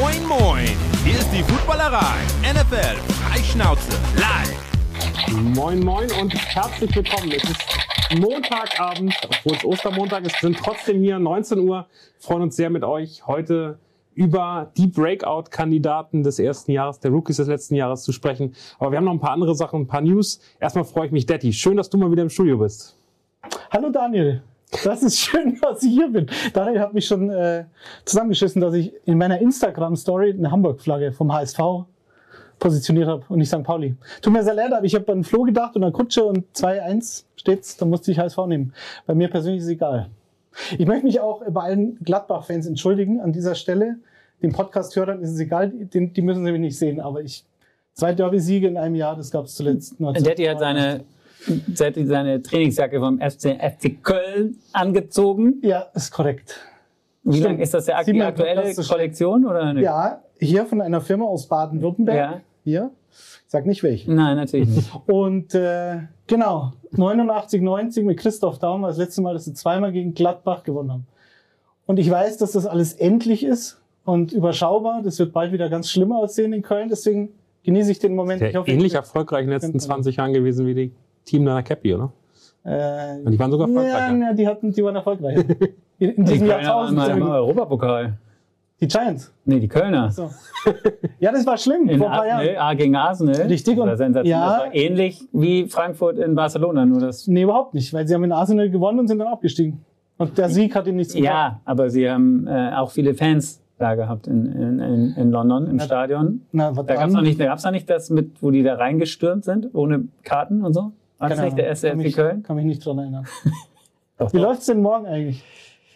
Moin, moin. Hier ist die Footballerei. NFL Freischnauze live. Moin, moin und herzlich willkommen. Es ist Montagabend, obwohl es Ostermontag ist, sind trotzdem hier 19 Uhr. Freuen uns sehr mit euch heute über die Breakout-Kandidaten des ersten Jahres, der Rookies des letzten Jahres zu sprechen. Aber wir haben noch ein paar andere Sachen, ein paar News. Erstmal freue ich mich, Detti. Schön, dass du mal wieder im Studio bist. Hallo Daniel. Das ist schön, dass ich hier bin. Daniel hat mich schon äh, zusammengeschissen, dass ich in meiner Instagram-Story eine Hamburg-Flagge vom HSV positioniert habe und nicht St. Pauli. Tut mir sehr leid, aber ich habe an Flo gedacht und an Kutsche und 2-1 steht's, dann musste ich HSV nehmen. Bei mir persönlich ist es egal. Ich möchte mich auch bei allen Gladbach-Fans entschuldigen an dieser Stelle. Den Podcast-Hörern ist es egal, die, die müssen sie mich nicht sehen, aber ich, zwei Derby-Siege in einem Jahr, das gab es zuletzt. Detti hat seine, seine Trainingsjacke vom FC, FC Köln angezogen. Ja, ist korrekt. Wie lange ist das der, die aktuelle Kollektion? Oder nicht? Ja, hier von einer Firma aus Baden-Württemberg. Ja. Hier. Ich sag nicht welche. Nein, natürlich nicht. Und äh, genau, 89, 90 mit Christoph Daum war das letzte Mal, dass sie zweimal gegen Gladbach gewonnen haben. Und ich weiß, dass das alles endlich ist und überschaubar. Das wird bald wieder ganz schlimm aussehen in Köln. Deswegen genieße ich den Moment. Der ich hoffe, ähnlich ich- erfolgreich in den letzten 20 Jahren gewesen wie die Team deiner Cappy, oder? Äh, Und die waren sogar ja, erfolgreicher. ja, die hatten, die waren erfolgreich. In, in Die diesem Kölner Jahrtausend. waren mal im Europapokal. Die Giants. Nee, die Kölner. So. Ja, das war schlimm In vor ein paar Jahren. ah, gegen Arsenal. Richtig, Das war und- ja. Das war ähnlich wie Frankfurt in Barcelona, nur das. Nee, überhaupt nicht, weil sie haben in Arsenal gewonnen und sind dann abgestiegen. Und der Sieg hat ihnen nichts gebracht. Ja, aber sie haben äh, auch viele Fans da gehabt in, in, in, in London im Na, Stadion. Na, Da gab es noch nicht, da gab's noch nicht das mit, wo die da reingestürmt sind, ohne Karten und so. War das Keine nicht der erste kann FC mich, Köln? Kann mich nicht dran erinnern. Doch, Wie doch. läuft's denn morgen eigentlich?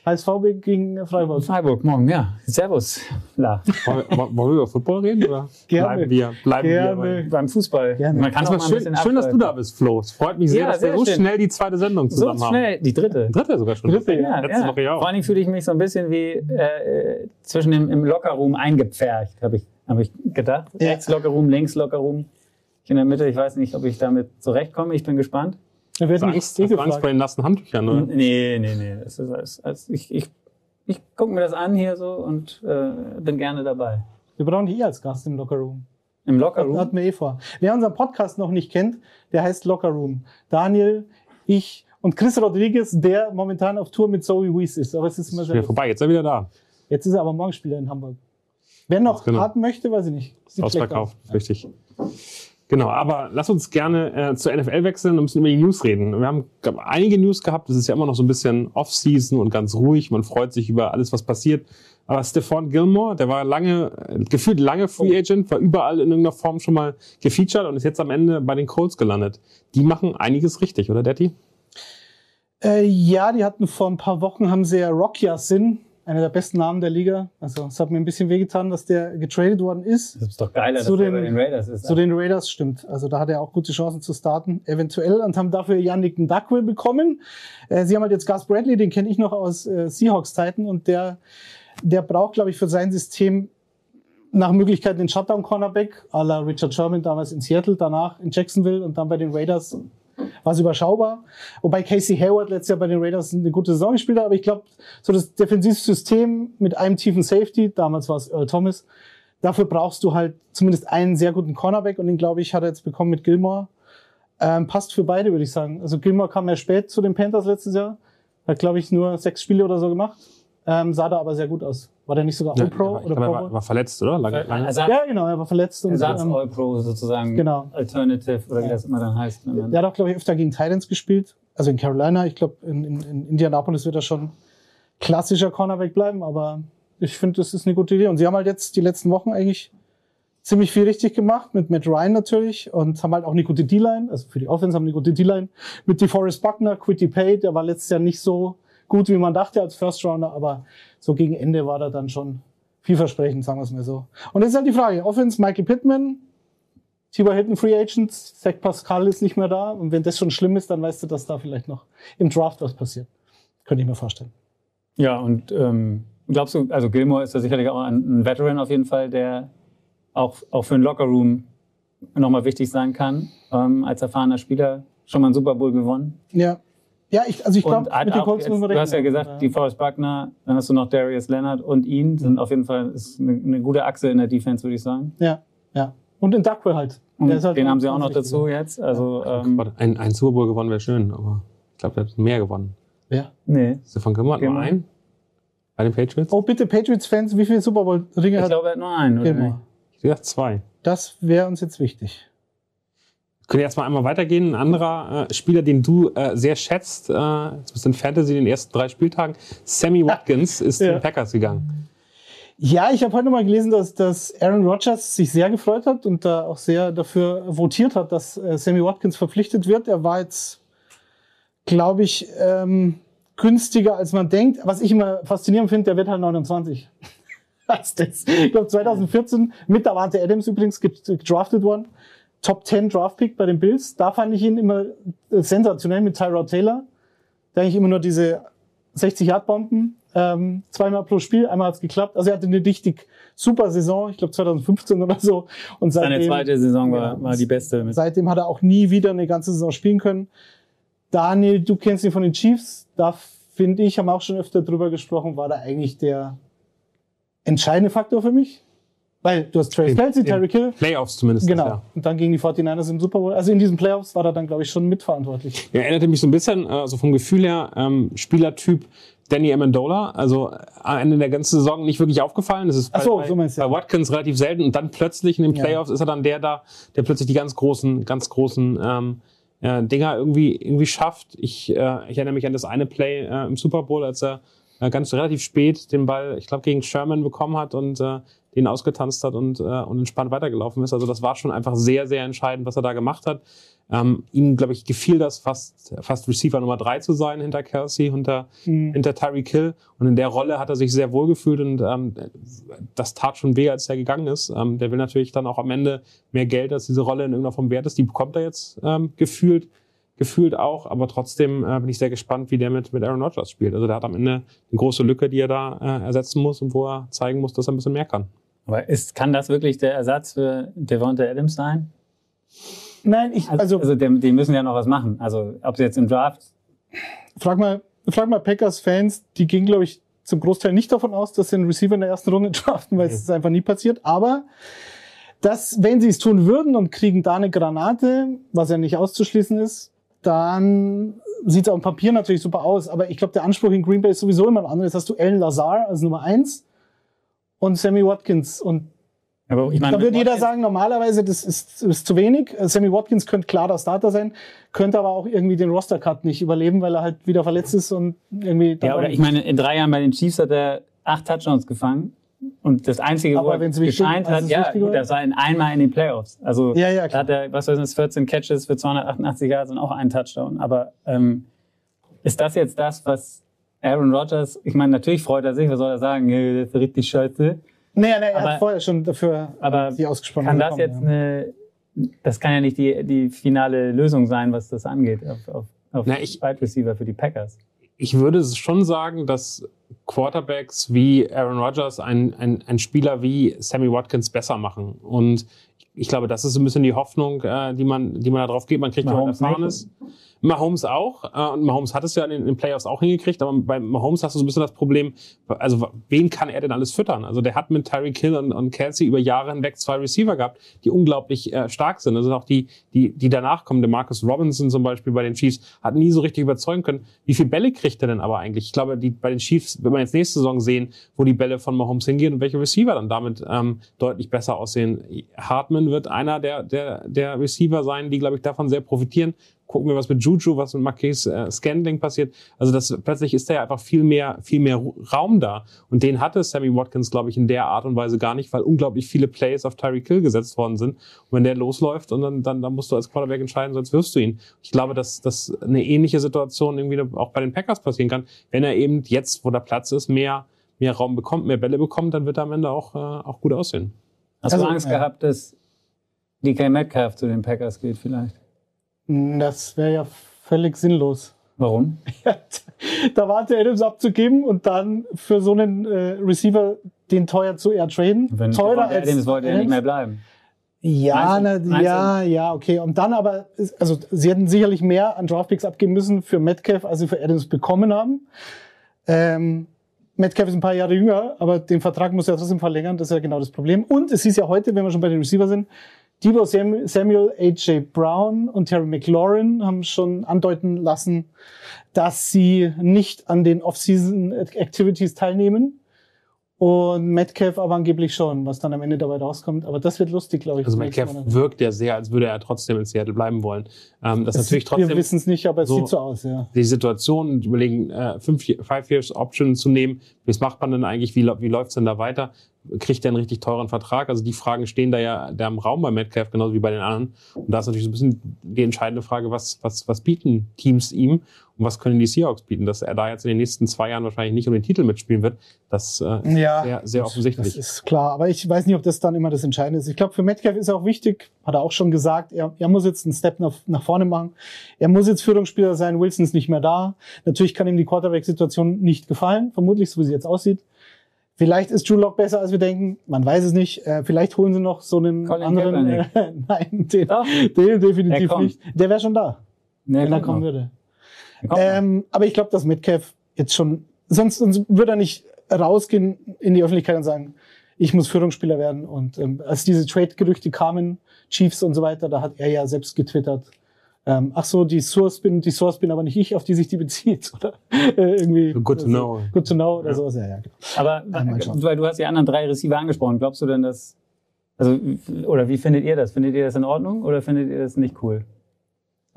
HSV gegen Freiburg. Freiburg morgen, ja. Servus. La. Wollen wir, wollen wir über Football reden? Oder Gerne. bleiben wir, bleiben Gerne. wir bei- Beim Fußball. Gerne. Man kann auch mal Schön, schön, dass du da bist, Flo. Es freut mich sehr, Ja, dass wir sehr so schön. schnell die zweite Sendung So zusammen haben. schnell, die dritte. Dritte sogar schon. Dritte, Ja, Letzte ja. Woche ja auch. Vor allem fühle ich mich so ein bisschen wie äh, zwischen dem im Lockerroom eingepfercht, habe ich, hab ich gedacht. Ja. Rechts Lockerroom, links Lockerroom. Ich in der Mitte, ich weiß nicht, ob ich damit zurechtkomme. Ich bin gespannt. Du nicht Angst, hast du Angst vor den nassen Handtüchern, oder? Nee, nee, nee. Das ist alles, alles, ich ich, ich gucke mir das an hier so und äh, bin gerne dabei. Wir brauchen dich eh als Gast im Lockerroom. Im Hatten Lockerroom? wir eh vor. Wer unseren Podcast noch nicht kennt, der heißt Lockerroom. Daniel, ich und Chris Rodriguez, der momentan auf Tour mit Zoe Weiss ist. Aber es ist immer Ist sehr vorbei, jetzt ist er wieder da. Jetzt ist er aber morgen Spieler in Hamburg. Wer noch Genau. möchte, weiß ich nicht. Sieht Ausverkauft, aus. richtig. Genau, aber lass uns gerne äh, zur NFL wechseln und ein bisschen über die News reden. Wir haben glaub, einige News gehabt. Es ist ja immer noch so ein bisschen Off-Season und ganz ruhig. Man freut sich über alles, was passiert. Aber Stephon Gilmore, der war lange, äh, gefühlt lange Free Agent, war überall in irgendeiner Form schon mal gefeatured und ist jetzt am Ende bei den Colts gelandet. Die machen einiges richtig, oder Detti? Äh, ja, die hatten vor ein paar Wochen, haben sie ja Rocky Sin, einer der besten Namen der Liga. Also es hat mir ein bisschen wehgetan, dass der getradet worden ist. Das ist doch geiler, Zu dass er den- bei den Raiders ist. Zu den Raiders stimmt. Also da hat er auch gute Chancen zu starten, eventuell. Und haben dafür Yannick Ndakwe bekommen. Äh, sie haben halt jetzt Gus Bradley, den kenne ich noch aus äh, Seahawks-Zeiten. Und der, der braucht, glaube ich, für sein System nach Möglichkeit den Shutdown-Cornerback, à la Richard Sherman damals in Seattle, danach in Jacksonville und dann bei den Raiders war es überschaubar. Wobei Casey Hayward letztes Jahr bei den Raiders eine gute Saison gespielt hat. Aber ich glaube, so das Defensivsystem mit einem tiefen Safety, damals war es Earl Thomas, dafür brauchst du halt zumindest einen sehr guten Cornerback und den, glaube ich, hat er jetzt bekommen mit Gilmore. Ähm, passt für beide, würde ich sagen. Also Gilmore kam ja spät zu den Panthers letztes Jahr. Hat, glaube ich, nur sechs Spiele oder so gemacht. Ähm, sah da aber sehr gut aus. War der nicht sogar All-Pro Ja, oder glaub, er Pro war, war verletzt, oder? Lange, lange. Ersatz, Ja, genau, er war verletzt. Und, Ersatz ähm, All-Pro sozusagen. Genau. Alternative oder wie das immer dann heißt. man- Der hat auch, glaube ich, öfter gegen Titans gespielt. Also in Carolina. Ich glaube, in, in, in Indianapolis wird er schon klassischer Cornerback bleiben. Aber ich finde, das ist eine gute Idee. Und sie haben halt jetzt die letzten Wochen eigentlich ziemlich viel richtig gemacht. Mit Matt Ryan natürlich. Und haben halt auch eine gute D-Line. Also für die Offense haben eine gute D-Line. Mit DeForest Buckner, Quitty Pay. Der war letztes Jahr nicht so gut, wie man dachte als First Rounder. Aber so gegen Ende war er dann schon vielversprechend, sagen wir es mal so. Und jetzt ist halt die Frage. Offense, Michael Pittman, Tibor Hilton Free Agents, Zach Pascal ist nicht mehr da. Und wenn das schon schlimm ist, dann weißt du, dass da vielleicht noch im Draft was passiert. Könnte ich mir vorstellen. Ja, und ähm, glaubst du, also Gilmore ist da sicherlich auch ein, ein Veteran auf jeden Fall, der auch, auch für den Lockerroom nochmal wichtig sein kann. Ähm, als erfahrener Spieler schon mal einen Super Bowl gewonnen. Ja. Ja, ich, also ich glaube, mit den Colts müssen wir du hast ja gesagt, die Forrest Buckner, dann hast du noch Darius Leonard und ihn, sind auf jeden Fall ist eine, eine gute Achse in der Defense, würde ich sagen. Ja, ja. Und in Duckwell halt. Und Der ist halt den haben sie auch noch dazu jetzt. Also, ähm, Warte, Ein, ein Super Bowl gewonnen wäre schön, aber ich glaube, der hat mehr gewonnen. Ja. nee. Stefan Gilmore hat nur einen bei den Patriots. Oh, bitte, Patriots-Fans, wie viele Super Bowl-Ringe Ich hat glaube, er hat nur einen, oder Gilmore? Ich gesagt zwei. Das wäre uns jetzt wichtig. Können wir erstmal einmal weitergehen. Ein anderer äh, Spieler, den du äh, sehr schätzt, äh, jetzt bist du in Fantasy in den ersten drei Spieltagen, Sammy Watkins ist Ja. zu den Packers gegangen. Ja, ich habe heute mal gelesen, dass, dass Aaron Rodgers sich sehr gefreut hat und da auch sehr dafür votiert hat, dass äh, Sammy Watkins verpflichtet wird. Er war jetzt, glaube ich, ähm, günstiger, als man denkt. Was ich immer faszinierend finde, der wird halt 29. Was das? Ich glaube 2014 mit Davante Adams übrigens gedraftet worden. Top 10 Draftpick bei den Bills. Da fand ich ihn immer äh, sensationell mit Tyrod Taylor. Da eigentlich immer nur diese 60-Yard-Bomben, ähm, zweimal pro Spiel, einmal hat's geklappt. Also er hatte eine richtig super Saison, ich glaube 2015 oder so. Und Seine seitdem, zweite Saison war, Ja. war die beste. Mit. seitdem hat er auch nie wieder eine ganze Saison spielen können. Daniel, du kennst ihn von den Chiefs. Da finde ich, haben wir auch schon öfter drüber gesprochen, war da eigentlich der entscheidende Faktor für mich. Weil du hast Trace Kelsey, Terry Kill. Playoffs zumindest. Genau. Ja. Und dann gegen die 49ers im Super Bowl. Also in diesen Playoffs war er dann, glaube ich, schon mitverantwortlich. Er erinnerte mich so ein bisschen, äh, also vom Gefühl her, ähm, Spielertyp Danny Amendola. Also am Ende der ganzen Saison nicht wirklich aufgefallen. Das ist Ach so, bei, so meinst du, bei ja. Watkins relativ selten. Und dann plötzlich in den Ja. Playoffs ist er dann der da, der plötzlich die ganz großen, ganz großen ähm, äh, Dinger irgendwie, irgendwie schafft. Ich, äh, ich erinnere mich an das eine Play äh, im Super Bowl, als er äh, ganz relativ spät den Ball, ich glaube, gegen Sherman bekommen hat und äh, den ausgetanzt hat und, äh, und entspannt weitergelaufen ist. Also das war schon einfach sehr, sehr entscheidend, was er da gemacht hat. Ähm, ihm, glaube ich, gefiel das fast, fast Receiver Nummer drei zu sein hinter Kelsey, hinter, Mhm. hinter Tyreek Hill. Und in der Rolle hat er sich sehr wohl gefühlt und ähm, das tat schon weh, als er gegangen ist. Ähm, der will natürlich dann auch am Ende mehr Geld, als diese Rolle in irgendeiner Form wert ist. Die bekommt er jetzt ähm, gefühlt, gefühlt auch. Aber trotzdem äh, bin ich sehr gespannt, wie der mit, mit Aaron Rodgers spielt. Also der hat am Ende eine große Lücke, die er da äh, ersetzen muss und wo er zeigen muss, dass er ein bisschen mehr kann. Aber ist, kann das wirklich der Ersatz für Devonta Adams sein? Nein, ich, Also, also, also die, die müssen ja noch was machen. Also ob sie jetzt im Draft frag mal, frag mal Packers-Fans, die gehen, glaube ich, zum Großteil nicht davon aus, dass sie einen Receiver in der ersten Runde draften, weil es ist einfach nie passiert. Aber dass, wenn sie es tun würden und kriegen da eine Granate, was ja nicht auszuschließen ist, dann sieht es auf dem Papier natürlich super aus. Aber ich glaube, der Anspruch in Green Bay ist sowieso immer ein anderes. Hast du Alan Lazar als Nummer eins und Sammy Watkins. Und aber ich meine, da würde jeder Watkins- sagen, normalerweise das ist, ist zu wenig. Äh, Sammy Watkins könnte klar der Starter sein, könnte aber auch irgendwie den Roster-Cut nicht überleben, weil er halt wieder verletzt ist und irgendwie... Ja, oder ich meine, in drei Jahren bei den Chiefs hat er acht Touchdowns gefangen. Und das Einzige, Aber wo er gescheint hat, ja, gut, war? das war in einmal in den Playoffs. Also Ja, ja, da hat er, was weiß ich, 14 Catches für 288 Yards und auch einen Touchdown. Aber ähm, ist das jetzt das, was Aaron Rodgers, ich meine, natürlich freut er sich, was soll er sagen, "Äh, das ist richtig scheiße. Nee, nee, er Aber- hat vorher schon dafür Aber die ausgesprochen. kann das bekommen, jetzt ja. eine, das kann ja nicht die, die finale Lösung sein, was das angeht, auf, auf, auf Na, ich- Wide Receiver für die Packers. ich würde schon sagen, dass Quarterbacks wie Aaron Rodgers ein, ein, ein Spieler wie Sammy Watkins besser machen. Und ich glaube, das ist so ein bisschen die Hoffnung, äh, die man, die man da drauf geht. Man kriegt Mahomes Erfahrenes. Mahomes auch. Äh, und Mahomes hat es ja in den, in den Playoffs auch hingekriegt. Aber bei Mahomes hast du so ein bisschen das Problem, also wen kann er denn alles füttern? Also der hat mit Tyreek Hill und, und Kelsey über Jahre hinweg zwei Receiver gehabt, die unglaublich äh, stark sind. Also auch die, die, die danach kommen. Der Marcus Robinson zum Beispiel bei den Chiefs hat nie so richtig überzeugen können. Wie viel Bälle kriegt er denn aber eigentlich? Ich glaube, die, bei den Chiefs, wenn wir jetzt nächste Saison sehen, wo die Bälle von Mahomes hingehen und welche Receiver dann damit ähm, deutlich besser aussehen. Hartman wird einer der, der, der Receiver sein, die, glaube ich, davon sehr profitieren. Gucken wir, was mit Juju, was mit Marquise äh, Scandling passiert. Also das plötzlich ist da ja einfach viel mehr, viel mehr Raum da. Und den hatte Sammy Watkins, glaube ich, in der Art und Weise gar nicht, weil unglaublich viele Plays auf Tyreek Hill gesetzt worden sind. Und wenn der losläuft und dann, dann, dann musst du als Quarterback entscheiden, sonst wirst du ihn. Ich glaube, dass, dass eine ähnliche Situation irgendwie auch bei den Packers passieren kann. Wenn er eben jetzt, wo der Platz ist, mehr, mehr Raum bekommt, mehr Bälle bekommt, dann wird er am Ende auch, äh, auch gut aussehen. Hast Also, du Angst ja. gehabt, dass DK Metcalf zu den Packers geht vielleicht? Das wäre ja völlig sinnlos. Warum? da war der Adams abzugeben und dann für so einen äh, Receiver den teuer zu ertraden. Wenn Teurer als Adams wollte er nicht mehr bleiben. Ja, Meinst du- na, meinst ja, ja, okay. Und dann aber, also sie hätten sicherlich mehr an Draftpicks abgeben müssen für Metcalf, als sie für Adams bekommen haben. Ähm, Metcalf ist ein paar Jahre jünger, aber den Vertrag muss er trotzdem verlängern. Das ist ja genau das Problem. Und es hieß ja heute, wenn wir schon bei den Receiver sind, Debo Sam- Samuel, AJ Brown und Terry McLaurin haben schon andeuten lassen, dass sie nicht an den Off-Season Activities teilnehmen. Und Metcalf aber angeblich schon, was dann am Ende dabei rauskommt. Aber das wird lustig, glaube ich. Also Metcalf wirkt ja sehr, als würde er trotzdem in Seattle bleiben wollen. Ähm, das Es- natürlich Wir trotzdem wissen es nicht, aber es so- sieht so aus, ja. die Situation und überlegen, äh, fünf, five Years Option zu nehmen. Wie macht man denn eigentlich? Wie, wie läuft's denn da weiter? Kriegt er einen richtig teuren Vertrag? Also die Fragen stehen da ja da im Raum bei Metcalf, genauso wie bei den anderen. Und da ist natürlich so ein bisschen die entscheidende Frage, was, was, was bieten Teams ihm und was können die Seahawks bieten? Dass er da jetzt in den nächsten zwei Jahren wahrscheinlich nicht um den Titel mitspielen wird, das äh, ist Ja, sehr, sehr Das offensichtlich. ist klar, aber ich weiß nicht, ob das dann immer das Entscheidende ist. Ich glaube, für Metcalf ist auch wichtig, hat er auch schon gesagt, er, er muss jetzt einen Step nach, nach vorne machen. Er muss jetzt Führungsspieler sein, Wilson ist nicht mehr da. Natürlich kann ihm die Quarterback-Situation nicht gefallen, vermutlich, so wie sie jetzt aussieht. Vielleicht ist Drew Lock besser, als wir denken. Man weiß es nicht. Äh, vielleicht holen sie noch so einen Colin anderen. Äh, nein, den, den Der definitiv kommt. nicht. Der wäre schon da, Nee, wenn er kommen noch. würde. Ähm, aber ich glaube, dass Metcalf jetzt schon, sonst, sonst würde er nicht rausgehen in die Öffentlichkeit und sagen, ich muss Führungsspieler werden. Und ähm, als diese Trade-Gerüchte kamen, Chiefs und so weiter, da hat er ja selbst getwittert. Ähm, ach so, die Source bin, die Source bin aber nicht ich, auf die sich die bezieht, oder? Äh, irgendwie. Good to also, know. Good to know oder sowas, ja, ja. genau. Aber Ja, schauen. weil du hast die anderen drei Receiver angesprochen, glaubst du denn, dass also oder wie findet ihr das? Findet ihr das in Ordnung oder findet ihr das nicht cool?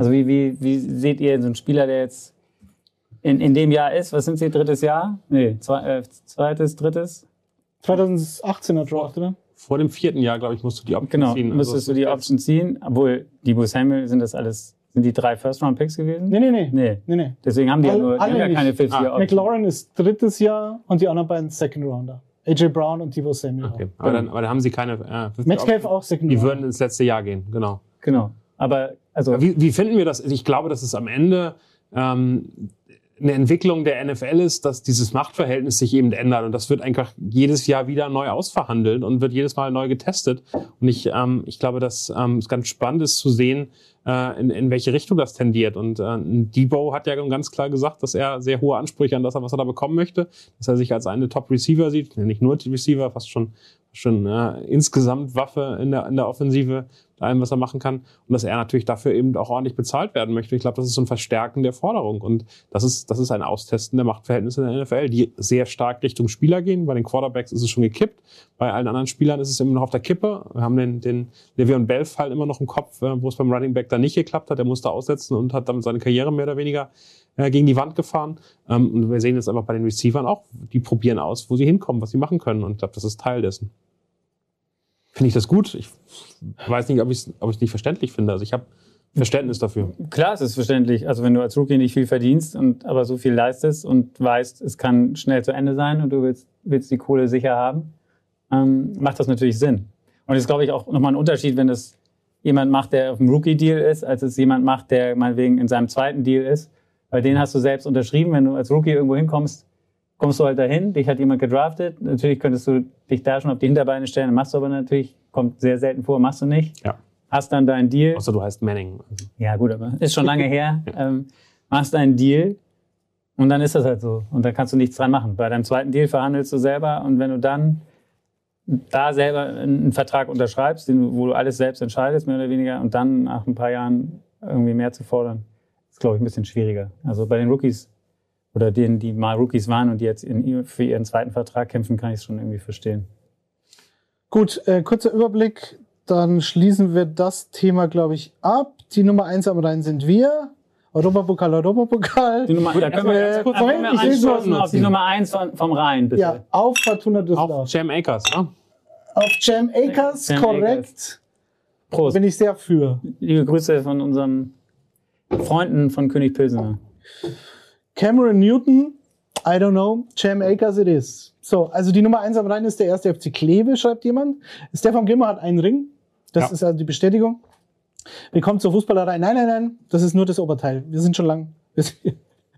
Also wie, wie, wie seht ihr so einen Spieler, der jetzt in, in dem Jahr ist? Was sind sie? Drittes Jahr? Nee, zwei, äh, zweites, drittes? 2018er Draft, oder? Vor dem vierten Jahr, glaube ich, musst du die Option Genau, ziehen. Also müsstest du die Option ziehen. Obwohl, Debo Samuel sind das alles, sind die drei First-Round-Picks gewesen? Nee, nee, nee. Nee. nee, nee. Deswegen haben die ja Alle- nur die haben alle ja keine nicht. Fifth-Year-Option. McLaurin ist drittes Jahr und die anderen beiden Second Rounder. AJ Brown und Debo Samuel. Okay. Aber, dann, aber dann haben sie keine äh, fifth Metcalf auch Second Die würden ins letzte Jahr gehen, genau. Genau. Aber, also, Wie, wie finden wir das? Ich glaube, dass es am Ende ähm, eine Entwicklung der NFL ist, dass dieses Machtverhältnis sich eben ändert und das wird einfach jedes Jahr wieder neu ausverhandelt und wird jedes Mal neu getestet. Und ich, ähm, ich glaube, dass ähm, es ganz spannend ist zu sehen, äh, in, in welche Richtung das tendiert. Und äh, Debo hat ja ganz klar gesagt, dass er sehr hohe Ansprüche an das hat, was er da bekommen möchte, dass er sich als eine Top-Receiver sieht, nicht nur Receiver, fast schon schon äh, insgesamt Waffe in der, in der Offensive, allem, was er machen kann. Und dass er natürlich dafür eben auch ordentlich bezahlt werden möchte. Ich glaube, das ist so ein Verstärken der Forderung. Und das ist, das ist ein Austesten der Machtverhältnisse in der NFL, die sehr stark Richtung Spieler gehen. Bei den Quarterbacks ist es schon gekippt. Bei allen anderen Spielern ist es immer noch auf der Kippe. Wir haben den, den Le'Veon Bell-Fall immer noch im Kopf, äh, wo es beim Running Back dann nicht geklappt hat. Er musste aussetzen und hat damit seine Karriere mehr oder weniger äh, gegen die Wand gefahren. Ähm, und wir sehen jetzt einfach bei den Receivern auch, die probieren aus, wo sie hinkommen, was sie machen können. Und ich glaube, das ist Teil dessen. Finde ich das gut? Ich weiß nicht, ob ich es ob nicht verständlich finde. Also ich habe Verständnis dafür. Klar, es ist verständlich. Also wenn du als Rookie nicht viel verdienst und aber so viel leistest und weißt, es kann schnell zu Ende sein und du willst, willst die Kohle sicher haben, ähm, macht das natürlich Sinn. Und es ist, glaube ich, auch nochmal ein Unterschied, wenn es jemand macht, der auf einem Rookie-Deal ist, als es jemand macht, der meinetwegen in seinem zweiten Deal ist. Bei denen hast du selbst unterschrieben. Wenn du als Rookie irgendwo hinkommst, kommst du halt dahin. Dich hat jemand gedraftet. Natürlich könntest du dich da schon auf die Hinterbeine stellen. Machst du aber natürlich, kommt sehr selten vor, machst du nicht. Ja. Hast dann deinen Deal. Außer du heißt Manning. Ja, gut, aber ist schon lange her. Ähm, machst einen Deal und dann ist das halt so. Und dann kannst du nichts dran machen. Bei deinem zweiten Deal verhandelst du selber und wenn du dann da selber einen Vertrag unterschreibst, den, wo du alles selbst entscheidest, mehr oder weniger, und dann nach ein paar Jahren irgendwie mehr zu fordern, ist, glaube ich, ein bisschen schwieriger. Also bei den Rookies oder denen, die mal Rookies waren und die jetzt in, für ihren zweiten Vertrag kämpfen, kann ich es schon irgendwie verstehen. Gut, äh, kurzer Überblick. Dann schließen wir das Thema, glaube ich, ab. Die Nummer eins am Rhein sind wir. Europapokal, Europapokal. Die Nummer, da können wir Äh, ganz kurz Moment, ich auf die Nummer eins von, vom Rhein, bitte. Ja, auf Fortuna Düsseldorf. Jam Akers, ne? Auf Jam Akers, Jam korrekt. Prost. Bin ich sehr für. Liebe Grüße von unseren Freunden von König Pilsener. Cameron Newton, I don't know. Jam Akers it is. So, also die Nummer eins am Rhein ist der erste FC Kleve, schreibt jemand. Stefan Grimmer hat einen Ring. Das Ja. ist also die Bestätigung. Willkommen zur Fußballerei. Nein, nein, nein, das ist nur das Oberteil. Wir sind schon lang.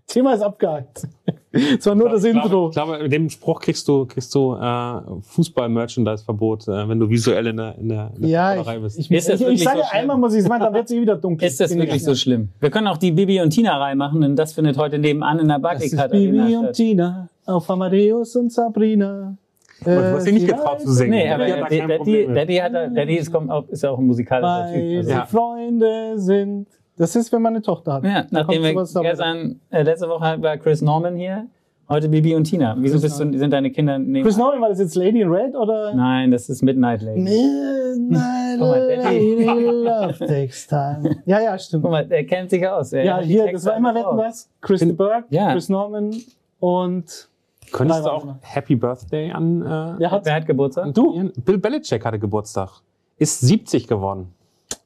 Thema ist abgehakt. Es war nur das Intro. ich glaube, mit dem Spruch kriegst du, kriegst du äh, Fußball-Merchandise-Verbot, äh, wenn du visuell in der, in der, in der ja, ich, bist. ich, Ist das ich, ich wirklich sage so schlimm? einmal muss ich es machen, dann wird es eh wieder dunkel. Ist das Bin wirklich so schlimm? Wir können auch die Bibi und Tina Reihe machen, denn das findet heute nebenan in der Barclaycard Bibi Arena und statt. Tina auf Amadeus und Sabrina. du hast dich nicht getraut zu singen. Nee, aber Daddy Daddy, hat, da- Daddy ist, kommt auch, ist ja auch ein musikalischer Typ. Weil Also. sie Ja. Freunde sind. Das ist, wenn man eine Tochter hat. Ja, nachdem wir gestern, äh, letzte Woche war Chris Norman hier, heute Bibi und Tina. Wieso bist du, sind deine Kinder neben? Chris Norman, war das jetzt Lady in Red oder? Nein, das ist Midnight Lady. Midnight. Lady Love takes time. Ja, ja, stimmt. Guck mal, der kennt sich aus. Er Ja, hier, das war immer Wetten was. Chris de Burgh, Ja. Chris Norman und Könntest du auch. Happy Birthday an, äh, wer hat Wer hat Geburtstag? du? Bill Belichick hatte Geburtstag. Ist 70 geworden.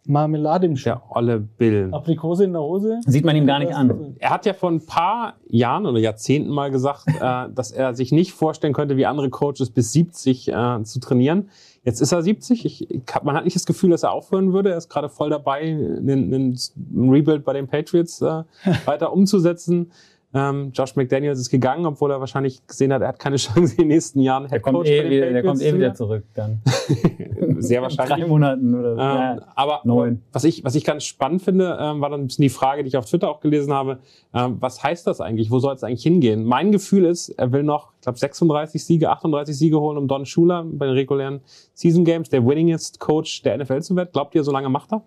Marmelade im Schuh. Der olle Bill. Aprikose in der Hose. Sieht man ihm gar nicht an. Er hat ja vor ein paar Jahren oder Jahrzehnten mal gesagt, äh, dass er sich nicht vorstellen könnte, wie andere Coaches bis 70 äh, zu trainieren. Jetzt ist er 70. Ich, ich man hat nicht das Gefühl, dass er aufhören würde. Er ist gerade voll dabei, einen, einen Rebuild bei den Patriots äh, weiter umzusetzen. Ähm, Josh McDaniels ist gegangen, obwohl er wahrscheinlich gesehen hat, er hat keine Chance in den nächsten Jahren Der Head kommt, Coach bei eh, wieder, der kommt eh wieder zurück dann. Sehr In wahrscheinlich. drei Monaten oder so. Ähm, ja. aber neun. was ich, was ich ganz spannend finde, ähm, war dann ein bisschen die Frage, die ich auf Twitter auch gelesen habe. Ähm, was heißt das eigentlich? Wo soll es eigentlich hingehen? Mein Gefühl ist, er will noch, ich glaube, 36 Siege, 38 Siege holen, um Don Schuler bei den regulären Season Games, der winningest Coach der NFL zu werden. Glaubt ihr, so lange macht er?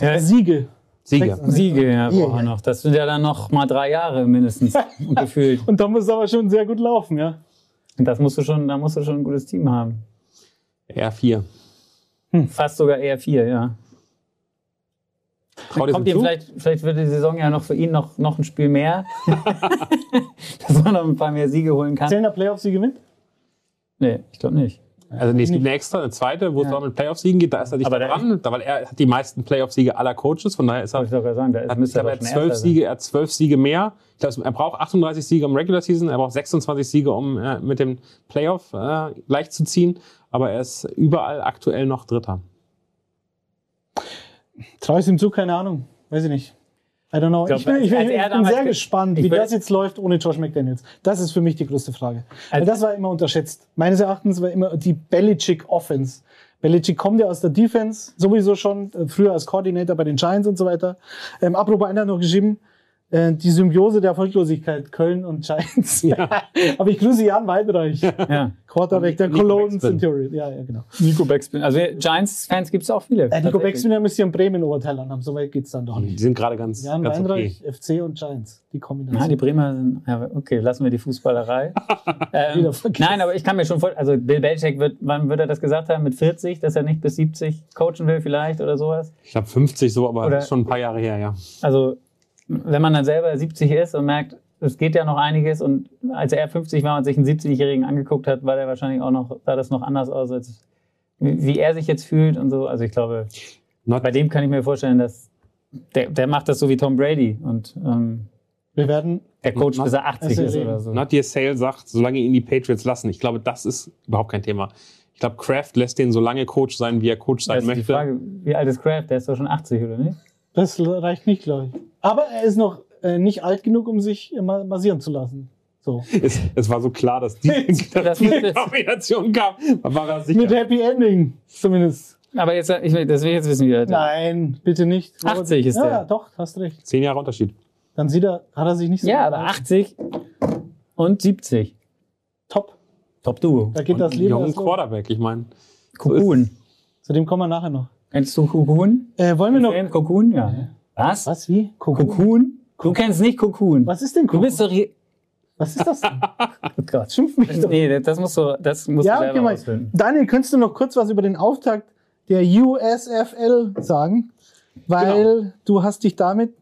Ja, Siege. Siege. Siege, ja, er ja. noch. Das sind ja dann noch mal drei Jahre mindestens gefühlt. Und da muss es aber schon sehr gut laufen, ja. Und das musst du schon, da musst du schon ein gutes Team haben. R4. Fast sogar eher vier, ja. Traut Kommt ihm vielleicht, vielleicht wird die Saison ja noch für ihn noch, noch ein Spiel mehr. Dass man noch ein paar mehr Siege holen kann. Zählen der Playoff-Siege mit? Nee, ich glaube nicht. Also nee, es gibt eine extra, eine zweite, wo es Ja. auch mit Playoff-Siegen geht. Da ist er nicht Aber dran, da, weil er hat die meisten Playoff-Siege aller Coaches. Von daher ist er ich sagen, da ist, hat, ich er glaube, er zwölf. Siege, er hat zwölf Siege mehr. Ich glaube, er braucht 38 Siege um Regular Season, er braucht 26 Siege, um äh, mit dem Playoff äh, gleich zu ziehen. Aber er ist überall aktuell noch Dritter. Traue ich ihm zu? Keine Ahnung. Weiß ich nicht. I don't know. Ich glaub, Ich, bin, ich, ich bin sehr ge- gespannt, wie das jetzt läuft ohne Josh McDaniels. Das ist für mich die größte Frage. Weil das war immer unterschätzt. Meines Erachtens war immer die Belichick Offense. Belichick kommt ja aus der Defense, sowieso schon, äh, früher als Coordinator bei den Giants und so weiter. Ähm, apropos, einer hat noch geschrieben, die Symbiose der Erfolglosigkeit, Köln und Giants. Aber ich grüße Jan Weinreich, Ja. Quarterback der Nico Cologne. Centurion. Ja, ja, genau. Nico Backspin. Also Giants-Fans gibt es auch viele. Äh, Nico. Backspin, der müsste hier in Bremen Oberteil anhaben. So weit geht's dann doch Die nicht. sind gerade ganz, Jan ganz okay. Weinreich, FC und Giants. Die Kombination. Ja, die Bremer sind, ja, okay, lassen wir die Fußballerei. ähm, nein, aber ich kann mir schon vorstellen, also Bill Belichick wird, wann wird er das gesagt haben? Mit 40, dass er nicht bis 70 coachen will vielleicht oder sowas? Ich glaube 50 so, aber Oder- das ist schon ein paar Jahre her, ja. Also, wenn man dann selber 70 ist und merkt, es geht ja noch einiges und als er 50 war und sich einen 70-Jährigen angeguckt hat, war der wahrscheinlich auch noch, sah das noch anders aus, als wie er sich jetzt fühlt und so. Also ich glaube, Not, bei dem kann ich mir vorstellen, dass der, der macht das so wie Tom Brady und ähm, Wir werden der Coach Not- bis er 80 Also, ist oder so. Your Sale sagt, solange ihn die Patriots lassen. Ich glaube, das ist überhaupt kein Thema. Ich glaube, Kraft lässt den so lange Coach sein, wie er Coach sein Das ist die möchte. Frage, wie alt ist Kraft? Der ist doch schon 80, oder nicht? Das reicht nicht, glaube ich. Aber er ist noch äh, nicht alt genug, um sich immer massieren zu lassen. So. Es, es war so klar, dass die, dass Kombination kam. War er sicher. Mit Happy Ending, zumindest. Aber jetzt, ich das will ich jetzt wissen, wie alt er Nein, bitte nicht. 80 ist ja, der. Ja, doch, hast recht. Zehn Jahre Unterschied. Dann sieht er, hat er sich nicht so Ja, aber gehalten. 80 und 70. Top. Top Duo. Da geht Und das Leben. jungen. Quarterback, ich meine. Cocoon. Zu dem kommen wir nachher noch. Kennst du Cocoon? Äh, wollen wir noch. Film Cocoon? Ja. Was? Was, wie? Cocoon? Cocoon? Du kennst nicht Cocoon. Was ist denn Du Cocoon? bist doch hier. Was ist das denn? Oh Gott. Schimpf mich doch. Nee, das musst du, das musst Ja, du selber okay, mal. rausfinden. Daniel, könntest du noch kurz was über den Auftakt der USFL sagen? Weil du hast dich damit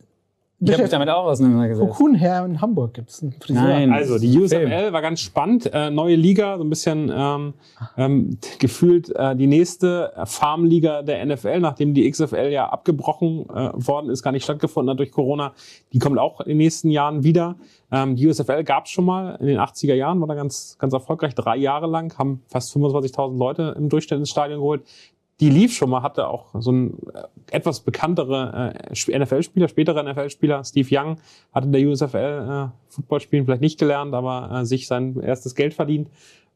Ich habe mich damit auch auseinandergesetzt. Cocoon Herr in Hamburg gibt es einen Friseur. Nein. Also, die USFL war ganz spannend. Äh, neue Liga, so ein bisschen ähm, ähm, gefühlt äh, die nächste Farmliga der NFL, nachdem die XFL ja abgebrochen äh, worden ist, gar nicht stattgefunden hat durch Corona. Die kommt auch in den nächsten Jahren wieder. Ähm, die USFL gab es schon mal in den 80er Jahren, war da ganz, ganz erfolgreich, drei Jahre lang, haben fast 25.000 Leute im Durchschnitt ins Stadion geholt. Die lief schon mal, hatte auch so ein äh, etwas bekanntere äh, NFL-Spieler, spätere NFL-Spieler, Steve Young, hat in der USFL äh, Football spielen vielleicht nicht gelernt, aber äh, sich sein erstes Geld verdient.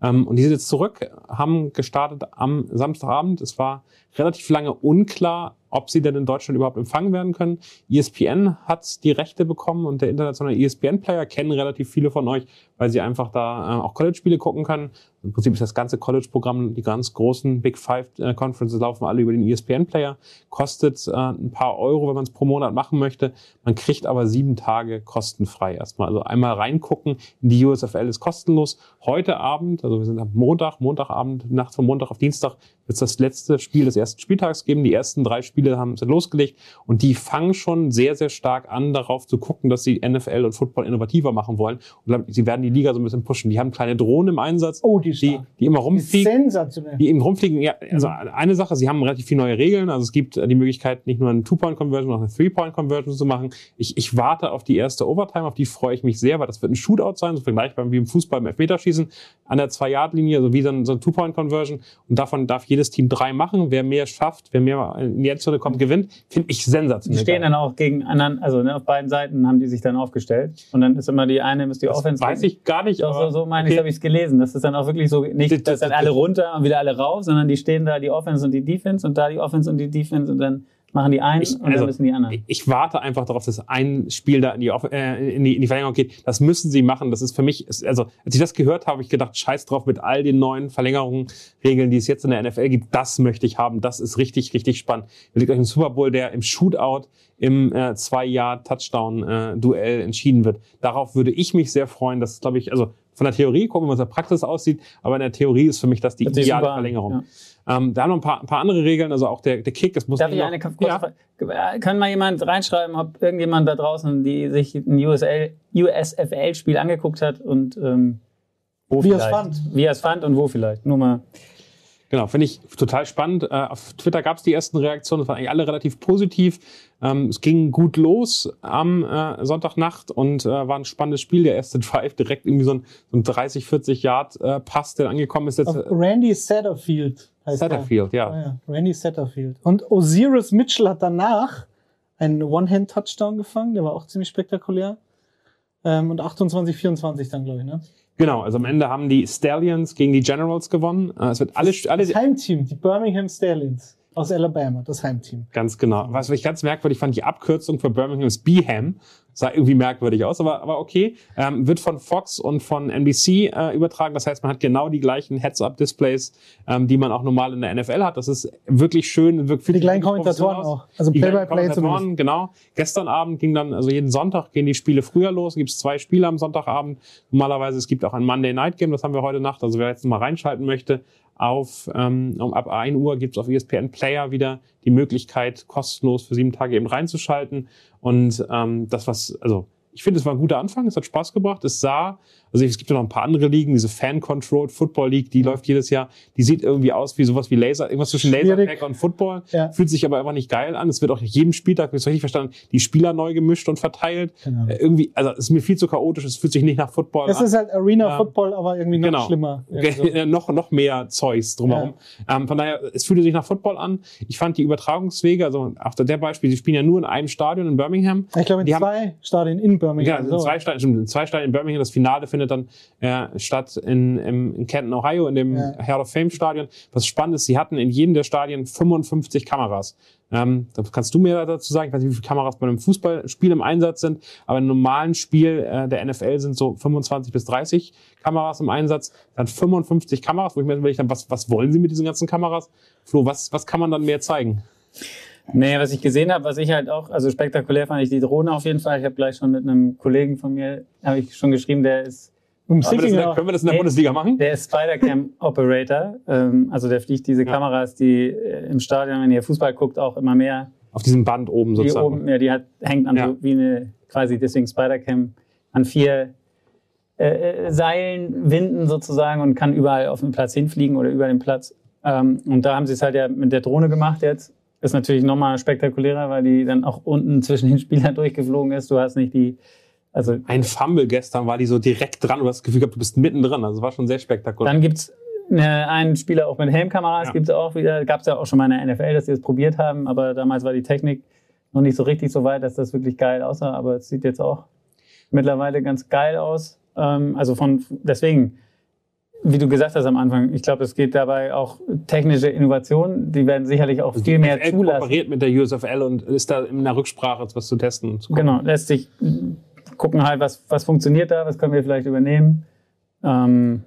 Ähm, und die sind jetzt zurück, haben gestartet am Samstagabend. Es war relativ lange unklar, ob sie denn in Deutschland überhaupt empfangen werden können. ESPN hat die Rechte bekommen und der internationale ESPN-Player kennen relativ viele von euch, weil sie einfach da äh, auch College-Spiele gucken können. Im Prinzip ist das ganze College-Programm, die ganz großen Big Five äh, Conferences laufen alle über den ESPN-Player. Kostet äh, ein paar Euro, wenn man es pro Monat machen möchte. Man kriegt aber sieben Tage kostenfrei erstmal. Also einmal reingucken in die USFL ist kostenlos. Heute Abend, also wir sind am Montag, Montagabend, Nacht von Montag auf Dienstag, wird es das letzte Spiel des ersten Spieltags geben. Die ersten drei Spiele haben sind losgelegt und die fangen schon sehr, sehr stark an, darauf zu gucken, dass sie NFL und Football innovativer machen wollen. Und sie werden die Liga so ein bisschen pushen. Die haben kleine Drohnen im Einsatz. Oh, die, die, die immer rumfliegen. Sensationell. Die eben rumfliegen. Ja, also eine Sache, sie haben relativ viele neue Regeln. Also es gibt die Möglichkeit, nicht nur eine Two-Point-Conversion, sondern eine Three-Point-Conversion zu machen. Ich, ich warte auf die erste Overtime, auf die freue ich mich sehr, weil das wird ein Shootout sein, so vergleichbar wie im Fußball im Elfmeterschießen an der Zwei-Yard-Linie, so wie so ein, so ein Two-Point-Conversion. Und davon darf jedes Team drei machen. Wer mehr schafft, wer mehr in die Endzone kommt, gewinnt. Finde ich sensationell. Die stehen dann auch gegen anderen, also ne, auf beiden Seiten haben die sich dann aufgestellt. Und dann ist immer die eine, ist die das Offense. weiß ich gar nicht. Doch, so, so meine ich, okay. habe ich es gelesen. Das ist dann auch wirklich so, nicht, Das- dass dann alle runter und wieder alle rauf, sondern die stehen da, die Offense und die Defense und da die Offense und die Defense und dann machen die einen Ich- und dann also, müssen die anderen. Ich- warte einfach darauf, dass ein Spiel da in die, äh, in die, in die Verlängerung geht. Das müssen sie machen. Das ist für mich, also als ich das gehört habe, habe ich gedacht, scheiß drauf mit all den neuen Verlängerungen, Regeln, die es jetzt in der NFL gibt. Das möchte ich haben. Das ist richtig, richtig spannend. Überlegt euch einen Super Bowl, der im Shootout im äh, Zwei-Jahr-Touchdown-Duell entschieden wird. Darauf würde ich mich sehr freuen. Das ist, glaube ich, also von der Theorie, gucken wir, was in der Praxis aussieht, aber in der Theorie ist für mich das die sich ideale Verlängerung. Ähm, da haben wir ein paar, ein paar andere Regeln, also auch der, der Kick, das muss Darf ich noch- eine kurze ja. Frage? Kann mal jemand reinschreiben, ob irgendjemand da draußen, die sich ein USL, USFL-Spiel angeguckt hat und ähm, wo Wie er es fand. Wie er es fand und wo vielleicht. Nur mal. Genau, finde ich total spannend. Äh, auf Twitter gab es die ersten Reaktionen, das waren eigentlich alle relativ positiv. Ähm, es ging gut los am äh, Sonntagnacht und äh, war ein spannendes Spiel. Der erste Drive direkt irgendwie so ein, so ein 30, 40 Yard Pass, der angekommen ist jetzt. Randy Satterfield heißt Satterfield, er. ja. Ah, ja. Randy Satterfield. Und Osiris Mitchell hat danach einen One-Hand-Touchdown gefangen, der war auch ziemlich spektakulär. Ähm, und 28, 24 dann, glaube ich, ne? Genau, also am Ende haben die Stallions gegen die Generals gewonnen. Äh, es wird alle, alle Das Heimteam, die Birmingham Stallions aus Alabama, das Heimteam. Ganz genau. Was ich ganz merkwürdig fand, die Abkürzung für Birmingham ist Beham. Sah irgendwie merkwürdig aus, aber, aber okay. Ähm, wird von Fox und von NBC äh, übertragen. Das heißt, man hat genau die gleichen Heads-Up-Displays, ähm, die man auch normal in der NFL hat. Das ist wirklich schön. Wirkt Für die kleinen Kommentatoren auch. Also Play-by-Play Kommentatoren, zumindest. genau. Gestern Abend ging dann, also jeden Sonntag gehen die Spiele früher los. Gibt es zwei Spiele am Sonntagabend. Normalerweise, es gibt auch ein Monday Night Game, das haben wir heute Nacht. Also wer jetzt mal reinschalten möchte, auf ähm, um ab 1 Uhr gibt es auf ESPN Player wieder die Möglichkeit, kostenlos für sieben Tage eben reinzuschalten. Und ähm, das, was, also ich finde, es war ein guter Anfang, es hat Spaß gebracht. Es sah, also es gibt ja noch ein paar andere Ligen, diese Fan-Controlled Football League, die läuft jedes Jahr. Die sieht irgendwie aus wie sowas wie Laser, irgendwas zwischen. Lasertag und Football. Ja. Fühlt sich aber einfach nicht geil an. Es wird auch jedem Spieltag, habe ich richtig verstanden, die Spieler neu gemischt und verteilt. Genau. Äh, irgendwie, also es ist mir viel zu chaotisch, es fühlt sich nicht nach Football Das an. ist halt Arena Ja. Football, aber irgendwie noch Genau. schlimmer. Irgendwie noch, noch mehr Zeugs drumherum. Ähm, von daher, es fühlte sich nach Football an. Ich fand die Übertragungswege, also auch der Beispiel, sie spielen ja nur in einem Stadion in Birmingham. Ich glaube, in Die haben- zwei Stadien in Ja, Birmingham. in so. zwei Stadien, zwei Stadien in Birmingham. Das Finale findet dann äh, statt in, im, in Canton, Ohio, in dem Ja. Hall of Fame Stadion. Was spannend ist, sie hatten in jedem der Stadien 55 Kameras. Ähm, da kannst du mir dazu sagen, ich weiß nicht, wie viele Kameras bei einem Fußballspiel im Einsatz sind, aber im normalen Spiel äh, der NFL sind so 25 bis 30 Kameras im Einsatz. Dann 55 Kameras, wo ich mir habe, was, was wollen sie mit diesen ganzen Kameras? Flo, was, was kann man dann mehr zeigen? Nee, was ich gesehen habe, was ich halt auch, also spektakulär fand ich die Drohne auf jeden Fall. Ich habe gleich schon mit einem Kollegen von mir, habe ich schon geschrieben, der ist, Um Können wir, das in Sicking der, auch. können wir das in der. Bundesliga machen? der ist Spider-Cam Operator. Ähm, also der fliegt diese Ja. Kameras, die äh, im Stadion, wenn ihr Fußball guckt, auch immer mehr. Auf diesem Band oben Die sozusagen. oben, ja, die hat, hängt an Ja. so wie eine, quasi deswegen Spider-Cam, an vier äh, äh, Seilen, Winden sozusagen und kann überall auf den Platz hinfliegen oder über den Platz. Ähm, und da haben sie es halt ja mit der Drohne gemacht jetzt. Ist natürlich nochmal spektakulärer, weil die dann auch unten zwischen den Spielern durchgeflogen ist. Du hast nicht die, also Ein Fumble gestern war die so direkt dran. Du hast das Gefühl gehabt, du bist mittendrin. Also es war schon sehr spektakulär. dann gibt's Ne, einen Spieler auch mit Helmkameras Ja. gibt es auch wieder. Gab es ja auch schon mal in der NFL, dass sie das probiert haben, aber damals war die Technik noch nicht so richtig so weit, dass das wirklich geil aussah. Aber es sieht jetzt auch mittlerweile ganz geil aus. Ähm, also von deswegen, wie du gesagt hast am Anfang, ich glaube, es geht dabei auch technische Innovationen, die werden sicherlich auch viel mehr NFL zulassen. kooperiert mit der USFL und ist da in der Rücksprache was zu testen. und zu. Genau, lässt sich gucken halt, was, was funktioniert da, was können wir vielleicht übernehmen. Ähm,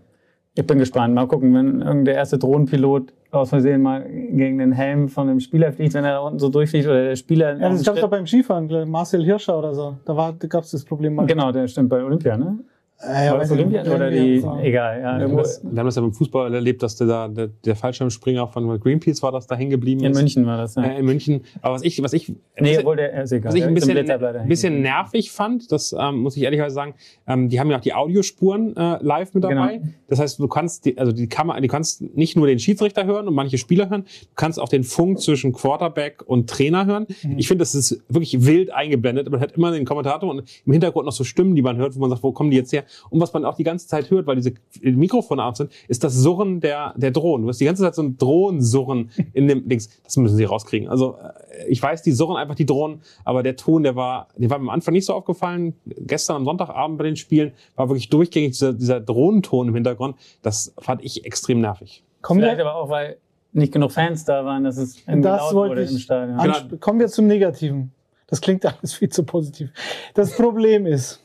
ich bin gespannt. Mal gucken, wenn irgendein der erste Drohnenpilot aus Versehen mal gegen den Helm von einem Spieler fliegt, wenn er da unten so durchfliegt oder der Spieler. Ja, das gab es dem doch beim Skifahren, Marcel Hirscher oder so. Da, gab es das Problem mal. Genau, der stimmt bei Olympia, ne? Äh, ja, War das Olympia oder die. so. Egal, ja. Wir haben, das, wir haben das ja beim Fußball erlebt, dass der, da, der, der Fallschirmspringer von Greenpeace war, das da hängen geblieben in ist. München war das, ja. Äh, in München. Aber was ich, was ich, nee, obwohl der ist egal. was ich ein bisschen, ein bisschen nervig fand, das ähm, muss ich ehrlicherweise sagen, ähm, die haben ja auch die Audiospuren äh, live mit dabei. Genau. Das heißt, du kannst, die, also die Kamera, du kannst nicht nur den Schiedsrichter hören und manche Spieler hören, du kannst auch den Funk zwischen Quarterback und Trainer hören. Mhm. Ich finde, das ist wirklich wild eingeblendet. Man hört immer den Kommentator und im Hintergrund noch so Stimmen, die man hört, wo man sagt, wo kommen die jetzt her? Und was man auch die ganze Zeit hört, weil diese Mikrofone aus sind, ist das Surren der, der Drohnen. Du hast die ganze Zeit so ein Drohnensurren in dem Dings. Das müssen sie rauskriegen. Also äh, ich weiß, die surren einfach die Drohnen, aber der Ton, der war, der war mir am Anfang nicht so aufgefallen. Gestern am Sonntagabend bei den Spielen war wirklich durchgängig dieser, dieser Drohnenton im Hintergrund. Das fand ich extrem nervig. Kommen Vielleicht wir, aber auch, weil nicht genug Fans da waren, dass es irgendwie Das laut wollte wurde ich im Stadion. Genau. kommen wir zum Negativen. Das klingt alles viel zu positiv. Das Problem ist,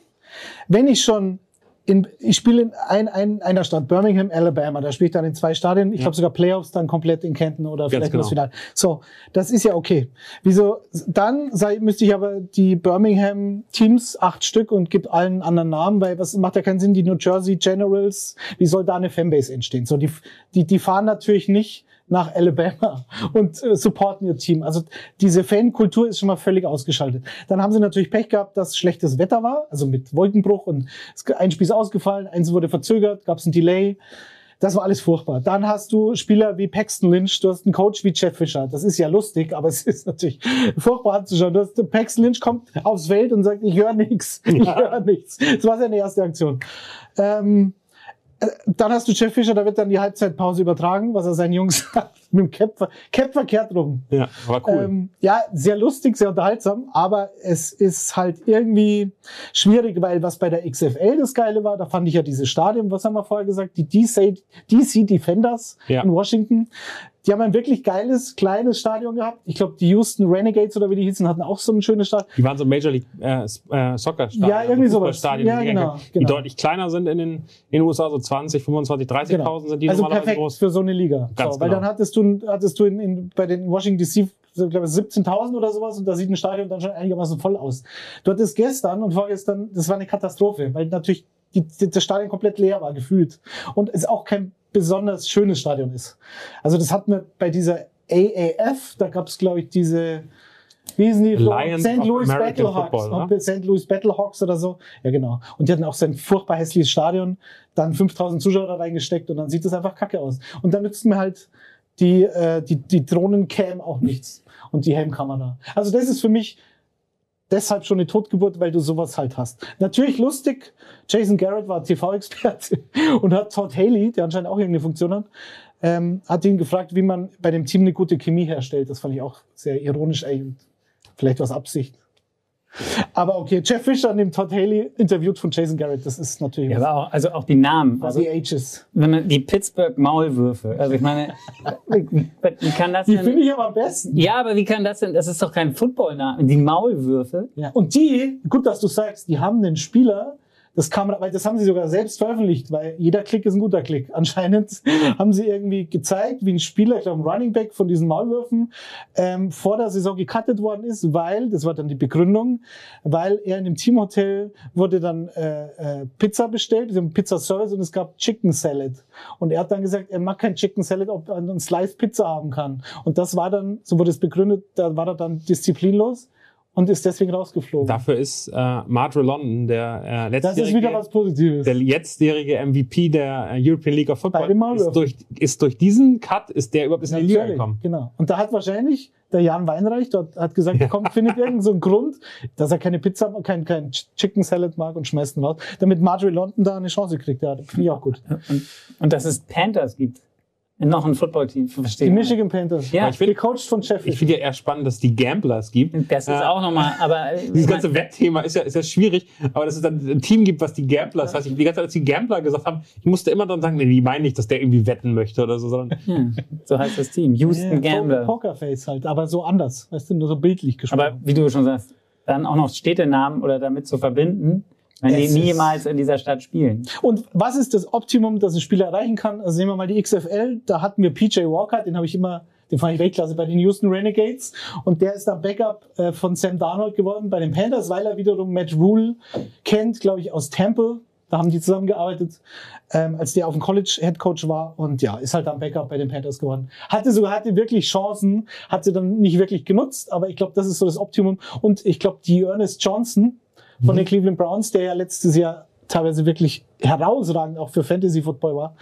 wenn ich schon in, ich spiele in ein, ein, einer Stadt, Birmingham, Alabama, da spiele ich dann in zwei Stadien, ich Ja. glaube sogar Playoffs dann komplett in Kenton oder Ganz vielleicht nur das genau. Finale. So, das ist ja okay. Wieso, dann sei, müsste ich aber die Birmingham Teams, acht Stück und gibt allen anderen Namen, weil was macht ja keinen Sinn, die New Jersey Generals, wie soll da eine Fanbase entstehen? So, die, die, die fahren natürlich nicht nach Alabama und äh, supporten ihr Team. Also diese Fankultur ist schon mal völlig ausgeschaltet. Dann haben sie natürlich Pech gehabt, dass schlechtes Wetter war, also mit Wolkenbruch und ein Spiel ist ausgefallen, eins wurde verzögert, gab es ein Delay. Das war alles furchtbar. Dann hast du Spieler wie Paxton Lynch, du hast einen Coach wie Jeff Fisher. Das ist ja lustig, aber es ist natürlich furchtbar anzuschauen. Du hast, Paxton Lynch kommt aufs Feld und sagt, ich höre nichts, ich höre nichts. Das war seine erste Aktion. Ähm, äh, dann hast du Jeff Fischer, da wird dann die Halbzeitpause übertragen, was er seinen Jungs sagt, mit dem Cap, ver- Cap verkehrt rum. Ja, war cool. Ähm, ja, sehr lustig, sehr unterhaltsam, aber es ist halt irgendwie schwierig, weil was bei der XFL das Geile war, da fand ich ja dieses Stadion, was haben wir vorher gesagt, die DC, DC Defenders Ja. in Washington. Die haben ein wirklich geiles, kleines Stadion gehabt. Ich glaube, die Houston Renegades oder wie die hießen, hatten auch so ein schönes Stadion. Die waren so Major League äh, äh, Soccer Stadien. Ja, irgendwie also sowas. Fußballstadien, Ja, die, genau, die genau. deutlich kleiner sind in den, in den USA, so 20, 25, 30.000 Genau. sind die also normalerweise perfekt groß. für so eine Liga. Ganz so, weil genau. dann hattest du, hattest du in, in, bei den Washington DC so, glaube ich, 17.000 oder sowas und da sieht ein Stadion dann schon einigermaßen voll aus. Du hattest gestern und vorgestern, das war eine Katastrophe, weil natürlich die, die, das Stadion komplett leer war, gefühlt. Und es auch kein besonders schönes Stadion ist. Also das hatten wir bei dieser AAF, da gab es, glaube ich, diese, wie hießen die? Lions St. Louis Battlehawks. Oder? St. Louis Battlehawks oder so. Ja, genau. Und die hatten auch so ein furchtbar hässliches Stadion, dann 5000 Zuschauer da reingesteckt und dann sieht das einfach kacke aus. Und dann nützt mir halt die, äh, die, die Drohnencam auch nichts und die Helmkamera. Also das ist für mich deshalb schon eine Totgeburt, weil du sowas halt hast. Natürlich lustig, Jason Garrett war TV-Experte und hat Todd Haley, der anscheinend auch irgendeine Funktion hat, ähm, hat ihn gefragt, wie man bei dem Team eine gute Chemie herstellt. Das fand ich auch sehr ironisch eigentlich vielleicht was Absicht. Aber okay, Jeff Fisher nimmt Todd Haley interviewt von Jason Garrett. Das ist natürlich Ja, aber auch, also auch die Namen. Also, die Ages. wenn man, die Pittsburgh Maulwürfe. Also ich meine, wie, kann das Die denn? finde ich aber am besten. Ja, aber wie kann das denn? Das ist doch kein Footballname. Die Maulwürfe. Ja. Und die, gut, dass du sagst, die haben einen Spieler, das man, weil das haben sie sogar selbst veröffentlicht, weil jeder Klick ist ein guter Klick. Anscheinend haben sie irgendwie gezeigt, wie ein Spieler, ich glaube ein Running Back von diesen Maulwürfen, ähm, vor der Saison gecuttet worden ist, weil, das war dann die Begründung, weil er in dem Teamhotel wurde dann äh, äh, Pizza bestellt, haben Pizza Service und es gab Chicken Salad. Und er hat dann gesagt, er mag kein Chicken Salad, ob er einen Slice Pizza haben kann. Und das war dann, so wurde es begründet, da war er dann disziplinlos und ist deswegen rausgeflogen. Dafür ist äh, Marjorie London, der äh, Das ist letztjährige, wieder was Positives. der letztjährige MVP der äh, European League of Bei Football, ist durch, ist durch diesen Cut ist der überhaupt in die Liga gekommen. Genau. Und da hat wahrscheinlich der Jan Weinreich dort hat gesagt, komm, findet irgendeinen so einen Grund, dass er keine Pizza, kein, kein Chicken Salad mag und schmeißt ihn raus, damit Marjorie London da eine Chance kriegt. Ja, das finde ich auch gut. Und, und dass es Panthers gibt. Noch ein Footballteam, verstehe. Die Michigan Panthers. Ja. ich finde Gecoacht von Jeff ich finde ja eher spannend, dass es die Gamblers gibt. Das ist Äh, auch nochmal, aber. äh, Dieses ganze Wettthema ist ja, ist ja schwierig, aber dass es dann ein Team gibt, was die Gamblers, das heißt, ich, die ganze Zeit, als die Gambler gesagt haben, ich musste immer dann sagen, nee, die meinen nicht, dass der irgendwie wetten möchte oder so, sondern Ja, so heißt das Team. Houston Ja, Gambler. Pokerface halt, aber so anders. Weißt du, nur so bildlich gesprochen. Aber wie du schon sagst, dann auch noch Städtenamen oder damit zu verbinden, wenn die Es niemals in dieser Stadt spielen. Und was ist das Optimum, das ein Spieler erreichen kann? Also nehmen wir mal die XFL, da hatten wir PJ Walker, den habe ich immer, den fand ich Weltklasse bei den Houston Renegades. Und der ist dann Backup äh, von Sam Darnold geworden bei den Panthers, weil er wiederum Matt Rule kennt, glaube ich, aus Temple. Da haben die zusammengearbeitet, ähm, als der auf dem College Head Coach war. Und ja, ist halt dann Backup bei den Panthers geworden. Hatte sogar, hatte wirklich Chancen, hat sie dann nicht wirklich genutzt, aber ich glaube, das ist so das Optimum. Und ich glaube, die Ernest Johnson von den Cleveland Browns, der ja letztes Jahr teilweise wirklich herausragend auch für Fantasy Football war,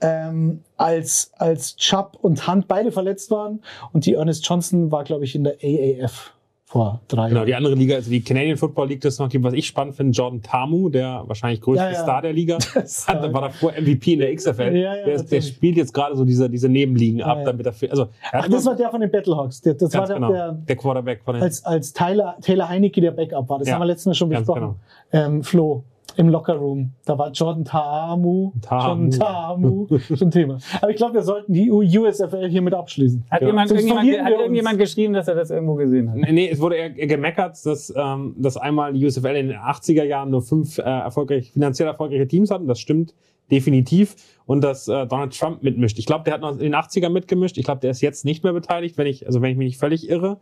ähm, als, als Chubb und Hunt beide verletzt waren. Und die Ernest Johnson war, glaube ich, in der AAF vor drei genau, Jahren. die andere Liga, also die Canadian Football League, das noch gibt, was ich spannend finde, Jordan Tamu, der wahrscheinlich größte Ja, ja. Star der Liga, hat, war- davor MVP in der XFL. Ja, der, ist, der spielt jetzt gerade so diese, diese Nebenligen ab, damit er, viel- also, er Ach, das war der von den Battlehawks. Der, das war der, genau, der der Quarterback von den, als, als Tyler, Taylor Heinecke der Backup war. Das haben wir letztes Mal schon besprochen. Ähm, Flo, im Lockerroom. Da war Jordan Tamu. Tamu. Jordan Tamu. schon Thema. Aber ich glaube, wir sollten die USFL hiermit abschließen. Hat, Ja. jemand, irgendjemand, hat irgendjemand geschrieben, dass er das irgendwo gesehen hat? Nee, nee, es wurde eher gemeckert, dass, ähm, dass einmal die USFL in den 80er Jahren nur fünf äh, erfolgreich, finanziell erfolgreiche Teams hatten. Das stimmt definitiv. Und dass äh, Donald Trump mitmischt. Ich glaube, der hat noch in den 80er mitgemischt. Ich glaube, der ist jetzt nicht mehr beteiligt, wenn ich, also wenn ich mich nicht völlig irre.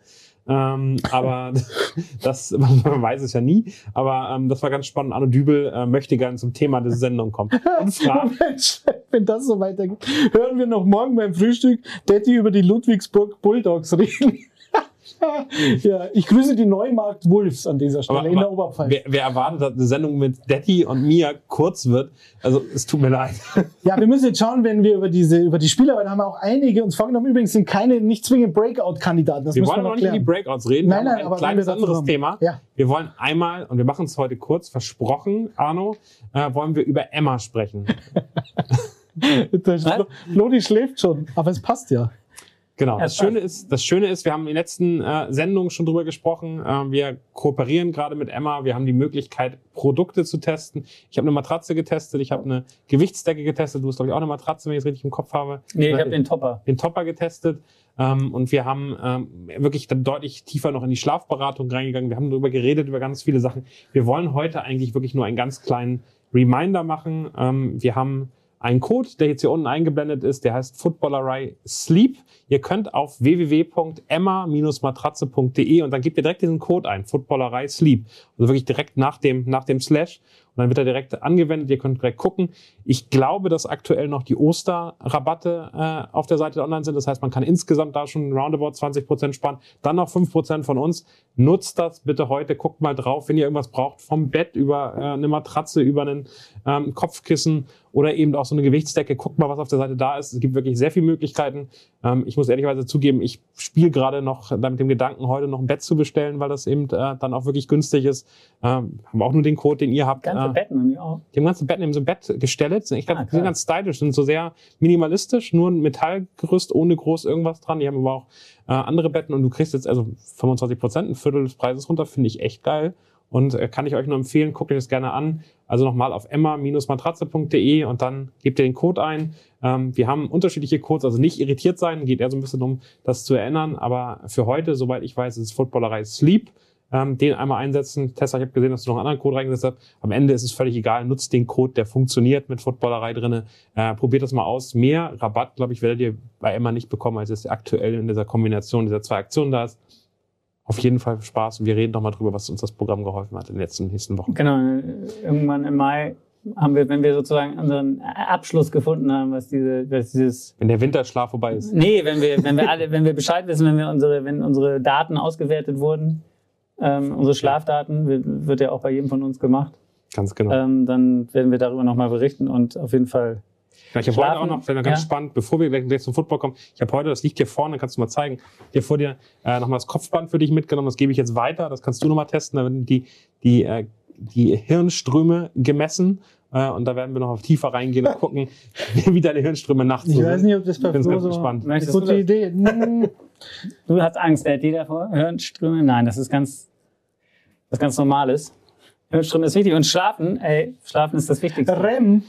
Ähm, aber das, man weiß es ja nie. Aber ähm, das war ganz spannend. Arno Dübel äh, möchte gerne zum Thema dieser Sendung kommen. Und fragt, Moment, wenn das so weitergeht, hören wir noch morgen beim Frühstück Daddy über die Ludwigsburg Bulldogs reden. ja, ich grüße die Neumarkt Wolves an dieser Stelle aber, in der aber Oberpfalz. wer, wer erwartet, dass eine Sendung mit Daddy und Mia kurz wird? Also es tut mir leid. Ja, wir müssen jetzt schauen, wenn wir über diese, über die Spieler, weil da haben wir auch einige uns vorgenommen. Übrigens sind keine, nicht zwingend Breakout-Kandidaten. Das Wir müssen wollen wir noch nicht über die. Breakouts reden. Nein, wir nein, aber ein wir kleines anderes. Thema. Ja. Wir wollen einmal, und wir machen es heute kurz, versprochen, Arno, äh, wollen wir über Emma sprechen. Flori schläft schon, aber es passt ja. Genau. Das Schöne ist, das Schöne ist, wir haben in den letzten äh, Sendungen schon drüber gesprochen. Äh, wir kooperieren gerade mit Emma. Wir haben die Möglichkeit, Produkte zu testen. Ich habe eine Matratze getestet. Ich habe eine Gewichtsdecke getestet. Du hast, glaube ich, auch eine Matratze, wenn ich es richtig im Kopf habe. Nee, ich Äh, habe den Topper. den Topper getestet ähm, und wir haben ähm, wirklich dann deutlich tiefer noch in die Schlafberatung reingegangen. Wir haben darüber geredet, über ganz viele Sachen. Wir wollen heute eigentlich wirklich nur einen ganz kleinen Reminder machen. Ähm, wir haben einen Code, der jetzt hier unten eingeblendet ist, der heißt Footballerei Sleep. Ihr könnt auf www.emma-matratze.de und dann gebt ihr direkt diesen Code ein, Footballerei Sleep. Also wirklich direkt nach dem, nach dem Slash. Und dann wird er direkt angewendet. Ihr könnt direkt gucken. Ich glaube, dass aktuell noch die Osterrabatte äh, auf der Seite online sind. Das heißt, man kann insgesamt da schon roundabout 20 Prozent sparen. Dann noch 5 Prozent von uns. Nutzt das bitte heute. Guckt mal drauf, wenn ihr irgendwas braucht. Vom Bett über äh, eine Matratze, über einen ähm, Kopfkissen oder eben auch so eine Gewichtsdecke. Guckt mal, was auf der Seite da ist. Es gibt wirklich sehr viele Möglichkeiten. Ähm, ich muss ehrlicherweise zugeben, ich spiele gerade noch mit dem Gedanken, heute noch ein Bett zu bestellen, weil das eben äh, dann auch wirklich günstig ist. Ähm, haben auch nur den Code, den ihr habt. Ganze äh, Betten haben die auch. die haben ganze Betten in so ein Bett gestellt. Sind echt Ah, krass. sind ganz stylisch, sind so sehr minimalistisch, nur ein Metallgerüst ohne groß irgendwas dran. Die haben aber auch äh, andere Betten und du kriegst jetzt also 25 Prozent, ein Viertel des Preises runter, finde ich echt geil. Und äh, kann ich euch nur empfehlen, guckt euch das gerne an. Also nochmal auf emma-matratze.de und dann gebt ihr den Code ein. Ähm, wir haben unterschiedliche Codes, also nicht irritiert sein, geht eher so ein bisschen um das zu erinnern. Aber für heute, soweit ich weiß, ist es Footballerei Sleep. Ähm, den einmal einsetzen. Tessa, ich habe gesehen, dass du noch einen anderen Code reingesetzt hast. Am Ende ist es völlig egal. Nutzt den Code, der funktioniert mit Footballerei drinne. Äh, probiert das mal aus. Mehr Rabatt, glaube ich, werdet ihr bei Emma nicht bekommen, als es aktuell in dieser Kombination dieser zwei Aktionen da ist. Auf jeden Fall Spaß und wir reden nochmal drüber, was uns das Programm geholfen hat in den letzten nächsten Wochen. Genau, irgendwann im Mai haben wir, wenn wir sozusagen unseren Abschluss gefunden haben, was diese, was dieses Wenn der Winterschlaf vorbei ist. Nee, wenn wir, wenn wir alle, wenn wir Bescheid wissen, wenn wir unsere, wenn unsere Daten ausgewertet wurden, ähm, unsere Schlafdaten, wird, ja auch bei jedem von uns gemacht, Ganz genau. ähm, dann werden wir darüber nochmal berichten und auf jeden Fall. Ja, ich habe heute auch noch, vielleicht noch ganz ja. spannend, bevor wir gleich, zum Football kommen, ich habe heute, das liegt hier vorne, kannst du mal zeigen, hier vor dir äh, nochmal das Kopfband für dich mitgenommen, das gebe ich jetzt weiter, das kannst du nochmal testen, da werden die, die, äh, die Hirnströme gemessen Äh, und da werden wir noch auf tiefer reingehen und gucken, wie deine Hirnströme nachts Ich so weiß sind. nicht, ob das bei Ich bin Flo ganz so gespannt. eine gute? Idee. Hm, Du hast Angst, äh, die davor? Hirnströme? Nein, das ist ganz, das ist ganz normales. Hirnströme ist wichtig und Schlafen, ey, Schlafen ist das Wichtigste. REM.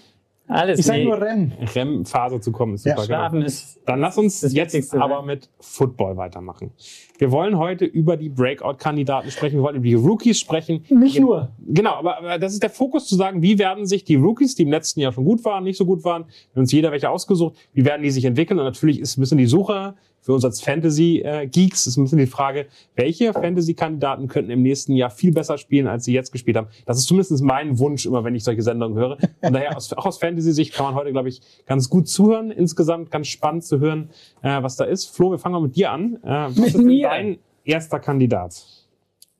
Alles Ich sage nee. nur REM. REM-Phase zu kommen ist Ja, super. genau. Schlafen ist Dann lass uns Das jetzt Wichtigste, aber mit Football weitermachen. Wir wollen heute über die Breakout-Kandidaten sprechen. Wir wollen über die Rookies sprechen. Nicht Ge- nur. Genau, aber, aber das ist der Fokus zu sagen, wie werden sich die Rookies, die im letzten Jahr schon gut waren, nicht so gut waren, wir haben uns jeder welche ausgesucht, wie werden die sich entwickeln? Und natürlich ist ein bisschen die Suche für uns als Fantasy-Geeks ist ein bisschen die Frage, welche Fantasy-Kandidaten könnten im nächsten Jahr viel besser spielen, als sie jetzt gespielt haben. Das ist zumindest mein Wunsch, immer wenn ich solche Sendungen höre. Und daher aus, auch aus Fantasy-Sicht kann man heute, glaube ich, ganz gut zuhören. Insgesamt ganz spannend zu hören, äh, was da ist. Flo, wir fangen mal mit dir an. Äh, was Mit ist denn mir? dein erster Kandidat?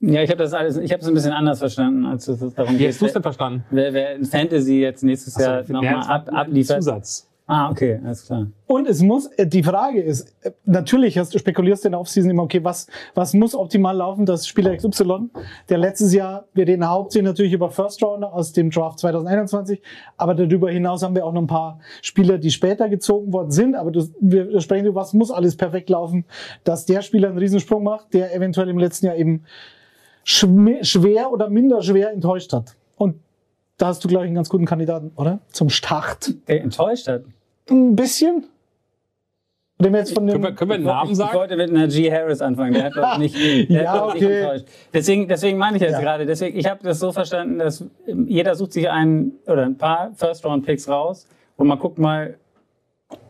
Ja, ich habe das alles, ich habe es ein bisschen anders verstanden, als es darum Wie geht. hast du es denn verstanden? Wer, wer in Fantasy jetzt nächstes Jahr Achso, nochmal ab, abliefert. Zusatz. Ah, okay, alles klar. Und es muss, äh, die Frage ist, äh, natürlich hast, du spekulierst in der Offseason immer, okay, was, was muss optimal laufen, dass Spieler XY, der letztes Jahr, wir reden hauptsächlich natürlich über First Rounder aus dem Draft 2021, aber darüber hinaus haben wir auch noch ein paar Spieler, die später gezogen worden sind, aber das, wir sprechen über, was muss alles perfekt laufen, dass der Spieler einen Riesensprung macht, der eventuell im letzten Jahr eben schwer oder minder schwer enttäuscht hat. Und da hast du, glaube ich, einen ganz guten Kandidaten, oder? Zum Start. Der enttäuscht hat. Ein bisschen. Wir jetzt von Können dem, wir, können wir einen Namen sagen? Ich wollte mit einer G. Harris anfangen. Der hat doch nicht, der Ja, hat nicht okay. enttäuscht. Deswegen, deswegen meine ich jetzt Ja. gerade. Deswegen, ich habe das so verstanden, dass ähm, jeder sucht sich einen oder ein paar First-Round-Picks raus und man guckt mal,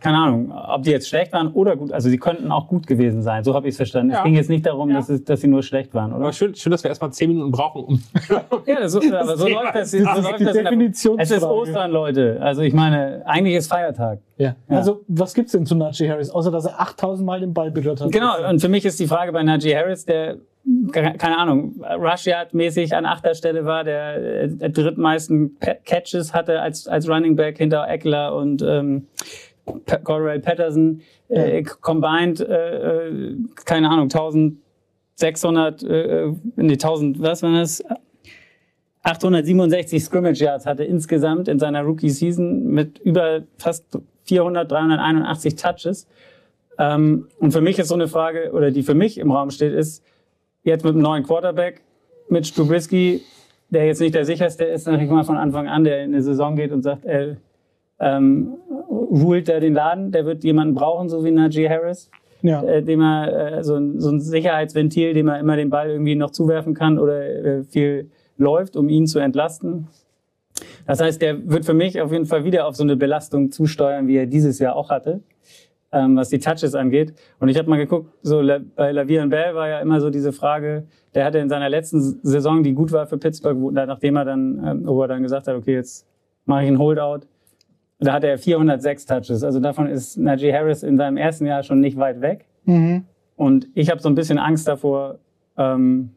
keine Ahnung, ob die jetzt schlecht waren oder gut. Also sie könnten auch gut gewesen sein. So habe ich es verstanden. Ja. Es ging jetzt nicht darum, Ja. dass, es, dass sie nur schlecht waren, oder? Aber schön, schön, dass wir erstmal zehn Minuten brauchen, um Ja, das, so, aber so Thema läuft das. So das ist läuft die das Definitionsfrage. es ist Ostern, Leute. Also ich meine, eigentlich ist Feiertag. ja. Ja. Also, was gibt's denn zu Najee Harris, außer dass er 8000 Mal den Ball berührt hat? Genau, und für mich ist die Frage bei Najee Harris, der, ke- keine Ahnung, Rush-Yard-mäßig an achter Stelle war, der, äh, der drittmeisten Catches hatte als, als Running Back hinter Eckler und ähm, Cordell Patterson. Äh, combined, äh, äh, keine Ahnung, 1600, äh, nee, 1000, was war das? 867 Scrimmage Yards hatte insgesamt in seiner Rookie-Season mit über fast 400, 381 Touches. Ähm, und für mich ist so eine Frage, oder die für mich im Raum steht, ist, jetzt mit einem neuen Quarterback, mit Trubisky, der jetzt nicht der sicherste ist, sag ich mal von Anfang an, der in eine Saison geht und sagt, äh, ähm, ruht er den Laden, der wird jemanden brauchen, so wie Najee Harris, Ja. äh, dem er äh, so, ein, so ein Sicherheitsventil, dem er immer den Ball irgendwie noch zuwerfen kann oder äh, viel läuft, um ihn zu entlasten. Das heißt, der wird für mich auf jeden Fall wieder auf so eine Belastung zusteuern, wie er dieses Jahr auch hatte, ähm, was die Touches angeht. Und ich habe mal geguckt, so La- bei Lavier Bell war ja immer so diese Frage, der hatte in seiner letzten Saison, die gut war für Pittsburgh, wo, nachdem er dann, ähm, wo er dann gesagt hat, okay, jetzt mache ich einen Holdout, da hatte er 406 Touches. Also davon ist Najee Harris in seinem ersten Jahr schon nicht weit weg. Mhm. Und ich habe so ein bisschen Angst davor, ähm,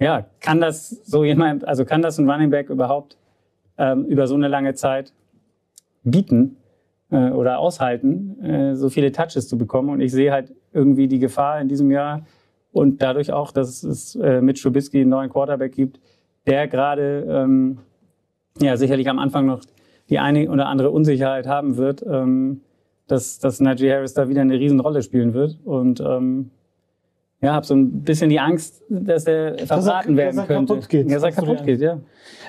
ja, kann das so jemand, also kann das ein Running Back überhaupt ähm, über so eine lange Zeit bieten äh, oder aushalten, äh, so viele Touches zu bekommen? Und ich sehe halt irgendwie die Gefahr in diesem Jahr und dadurch auch, dass es äh, mit Trubisky einen neuen Quarterback gibt, der gerade ähm, ja sicherlich am Anfang noch die eine oder andere Unsicherheit haben wird, ähm, dass, dass Najee Harris da wieder eine Riesenrolle spielen wird. Und ähm, ja, habe so ein bisschen die Angst, dass er verbraten werden dass er könnte. kaputt geht. Dass er kaputt geht, ja.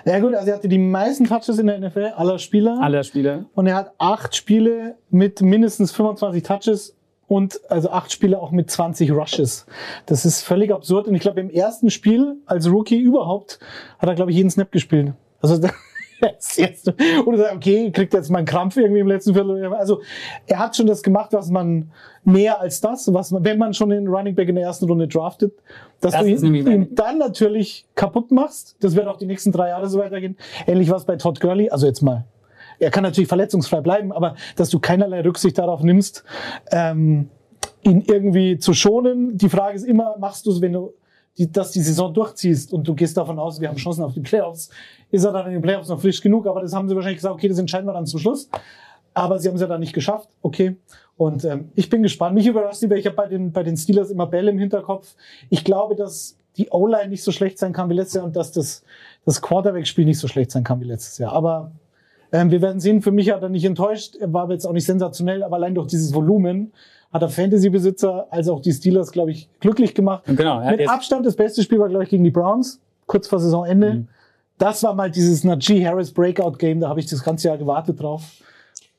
Ja gut, also er hatte die meisten Touches in der NFL aller Spieler. Aller Spieler. Und er hat acht Spiele mit mindestens 25 Touches und also acht Spiele auch mit 20 Rushes. Das ist völlig absurd. Und ich glaube, im ersten Spiel als Rookie überhaupt hat er, glaube ich, jeden Snap gespielt. Also jetzt, oder sagt, okay, kriegt jetzt mal einen Krampf irgendwie im letzten Viertel. Also er hat schon das gemacht, was man mehr als das, was man, wenn man schon den Running Back in der ersten Runde draftet, dass Das du ihn, ihn dann natürlich kaputt machst. Das wird auch die nächsten drei Jahre so weitergehen. Ähnlich was bei Todd Gurley. Also jetzt mal er kann natürlich verletzungsfrei bleiben, aber dass du keinerlei Rücksicht darauf nimmst, ähm, ihn irgendwie zu schonen. Die Frage ist immer, machst du es, wenn du die, dass die Saison durchziehst und du gehst davon aus, wir haben Chancen auf die Playoffs, ist er dann in den Playoffs noch frisch genug, aber das haben sie wahrscheinlich gesagt, okay, das entscheiden wir dann zum Schluss. Aber sie haben es ja dann nicht geschafft, okay. Und ähm, ich bin gespannt. Mich überrascht die, weil ich habe bei den, bei den Steelers immer Bälle im Hinterkopf. Ich glaube, dass die O-Line nicht so schlecht sein kann wie letztes Jahr und dass das, das Quarterback-Spiel nicht so schlecht sein kann wie letztes Jahr. Aber Ähm, wir werden sehen, für mich hat er nicht enttäuscht, er war aber jetzt auch nicht sensationell, aber allein durch dieses Volumen hat er Fantasy-Besitzer als auch die Steelers, glaube ich, glücklich gemacht. Genau, Mit Abstand das beste Spiel war, glaube ich, gegen die Browns, kurz vor Saisonende. Mhm. Das war mal dieses Najee Harris Breakout-Game, da habe ich das ganze Jahr gewartet drauf.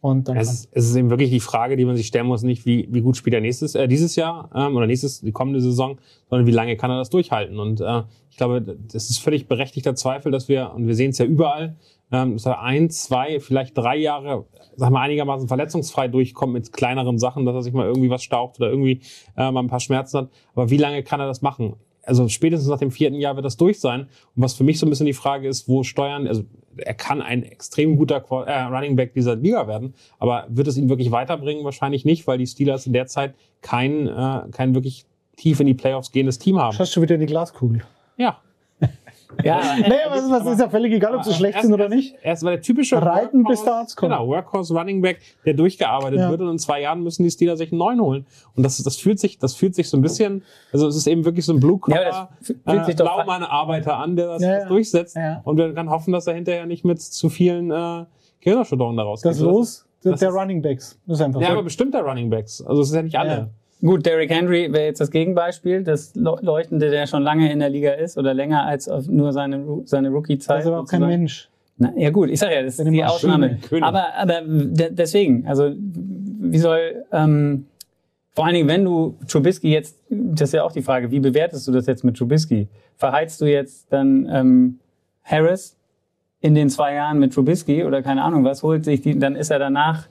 Und dann Es ist, es ist eben wirklich die Frage, die man sich stellen muss, nicht wie, wie gut spielt er nächstes, äh, dieses Jahr ähm, oder nächstes, die kommende Saison, sondern wie lange kann er das durchhalten. Und äh, ich glaube, das ist völlig berechtigter Zweifel, dass wir, und wir sehen es ja überall, ähm, dass er ein, zwei, vielleicht drei Jahre, sag mal, einigermaßen verletzungsfrei durchkommt mit kleineren Sachen, dass er sich mal irgendwie was staucht oder irgendwie äh, mal ein paar Schmerzen hat. Aber wie lange kann er das machen? Also spätestens nach dem vierten Jahr wird das durch sein. Und was für mich so ein bisschen die Frage ist, wo steuern, also er kann ein extrem guter äh, Running Back dieser Liga werden, aber wird es ihn wirklich weiterbringen? Wahrscheinlich nicht, weil die Steelers in der Zeit kein, äh, kein wirklich tief in die Playoffs gehendes Team haben. Schaust du wieder in die Glaskugel. Ja. Ja, Naja, was, was ist ja völlig egal, ob sie schlecht Er ist- sind oder er ist- nicht. Er ist aber der typische Reiten, bis der Arzt kommt. Genau, Workhorse Running Back, der durchgearbeitet Ja. wird und in zwei Jahren müssen die Steelers sich einen neuen holen. Und das, das fühlt sich, das fühlt sich so ein bisschen, also es ist eben wirklich so ein Blue Ja, Collar, aber das fühlt sich äh, doch- Blaumann-Arbeiter an, der das, Ja, das ja. durchsetzt. Ja. Und wir kann hoffen, dass er hinterher nicht mit zu vielen äh, Gehirnerschütterungen daraus Das geht. Los der, das der ist- Running Backs. Das ist einfach Ja, so. aber bestimmt der Running Backs. Also es ist ja nicht alle. Gut, Derrick Henry wäre jetzt das Gegenbeispiel, das Leu- Leuchtende, der schon lange in der Liga ist oder länger als nur seine, seine Rookie-Zeit. Das ist aber auch kein. Mensch. Na, ja gut, ich sage ja, das ist die Ausnahme. Aber, aber de deswegen, also wie soll, ähm, vor allen Dingen, wenn du Trubisky jetzt, das ist ja auch die Frage, wie bewertest du das jetzt mit Trubisky? Verheizt du jetzt dann ähm, Harris in den zwei Jahren mit Trubisky oder keine Ahnung was, holt sich die, dann ist er danach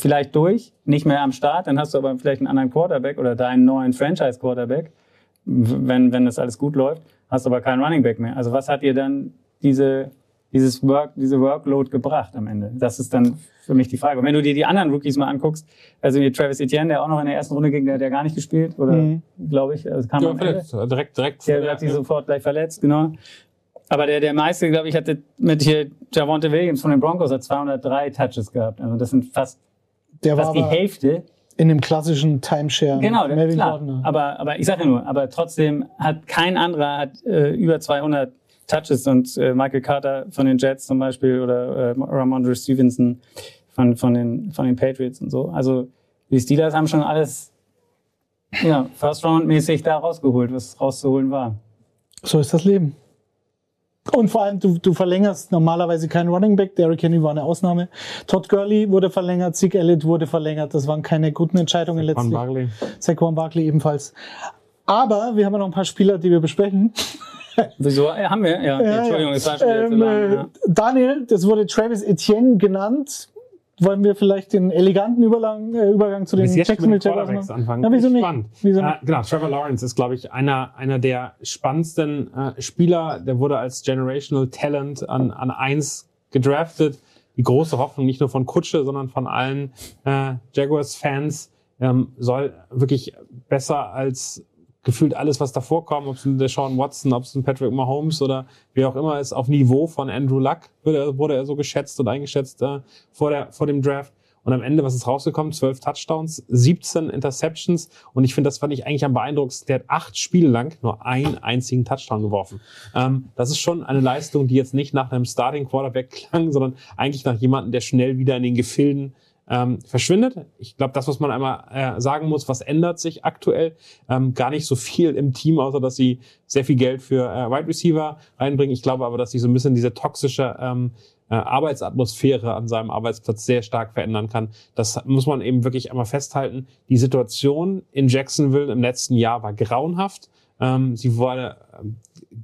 vielleicht durch, nicht mehr am Start, dann hast du aber vielleicht einen anderen Quarterback oder deinen neuen Franchise-Quarterback, wenn, wenn das alles gut läuft, hast aber keinen Running Back mehr. Also was hat dir dann diese, dieses Work, diese Workload gebracht am Ende? Das ist dann für mich die Frage. Und wenn du dir die anderen Rookies mal anguckst, also hier Travis Etienne, der auch noch in der ersten Runde ging, der hat ja gar nicht gespielt, oder Mhm. glaube ich, also kam Ja, am Ende. verletzt. Direkt, direkt. Der hat sich sofort gleich verletzt, genau. Aber der, der meiste, glaube ich, hatte mit hier Javonte Williams von den Broncos hat 203 Touches gehabt. Also das sind fast, Der war fast die Hälfte. in dem klassischen Timeshare. Genau, Melvin klar. Aber, aber ich sage ja nur, aber trotzdem hat kein anderer hat äh, über 200 Touches und äh, Michael Carter von den Jets zum Beispiel oder äh, Ramondre Stevenson von, von, den, von den Patriots und so. Also die Steelers haben schon alles ja, First Round mäßig da rausgeholt, was rauszuholen war. So ist das Leben. Und vor allem, du, du verlängerst normalerweise keinen Running Back. Derrick Henry war eine Ausnahme. Todd Gurley wurde verlängert, Zeke Elliott wurde verlängert. Das waren keine guten Entscheidungen Von letztlich. Barkley. Saquon Barkley ebenfalls. Aber wir haben ja noch ein paar Spieler, die wir besprechen. Wieso? Ja, haben wir? Ja, Ja, Entschuldigung, ja. es war schon wieder zu Ähm, lang. äh, Ja. Daniel, das wurde Travis Etienne genannt. Wollen wir vielleicht den eleganten Überlang, äh, Übergang zu den Jacksonville Jaguars anfangen. Ja, wieso nicht? Spannend. Wieso Äh, nicht? genau, Trevor Lawrence ist, glaube ich, einer, einer der spannendsten äh, Spieler. Der wurde als Generational Talent an, an eins gedraftet. Die große Hoffnung nicht nur von Kutsche, sondern von allen äh, Jaguars-Fans ähm, soll wirklich besser als gefühlt alles, was davor kam, ob es ein Deshaun Watson, ob es ein Patrick Mahomes oder wie auch immer ist, auf Niveau von Andrew Luck wurde, er- so geschätzt und eingeschätzt äh, vor, der, vor dem Draft. Und am Ende, was ist rausgekommen? 12 Touchdowns, 17 Interceptions. Und ich finde, das fand ich eigentlich am beeindruckendsten. Der hat acht Spiele lang nur einen einzigen Touchdown geworfen. Ähm, das ist schon eine Leistung, die jetzt nicht nach einem Starting Quarterback klang, sondern eigentlich nach jemandem, der schnell wieder in den Gefilden ähm, verschwindet. Ich glaube, das, was man einmal äh, sagen muss, was ändert sich aktuell? Ähm, gar nicht so viel im Team, außer dass sie sehr viel Geld für äh, Wide Receiver reinbringen. Ich glaube aber, dass sich so ein bisschen diese toxische ähm, äh, Arbeitsatmosphäre an seinem Arbeitsplatz sehr stark verändern kann. Das muss man eben wirklich einmal festhalten. Die Situation in Jacksonville im letzten Jahr war grauenhaft. Ähm, sie wurde ähm,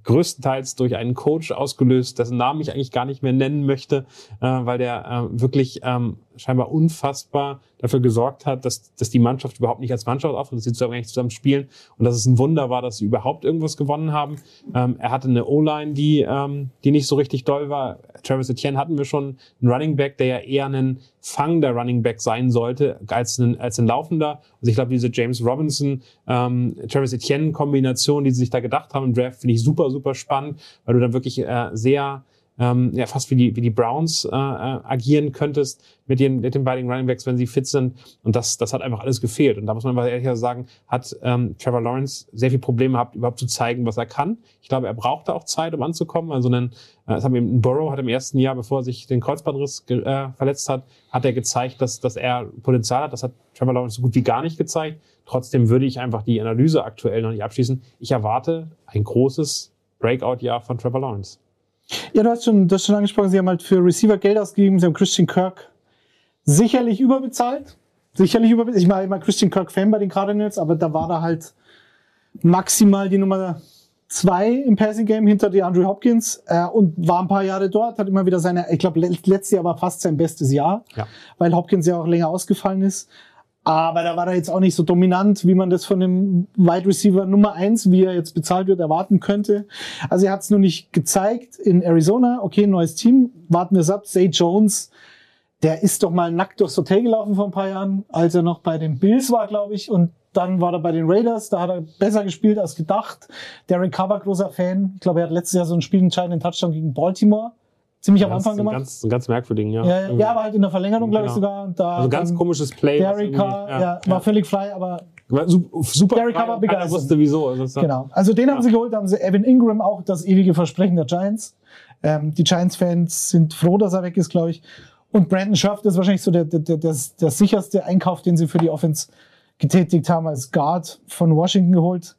größtenteils durch einen Coach ausgelöst, dessen Namen ich eigentlich gar nicht mehr nennen möchte, äh, weil der äh, wirklich ähm, scheinbar unfassbar dafür gesorgt hat, dass, dass die Mannschaft überhaupt nicht als Mannschaft auftritt, dass sie zusammen, eigentlich zusammen spielen und dass es ein Wunder war, dass sie überhaupt irgendwas gewonnen haben. Ähm, er hatte eine O-Line, die, ähm, die nicht so richtig doll war. Travis Etienne hatten wir schon, einen Running Back, der ja eher ein fangender Running Back sein sollte, als ein, als ein laufender. Also ich glaube, diese James Robinson, ähm, Travis Etienne Kombination, die sie sich da gedacht haben im Draft, finde ich super, super spannend, weil du dann wirklich äh, sehr ähm, ja fast wie die, wie die Browns äh, äh, agieren könntest mit den, mit den beiden Running Backs, wenn sie fit sind. Und das, das hat einfach alles gefehlt. Und da muss man mal ehrlich sagen, hat ähm, Trevor Lawrence sehr viel Probleme gehabt, überhaupt zu zeigen, was er kann. Ich glaube, er brauchte auch Zeit, um anzukommen. Also einen, äh, das haben im Burrow hat im ersten Jahr, bevor er sich den Kreuzbandriss äh, verletzt hat, hat er gezeigt, dass, dass er Potenzial hat. Das hat Trevor Lawrence so gut wie gar nicht gezeigt. Trotzdem würde ich einfach die Analyse aktuell noch nicht abschließen. Ich erwarte ein großes Breakout-Jahr von Trevor Lawrence. Ja, du hast schon, das schon angesprochen, sie haben halt für Receiver Geld ausgegeben, sie haben Christian Kirk sicherlich überbezahlt. Sicherlich überbezahlt. Ich war immer Christian Kirk Fan bei den Cardinals, aber da war da halt maximal die Nummer zwei im Passing Game hinter die Andrew Hopkins äh, und war ein paar Jahre dort, hat immer wieder seine, ich glaube, letztes Jahr war fast sein bestes Jahr, Ja. weil Hopkins ja auch länger ausgefallen ist. Aber da war er jetzt auch nicht so dominant, wie man das von dem Wide Receiver Nummer eins, wie er jetzt bezahlt wird, erwarten könnte. Also er hat es nur nicht gezeigt in Arizona. Okay, neues Team, warten wir es ab. Zay Jones, der ist doch mal nackt durchs Hotel gelaufen vor ein paar Jahren, als er noch bei den Bills war, glaube ich. Und dann war er bei den Raiders, da hat er besser gespielt als gedacht. Derek Carver, großer Fan. Ich glaube, er hat letztes Jahr so einen spielentscheidenden Touchdown gegen Baltimore ziemlich am Anfang gemacht. Ganz, ein ganz merkwürdigen, ja. ja, ja, ja, aber halt in der Verlängerung, glaube ich, Genau. sogar. Und da Also ganz dann komisches Play. irgendwie- Carr, ja, war völlig frei, aber Super. Derek Carr war begeistert. wusste wieso. Also Genau. Also den haben sie geholt, da haben sie Evan Ingram auch das ewige Versprechen der Giants. Ähm, die Giants-Fans sind froh, dass er weg ist, glaube ich. Und Brandon das ist wahrscheinlich so der, der, der, der, der sicherste Einkauf, den sie für die Offense getätigt haben, als Guard von Washington geholt.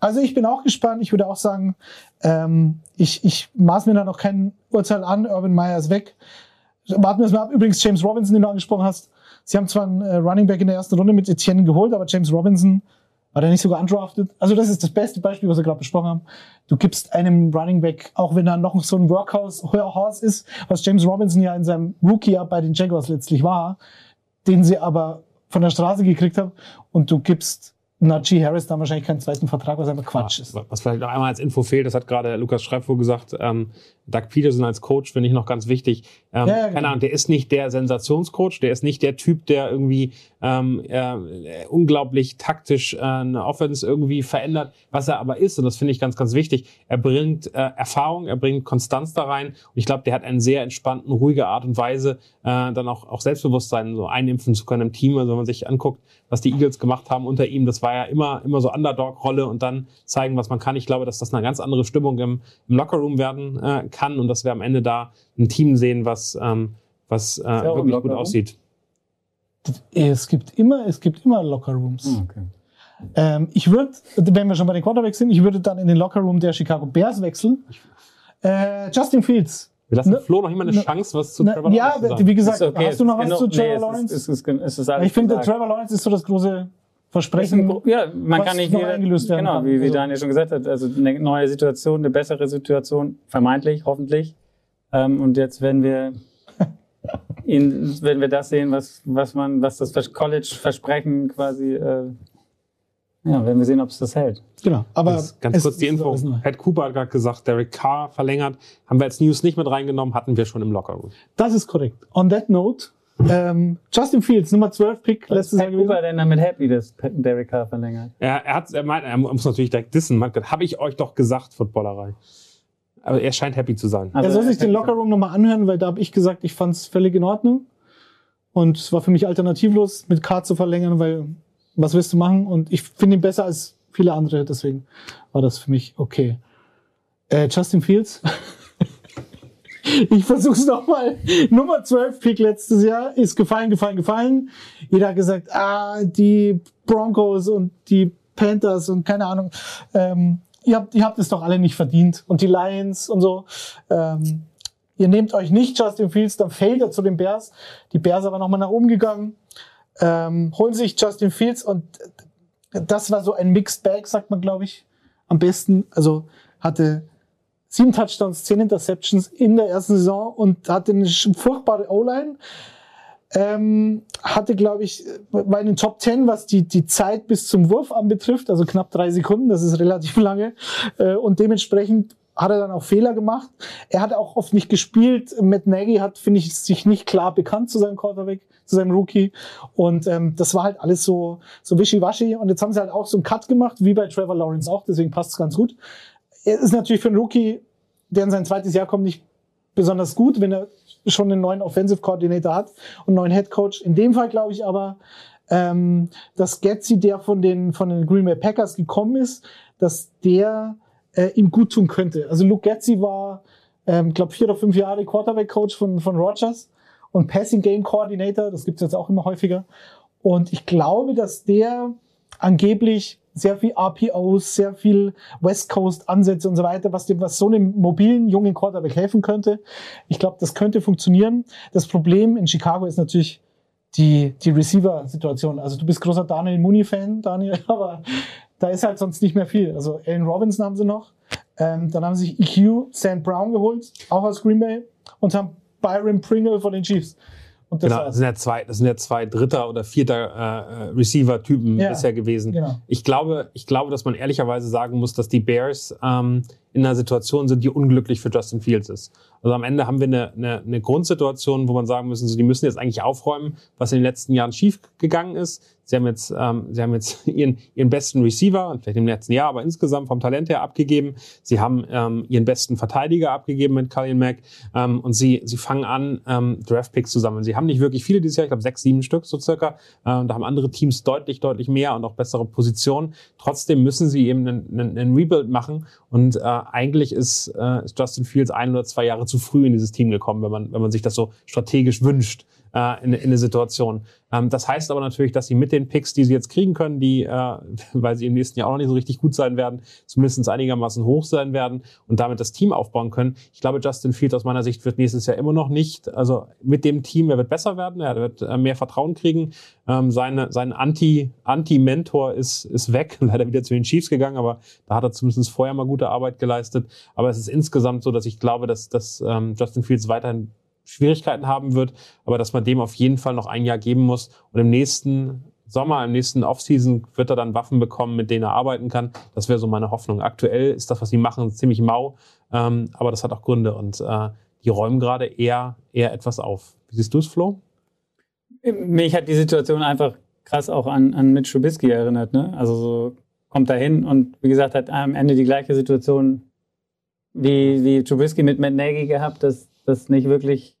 Also ich bin auch gespannt. Ich würde auch sagen, ähm, ich, ich maß mir da noch kein Urteil an. Urban Meyer ist weg. Warten wir es mal ab. Übrigens, James Robinson, den du angesprochen hast. Sie haben zwar einen äh, Running Back in der ersten Runde mit Etienne geholt, aber James Robinson war der nicht sogar undrafted? Also das ist das beste Beispiel, was wir gerade besprochen haben. Du gibst einem Running Back, auch wenn er noch so ein Workhouse Horse ist, was James Robinson ja in seinem Rookie-Jahr bei den Jaguars letztlich war, den sie aber von der Straße gekriegt haben, und du gibst Najee Harris dann wahrscheinlich keinen zweiten Vertrag, was einfach Quatsch ist. Was vielleicht noch einmal als Info fehlt, das hat gerade Lukas Schreibfuhr gesagt, ähm, Doug Peterson als Coach finde ich noch ganz wichtig. Ähm, Ja, ja, Keine genau. Ahnung, der ist nicht der Sensationscoach, der ist nicht der Typ, der irgendwie ähm, äh, unglaublich taktisch äh, eine Offense irgendwie verändert, was er aber ist, und das finde ich ganz, ganz wichtig, er bringt äh, Erfahrung, er bringt Konstanz da rein und ich glaube, der hat einen sehr entspannten, ruhige Art und Weise, äh, dann auch, auch Selbstbewusstsein so einimpfen zu können im Team. Also wenn man sich anguckt, was die Eagles gemacht haben unter ihm, das war ja immer, immer so Underdog-Rolle und dann zeigen, was man kann. Ich glaube, dass das eine ganz andere Stimmung im, im Lockerroom werden äh, kann und dass wir am Ende da ein Team sehen, was, ähm, was äh, wirklich gut aussieht. Es gibt immer, es gibt immer Lockerrooms. Ah, okay. Ähm, ich würde, wenn wir schon bei den Quarterbacks sind, ich würde dann in den Lockerroom der Chicago Bears wechseln. Äh, Justin Fields. Wir lassen Ne- Flo noch immer eine ne- Chance, was zu Na, Trevor ja, Lawrence zu sagen. wie gesagt, okay, hast du noch es was ist zu Trevor nee, es Lawrence? Ist, es ist, es ist alles ich finde. Trevor Lawrence ist so das große Versprechen. ja, man was kann nicht jeder- eingelöst werden Genau, kann. wie, wie Also- Daniel schon gesagt hat, also eine neue Situation, eine bessere Situation, vermeintlich, hoffentlich. Ähm, und jetzt werden wir ihn, werden wir das sehen, was, was man, was das Vers- College-Versprechen quasi, äh, ja, werden wir sehen, ob es das hält. Genau. Aber Ganz, ganz es kurz die Info. Pat Cooper hat gerade gesagt, Derek Carr verlängert. Haben wir als News nicht mit reingenommen, hatten wir schon im Lockerroom. Das ist korrekt. On that note, ähm, Justin Fields, Nummer 12 Pick, letztes Jahr. Cooper denn damit happy, dass Pat- Derek Carr verlängert? Er, er, hat, er, meint, er muss natürlich direkt dissen. Man habe ich euch doch gesagt, Footballerei. Aber er scheint happy zu sein. Er Also, soll sich den Lockerroom nochmal anhören, weil da habe ich gesagt, ich fand es völlig in Ordnung. Und es war für mich alternativlos, mit K zu verlängern, weil was willst du machen? Und ich finde ihn besser als viele andere, deswegen war das für mich okay. Äh, Justin Fields. ich versuch's nochmal. Nummer 12 Pick letztes Jahr ist gefallen, gefallen, gefallen. Jeder hat gesagt, ah, die Broncos und die Panthers und keine Ahnung. Ähm, ihr habt, ihr habt es doch alle nicht verdient. Und die Lions und so. Ähm, ihr nehmt euch nicht Justin Fields, dann fällt er zu den Bears. Die Bears aber nochmal nach oben gegangen, ähm, holen sich Justin Fields und das war so ein Mixed Bag, sagt man, glaube ich, am besten. Also hatte sieben Touchdowns, zehn Interceptions in der ersten Saison und hatte eine furchtbare O-Line. Ähm, hatte, glaube ich, in den Top 10, was die, die Zeit bis zum Wurf anbetrifft, also knapp drei Sekunden, das ist relativ lange. Äh, und dementsprechend hat er dann auch Fehler gemacht. Er hat auch oft nicht gespielt. Matt Nagy hat, finde ich, sich nicht klar bekannt zu seinem Quarterback, zu seinem Rookie. Und ähm, das war halt alles so, so wischiwaschi. Und jetzt haben sie halt auch so einen Cut gemacht, wie bei Trevor Lawrence auch. Deswegen passt es ganz gut. Ist natürlich für einen Rookie, der in sein zweites Jahr kommt, nicht besonders gut, wenn er schon einen neuen Offensive Coordinator hat und einen neuen Head Coach. In dem Fall glaube ich aber, ähm, dass Getzi, der von den, von den Green Bay Packers gekommen ist, dass der äh, ihm gut tun könnte. Also Luke Getzi war, ähm, glaube vier oder fünf Jahre Quarterback Coach von, von Rogers und Passing Game Coordinator, das gibt's jetzt auch immer häufiger. Und ich glaube, dass der angeblich sehr viel RPOs, sehr viel West Coast Ansätze und so weiter, was dem, was so einem mobilen jungen Quarterback helfen könnte. Ich glaube, das könnte funktionieren. Das Problem in Chicago ist natürlich die, die Receiver-Situation. Also du bist großer Daniel Mooney-Fan, Daniel, aber da ist halt sonst nicht mehr viel. Also Allen Robinson haben sie noch. Ähm, dann haben sie sich EQ Sand Brown geholt, auch aus Green Bay, und haben Byron Pringle von den Chiefs. Und das, genau, das sind ja zwei, das sind ja zwei Dritter oder Vierter äh, Receiver-Typen ja, bisher gewesen. Genau. Ich glaube, ich glaube, dass man ehrlicherweise sagen muss, dass die Bears ähm, in einer Situation sind, die unglücklich für Justin Fields ist. Also am Ende haben wir eine, eine, eine Grundsituation, wo man sagen müssen, so, die müssen jetzt eigentlich aufräumen, was in den letzten Jahren schief gegangen ist. Sie haben jetzt, ähm, sie haben jetzt ihren, ihren besten Receiver, vielleicht im letzten Jahr, aber insgesamt vom Talent her abgegeben. Sie haben ähm, ihren besten Verteidiger abgegeben mit Kalin Mack ähm, und sie, sie fangen an, ähm, Draftpicks zu sammeln. Sie haben nicht wirklich viele dieses Jahr, ich glaube sechs, sieben Stück so circa. Äh, da haben andere Teams deutlich, deutlich mehr und auch bessere Positionen. Trotzdem müssen sie eben einen, einen, einen Rebuild machen und äh, eigentlich ist, äh, ist Justin Fields ein oder zwei Jahre zu früh in dieses Team gekommen, wenn man, wenn man sich das so strategisch wünscht äh, in, in eine Situation. Ähm, das heißt aber natürlich, dass sie mit den Picks, die sie jetzt kriegen können, die, äh, weil sie im nächsten Jahr auch noch nicht so richtig gut sein werden, zumindest einigermaßen hoch sein werden und damit das Team aufbauen können. Ich glaube, Justin Fields aus meiner Sicht wird nächstes Jahr immer noch nicht, also mit dem Team, er wird besser werden, er wird äh, mehr Vertrauen kriegen. Ähm, seine, sein Anti, Anti-Mentor ist, ist weg, leider wieder zu den Chiefs gegangen, aber da hat er zumindest vorher mal gute Arbeit geleistet. Aber es ist insgesamt so, dass ich glaube, dass, dass ähm, Justin Fields weiterhin Schwierigkeiten haben wird, aber dass man dem auf jeden Fall noch ein Jahr geben muss. Und im nächsten Sommer, im nächsten Offseason wird er dann Waffen bekommen, mit denen er arbeiten kann. Das wäre so meine Hoffnung. Aktuell ist das, was sie machen, ziemlich mau, ähm, aber das hat auch Gründe und äh, die räumen gerade eher, eher etwas auf. Wie siehst du es, Flo? Mich hat die Situation einfach krass auch an, an Mitch Trubisky erinnert. Ne? Also so kommt da hin und wie gesagt, hat am Ende die gleiche Situation wie, wie Trubisky mit Matt Nagy gehabt, dass das nicht wirklich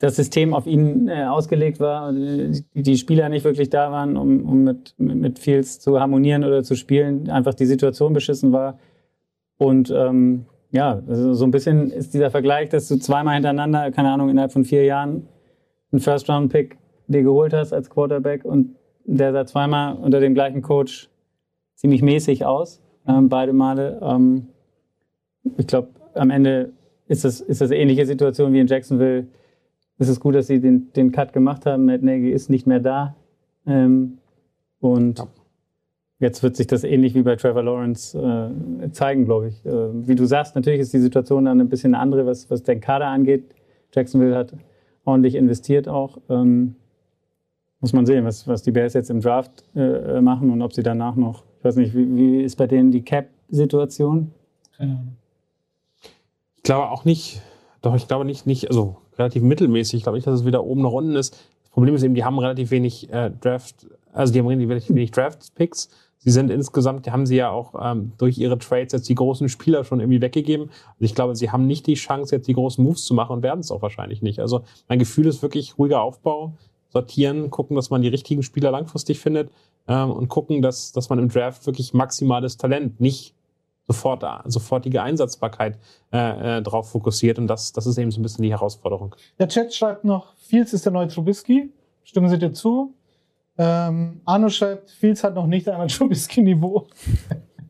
das System auf ihn äh, ausgelegt war, die, die Spieler nicht wirklich da waren, um, um mit, mit Fields zu harmonieren oder zu spielen, einfach die Situation beschissen war. Und ähm, ja, also so ein bisschen ist dieser Vergleich, dass du zweimal hintereinander, keine Ahnung, innerhalb von vier Jahren einen First-Round-Pick dir geholt hast als Quarterback und der sah zweimal unter dem gleichen Coach ziemlich mäßig aus, ähm, beide Male. Ähm, ich glaube, am Ende ist das, ist das eine ähnliche Situation wie in Jacksonville es ist gut, dass sie den, den Cut gemacht haben. Matt Nagy ist nicht mehr da. Ähm, und ja. jetzt wird sich das ähnlich wie bei Trevor Lawrence äh, zeigen, glaube ich. Äh, wie du sagst, natürlich ist die Situation dann ein bisschen andere, was, was den Kader angeht. Jacksonville hat ordentlich investiert auch. Ähm, muss man sehen, was, was die Bears jetzt im Draft äh, machen und ob sie danach noch, ich weiß nicht, wie, wie ist bei denen die Cap-Situation? Ich glaube auch nicht, doch ich glaube nicht, nicht, also relativ mittelmäßig. Ich glaube nicht, dass es wieder oben nach unten ist. Das Problem ist eben, die haben relativ wenig äh, Draft, also die haben relativ wenig Draft-Picks. Sie sind insgesamt, die haben sie ja auch ähm, durch ihre Trades jetzt die großen Spieler schon irgendwie weggegeben. Also ich glaube, sie haben nicht die Chance, jetzt die großen Moves zu machen und werden es auch wahrscheinlich nicht. Also mein Gefühl ist wirklich ruhiger Aufbau, sortieren, gucken, dass man die richtigen Spieler langfristig findet ähm, und gucken, dass, dass man im Draft wirklich maximales Talent, nicht sofort, sofortige Einsatzbarkeit äh, äh, drauf fokussiert. Und das, das ist eben so ein bisschen die Herausforderung. Der Chat schreibt noch, Fields ist der neue Trubisky. Stimmen Sie dir zu? Ähm, Arno schreibt, Fields hat noch nicht einmal Trubisky-Niveau.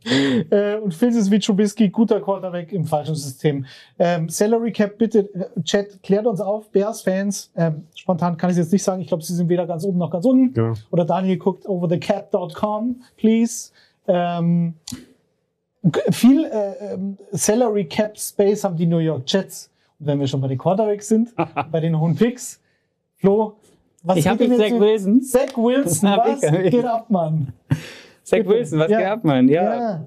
äh, und Fields ist wie Trubisky, guter Quarterback im falschen System. Ähm, Salary Cap, bitte, äh, Chat, klärt uns auf, Bears-Fans. Ähm, spontan kann ich es jetzt nicht sagen. Ich glaube, sie sind weder ganz oben noch ganz unten. Ja. Oder Daniel guckt overthecap.com, please. Ähm, viel äh, ähm, Salary Cap Space haben die New York Jets. Und wenn wir schon bei den Quarterbacks sind, bei den hohen Picks, Flo, was ich habe jetzt Zach Wilson. Zach Wilson, was geht ab, Mann? Zach Wilson, was ja. geht ab, Mann? Ja. ja.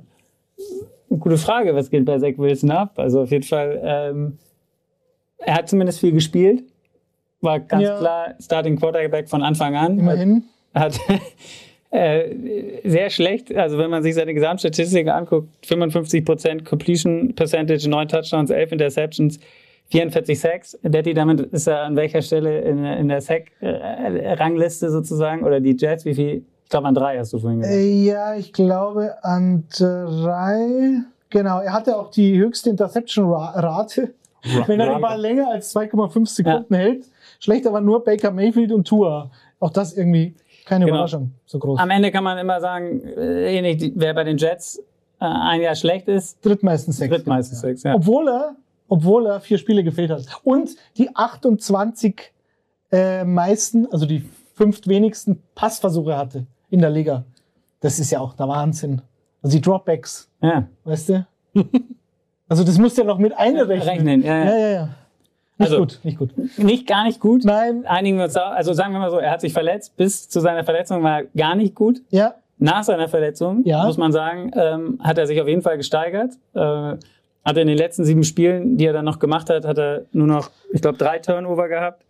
Gute Frage, was geht bei Zach Wilson ab? Also auf jeden Fall, ähm, er hat zumindest viel gespielt. War ganz ja. klar Starting Quarterback von Anfang an. Immerhin. Hat, äh, sehr schlecht. Also wenn man sich seine Gesamtstatistiken anguckt, 55% Completion Percentage, 9 Touchdowns, 11 Interceptions, 44 Sacks. Detti, damit ist er an welcher Stelle in, in der Sack-Rangliste sozusagen? Oder die Jets, wie viel? Ich glaube an drei hast du vorhin gesagt. Äh, ja, ich glaube an drei. Genau, er hatte auch die höchste Interception-Rate. Wenn er den Ball länger als 2,5 Sekunden hält. Schlechter war nur Baker Mayfield und Tua. Auch das irgendwie keine Genau. Überraschung, so groß. Am Ende kann man immer sagen, äh, ähnlich, wer bei den Jets äh, ein Jahr schlecht ist, Drittmeistens sechs. drittmeistens sechs. Ja. Obwohl er, obwohl er vier Spiele gefehlt hat. Und die 28 äh, meisten, also die fünf wenigsten Passversuche hatte in der Liga. Das ist ja auch der Wahnsinn. Also die Dropbacks, ja. weißt du? also das musst du ja noch mit einrechnen. Rechnen, ja, ja. Ja, ja, ja. Nicht Also- gut, nicht gut. Nicht gar nicht gut. Nein, Einigen wir uns da, also sagen wir mal so, er hat sich verletzt. Bis zu seiner Verletzung war er gar nicht gut. ja, Nach seiner Verletzung, Ja. muss man sagen, ähm, hat er sich auf jeden Fall gesteigert. Äh, hat er in den letzten sieben Spielen, die er dann noch gemacht hat, hat er nur noch, ich glaube, drei Turnover gehabt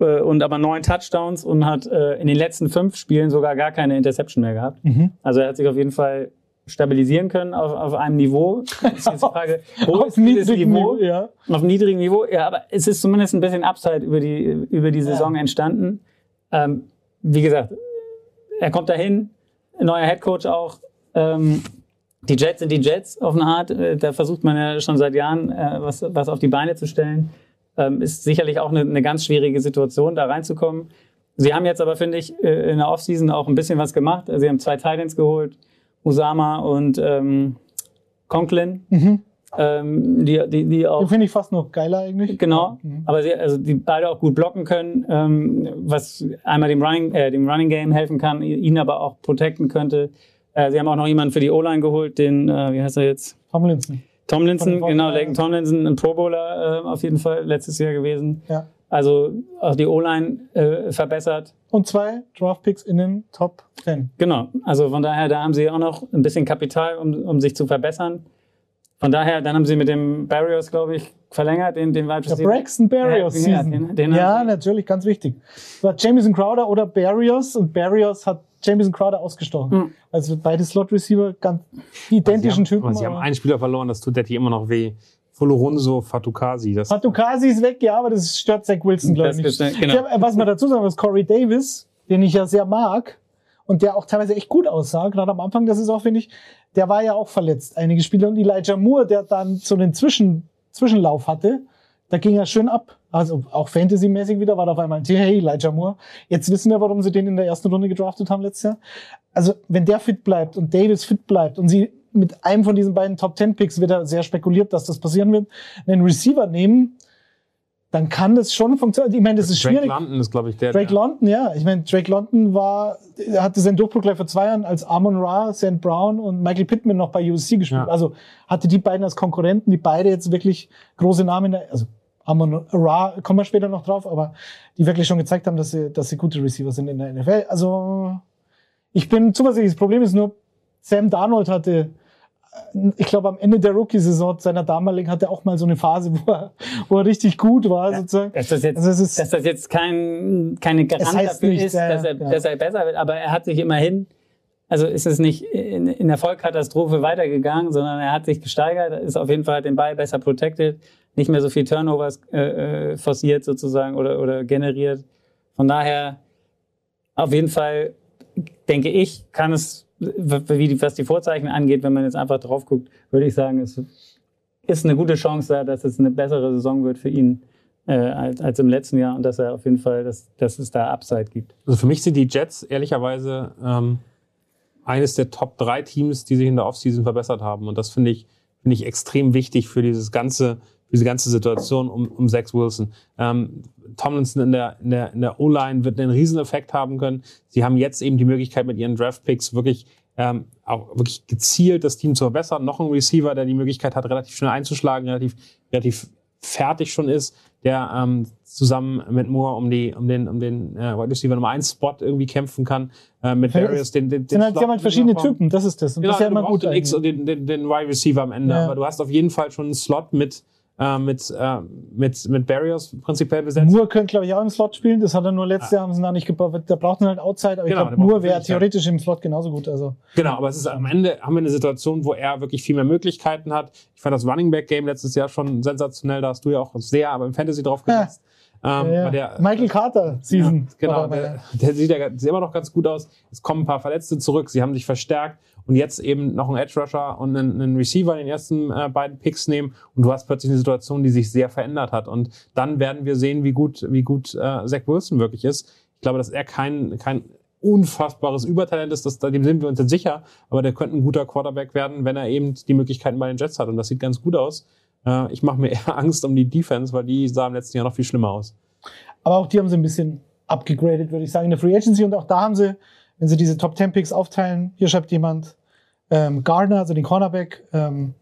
äh, und aber neun Touchdowns und hat äh, in den letzten fünf Spielen sogar gar keine Interception mehr gehabt. Mhm. Also er hat sich auf jeden Fall stabilisieren können auf, auf einem Niveau. Das ist jetzt die Frage, wo auf ist dieses niedrigem Niveau? Niveau, ja. Auf niedrigem Niveau, ja, aber es ist zumindest ein bisschen Upside über die, über die Saison entstanden. Ähm, wie gesagt, er kommt dahin, neuer Headcoach auch. Ähm, die Jets sind die Jets auf eine Art. Äh, Da versucht man ja schon seit Jahren, äh, was, was auf die Beine zu stellen. Ähm, ist sicherlich auch eine, eine ganz schwierige Situation, da reinzukommen. Sie haben jetzt aber, finde ich, äh, in der Offseason auch ein bisschen was gemacht. Sie haben zwei Titans geholt, Usama und ähm, Conklin, Mhm. ähm, die, die, die auch finde ich fast noch geiler eigentlich. Genau, Mhm. aber sie, also die beide auch gut blocken können, ähm, was einmal dem Running, äh, dem Running Game helfen kann, ihn aber auch protecten könnte. Äh, sie haben auch noch jemanden für die O-Line geholt, den, äh, wie heißt er jetzt? Tomlinson. Tomlinson, genau, 49ers. Laken Tomlinson, ein Pro Bowler äh, auf jeden Fall letztes Jahr gewesen. Ja. Also auch die O-Line äh, verbessert. Und zwei Draftpicks in den Top 10. Genau, also von daher, da haben sie auch noch ein bisschen Kapital, um, um sich zu verbessern. Von daher, dann haben sie mit dem Barrios, glaube ich, verlängert, den, den Wide Der Receiver. Braxton Barrios Ja, den- den ja, natürlich, ganz wichtig. War Jamison Crowder oder Barrios und Barrios hat Jamison Crowder ausgestochen. Mhm. Also beide Slot Receiver, ganz identischen sie haben, Typen. aber Sie haben einen Spieler verloren, das tut Detti immer noch weh. Folorunso Fatukasi. Das, Fatukasi ist weg, ja, aber das stört Zach Wilson, glaube Das ich. ist- nicht. genau. Ich hab, was man dazu sagen muss, Corey Davis, den ich ja sehr mag und der auch teilweise echt gut aussah, gerade am Anfang der Saison, finde ich, der war ja auch verletzt, einige Spiele. Und Elijah Moore, der dann so einen Zwischen, Zwischenlauf hatte, da ging er schön ab. Also auch Fantasy-mäßig wieder war da auf einmal ein Thema, hey, Elijah Moore. Jetzt wissen wir, warum sie den in der ersten Runde gedraftet haben letztes Jahr. Also wenn der fit bleibt und Davis fit bleibt und sie mit einem von diesen beiden Top 10 Picks wird da sehr spekuliert, dass das passieren wird, einen Receiver nehmen, dann kann das schon funktionieren. Ich meine, das ist Drake schwierig. London ist, glaube ich, der. Drake der London, ja. Ich meine, Drake London war, hatte seinen Durchbruch gleich vor zwei Jahren als Amon Ra, St. Brown und Michael Pittman noch bei USC gespielt. Ja. Also hatte die beiden als Konkurrenten, die beide jetzt wirklich große Namen, in der, also Amon Ra, kommen wir später noch drauf, aber die wirklich schon gezeigt haben, dass sie, dass sie gute Receiver sind in der NFL. Also ich bin zuversichtlich. Das Problem ist nur, Sam Darnold hatte ich glaube, am Ende der Rookie-Saison seiner damaligen hatte er auch mal so eine Phase, wo er, wo er richtig gut war, sozusagen. Dass das jetzt, Also es ist- dass das jetzt kein, keine Garant Es heißt dafür nicht, ist, ja, dass, er, ja. dass er besser wird, aber er hat sich immerhin, also ist es nicht in, in der Vollkatastrophe weitergegangen, sondern er hat sich gesteigert, ist auf jeden Fall den Ball besser protected, nicht mehr so viel Turnovers äh, äh, forciert sozusagen oder, oder generiert. Von daher auf jeden Fall denke ich, kann es, wie was die Vorzeichen angeht, wenn man jetzt einfach drauf guckt, würde ich sagen, es ist eine gute Chance da, dass es eine bessere Saison wird für ihn äh, als, als im letzten Jahr und dass er auf jeden Fall, dass, dass es da Upside gibt. Also für mich sind die Jets ehrlicherweise ähm, eines der Top drei Teams, die sich in der Offseason verbessert haben. Und das finde ich, finde ich extrem wichtig für dieses ganze, diese ganze Situation um, um Zach Wilson. Ähm, Tomlinson in der, in der, in der O-Line wird einen Rieseneffekt haben können. Sie haben jetzt eben die Möglichkeit mit ihren Draft-Picks wirklich ähm, auch wirklich gezielt das Team zu verbessern. Noch ein Receiver, der die Möglichkeit hat, relativ schnell einzuschlagen, relativ, relativ fertig schon ist, der ähm, zusammen mit Moore um die um den um den äh, Wide Receiver Nummer 1 Spot irgendwie kämpfen kann äh, mit Ja, Darius den den, den sind halt, die haben halt verschiedene Slot- Typen, das ist das. Und Genau, das ist ja immer gut. den X und den, den, den Wide Receiver am Ende, Ja. aber du hast auf jeden Fall schon einen Slot mit äh, mit, äh, mit, mit Barriers prinzipiell besetzt. Moore könnte, glaube ich, auch im Slot spielen. Das hat er nur letztes Jahr, haben sie noch nicht gebaut. Da braucht man halt Outside, aber Genau, ich glaube, Moore wäre theoretisch im Slot genauso gut. Also, Genau, aber es ist am Ende haben wir eine Situation, wo er wirklich viel mehr Möglichkeiten hat. Ich fand das Running Back Game letztes Jahr schon sensationell. Da hast du ja auch sehr, aber im Fantasy drauf gesetzt. Ähm, ja, weil der, Michael Carter Season. Genau, War der, der sieht ja sieht immer noch ganz gut aus. Es kommen ein paar Verletzte zurück, sie haben sich verstärkt und jetzt eben noch einen Edge Rusher und einen, einen Receiver in den ersten äh, beiden Picks nehmen und du hast plötzlich eine Situation, die sich sehr verändert hat und dann werden wir sehen, wie gut, wie gut äh, Zach Wilson wirklich ist. Ich glaube, dass er kein, kein unfassbares Übertalent ist, das, dem sind wir uns jetzt sicher, aber der könnte ein guter Quarterback werden, wenn er eben die Möglichkeiten bei den Jets hat und das sieht ganz gut aus. Äh, ich mache mir eher Angst um die Defense, weil die sah im letzten Jahr noch viel schlimmer aus. Aber auch die haben sie ein bisschen abgegradet, würde ich sagen, in der Free Agency. Und auch da haben sie, wenn sie diese Top 10 Picks aufteilen, hier schreibt jemand ähm, Gardner, also den Cornerback, ähm,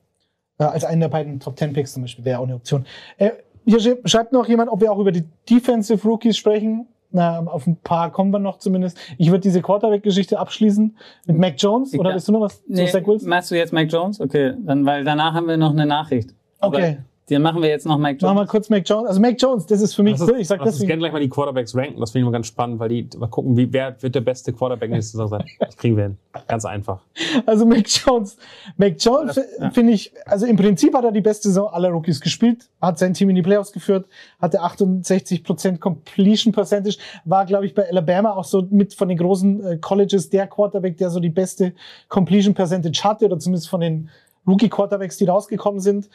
äh, als einen der beiden Top 10 Picks zum Beispiel, wäre auch eine Option. Äh, hier schreibt noch jemand, ob wir auch über die Defensive Rookies sprechen. Na, auf ein paar kommen wir noch zumindest. Ich würde diese Quarterback-Geschichte abschließen mit Mac Jones. Oder willst du noch was Nee, zu Zach Wilson? machst du jetzt Mac Jones? Okay, dann, weil danach haben wir noch eine Nachricht. Okay, Dann machen wir jetzt noch Mac machen wir Jones. kurz Mac Jones. Also Mac Jones, das ist für mich, Lass uns, ich sag uns deswegen, gerne gleich mal die Quarterbacks ranken. Das finde ich mal ganz spannend, weil die mal gucken, wie, wer wird der beste Quarterback nächste Saison sein. Das kriegen wir hin. Ganz einfach. Also Mac Jones. Mac Jones Ja. finde ich, also im Prinzip hat er die beste Saison aller Rookies gespielt, hat sein Team in die Playoffs geführt, hatte 68% Completion Percentage, war, glaube ich, bei Alabama auch so mit von den großen äh, Colleges der Quarterback, der so die beste Completion Percentage hatte, oder zumindest von den Rookie Quarterbacks, die rausgekommen sind.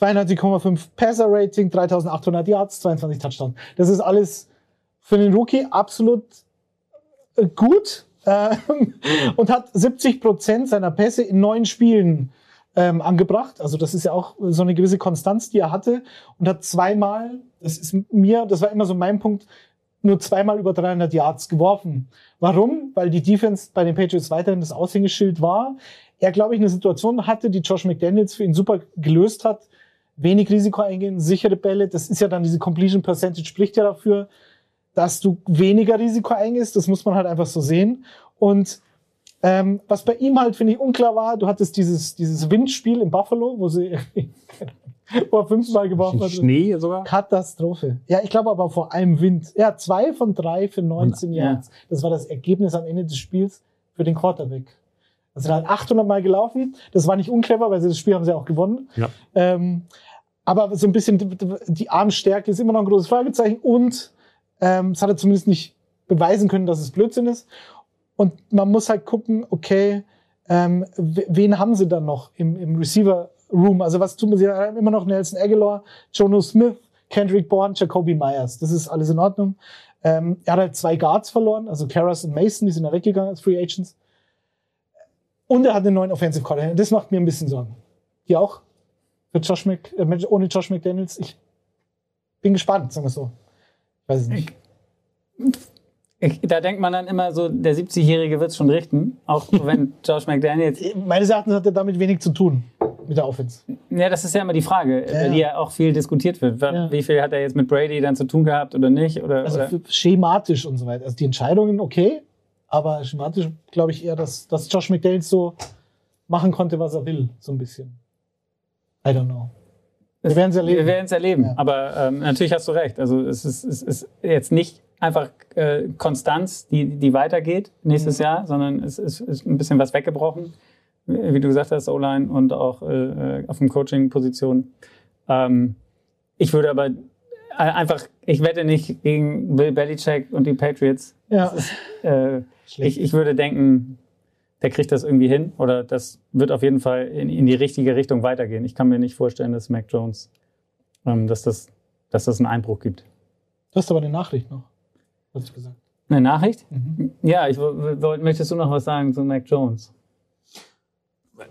92,5 Passer Rating, 3800 Yards, 22 Touchdowns. Das ist alles für den Rookie absolut äh, gut ähm, und hat 70 Prozent seiner Pässe in neun Spielen ähm, angebracht. Also das ist ja auch so eine gewisse Konstanz, die er hatte und hat zweimal, das ist mir, das war immer so mein Punkt, nur zweimal über 300 Yards geworfen. Warum? Weil die Defense bei den Patriots weiterhin das Aushängeschild war. Er, glaube ich, eine Situation hatte, die Josh McDaniels für ihn super gelöst hat. Wenig Risiko eingehen, sichere Bälle. Das ist ja dann diese Completion Percentage spricht ja dafür, dass du weniger Risiko eingehst. Das muss man halt einfach so sehen. Und ähm, was bei ihm halt, finde ich, unklar war, du hattest dieses, dieses Windspiel in Buffalo, wo sie wo er fünfmal geworfen hat. Schnee sogar? Katastrophe. Ja, ich glaube aber vor allem Wind. Ja, zwei von drei für 19 Ja. Yards. Das war das Ergebnis am Ende des Spiels für den Quarterback. Das sind halt 800 Mal gelaufen. Das war nicht unclever, weil sie das Spiel haben sie auch gewonnen. Ja. Ähm, aber so ein bisschen die, Armstärke ist immer noch ein großes Fragezeichen und ähm, es hat er zumindest nicht beweisen können, dass es Blödsinn ist. Und man muss halt gucken, okay, ähm, we- wen haben sie dann noch im, im Receiver Room? Also was tun sie? haben immer noch Nelson Aguilar, Jono Smith, Kendrick Bourne, Jacoby Myers. Das ist alles in Ordnung. Ähm, er hat halt zwei Guards verloren, also Karras und Mason, die sind da weggegangen als Free Agents. Und er hat einen neuen Offensive Coordinator. Das macht mir ein bisschen Sorgen. Hier auch? Für Josh Mc, äh, mit- ohne Josh McDaniels. Ich bin gespannt, sagen wir so. Ich weiß es nicht. Ich, da denkt man dann immer so, der 70-Jährige wird es schon richten, auch wenn Josh McDaniels. Meines Erachtens hat er damit wenig zu tun mit der Offense. Ja, das ist ja immer die Frage, Ja, ja. die ja auch viel diskutiert wird. Ja. Wie viel hat er jetzt mit Brady dann zu tun gehabt oder nicht? Oder, Also oder? schematisch und so weiter. Also die Entscheidungen okay, aber schematisch glaube ich eher, dass, dass Josh McDaniels so machen konnte, was er will, so ein bisschen. I don't know. Wir werden es erleben. Wir werden es erleben. Ja. Aber ähm, natürlich hast du recht. Also es ist, es ist jetzt nicht einfach äh, Konstanz, die, die weitergeht nächstes Mhm. Jahr, sondern es ist, ist ein bisschen was weggebrochen. Wie du gesagt hast, O-Line und auch äh, auf dem Coaching-Position. Ähm, ich würde aber äh, einfach, ich wette nicht gegen Bill Belichick und die Patriots. Ja, Äh, ich, ich würde denken, der kriegt das irgendwie hin oder das wird auf jeden Fall in, in die richtige Richtung weitergehen. Ich kann mir nicht vorstellen, dass Mac Jones, ähm, dass, das, dass das einen Einbruch gibt. du hast aber eine Nachricht noch. Hast du gesagt. Eine Nachricht? Mhm. Ja, ich möchtest du noch was sagen zu Mac Jones?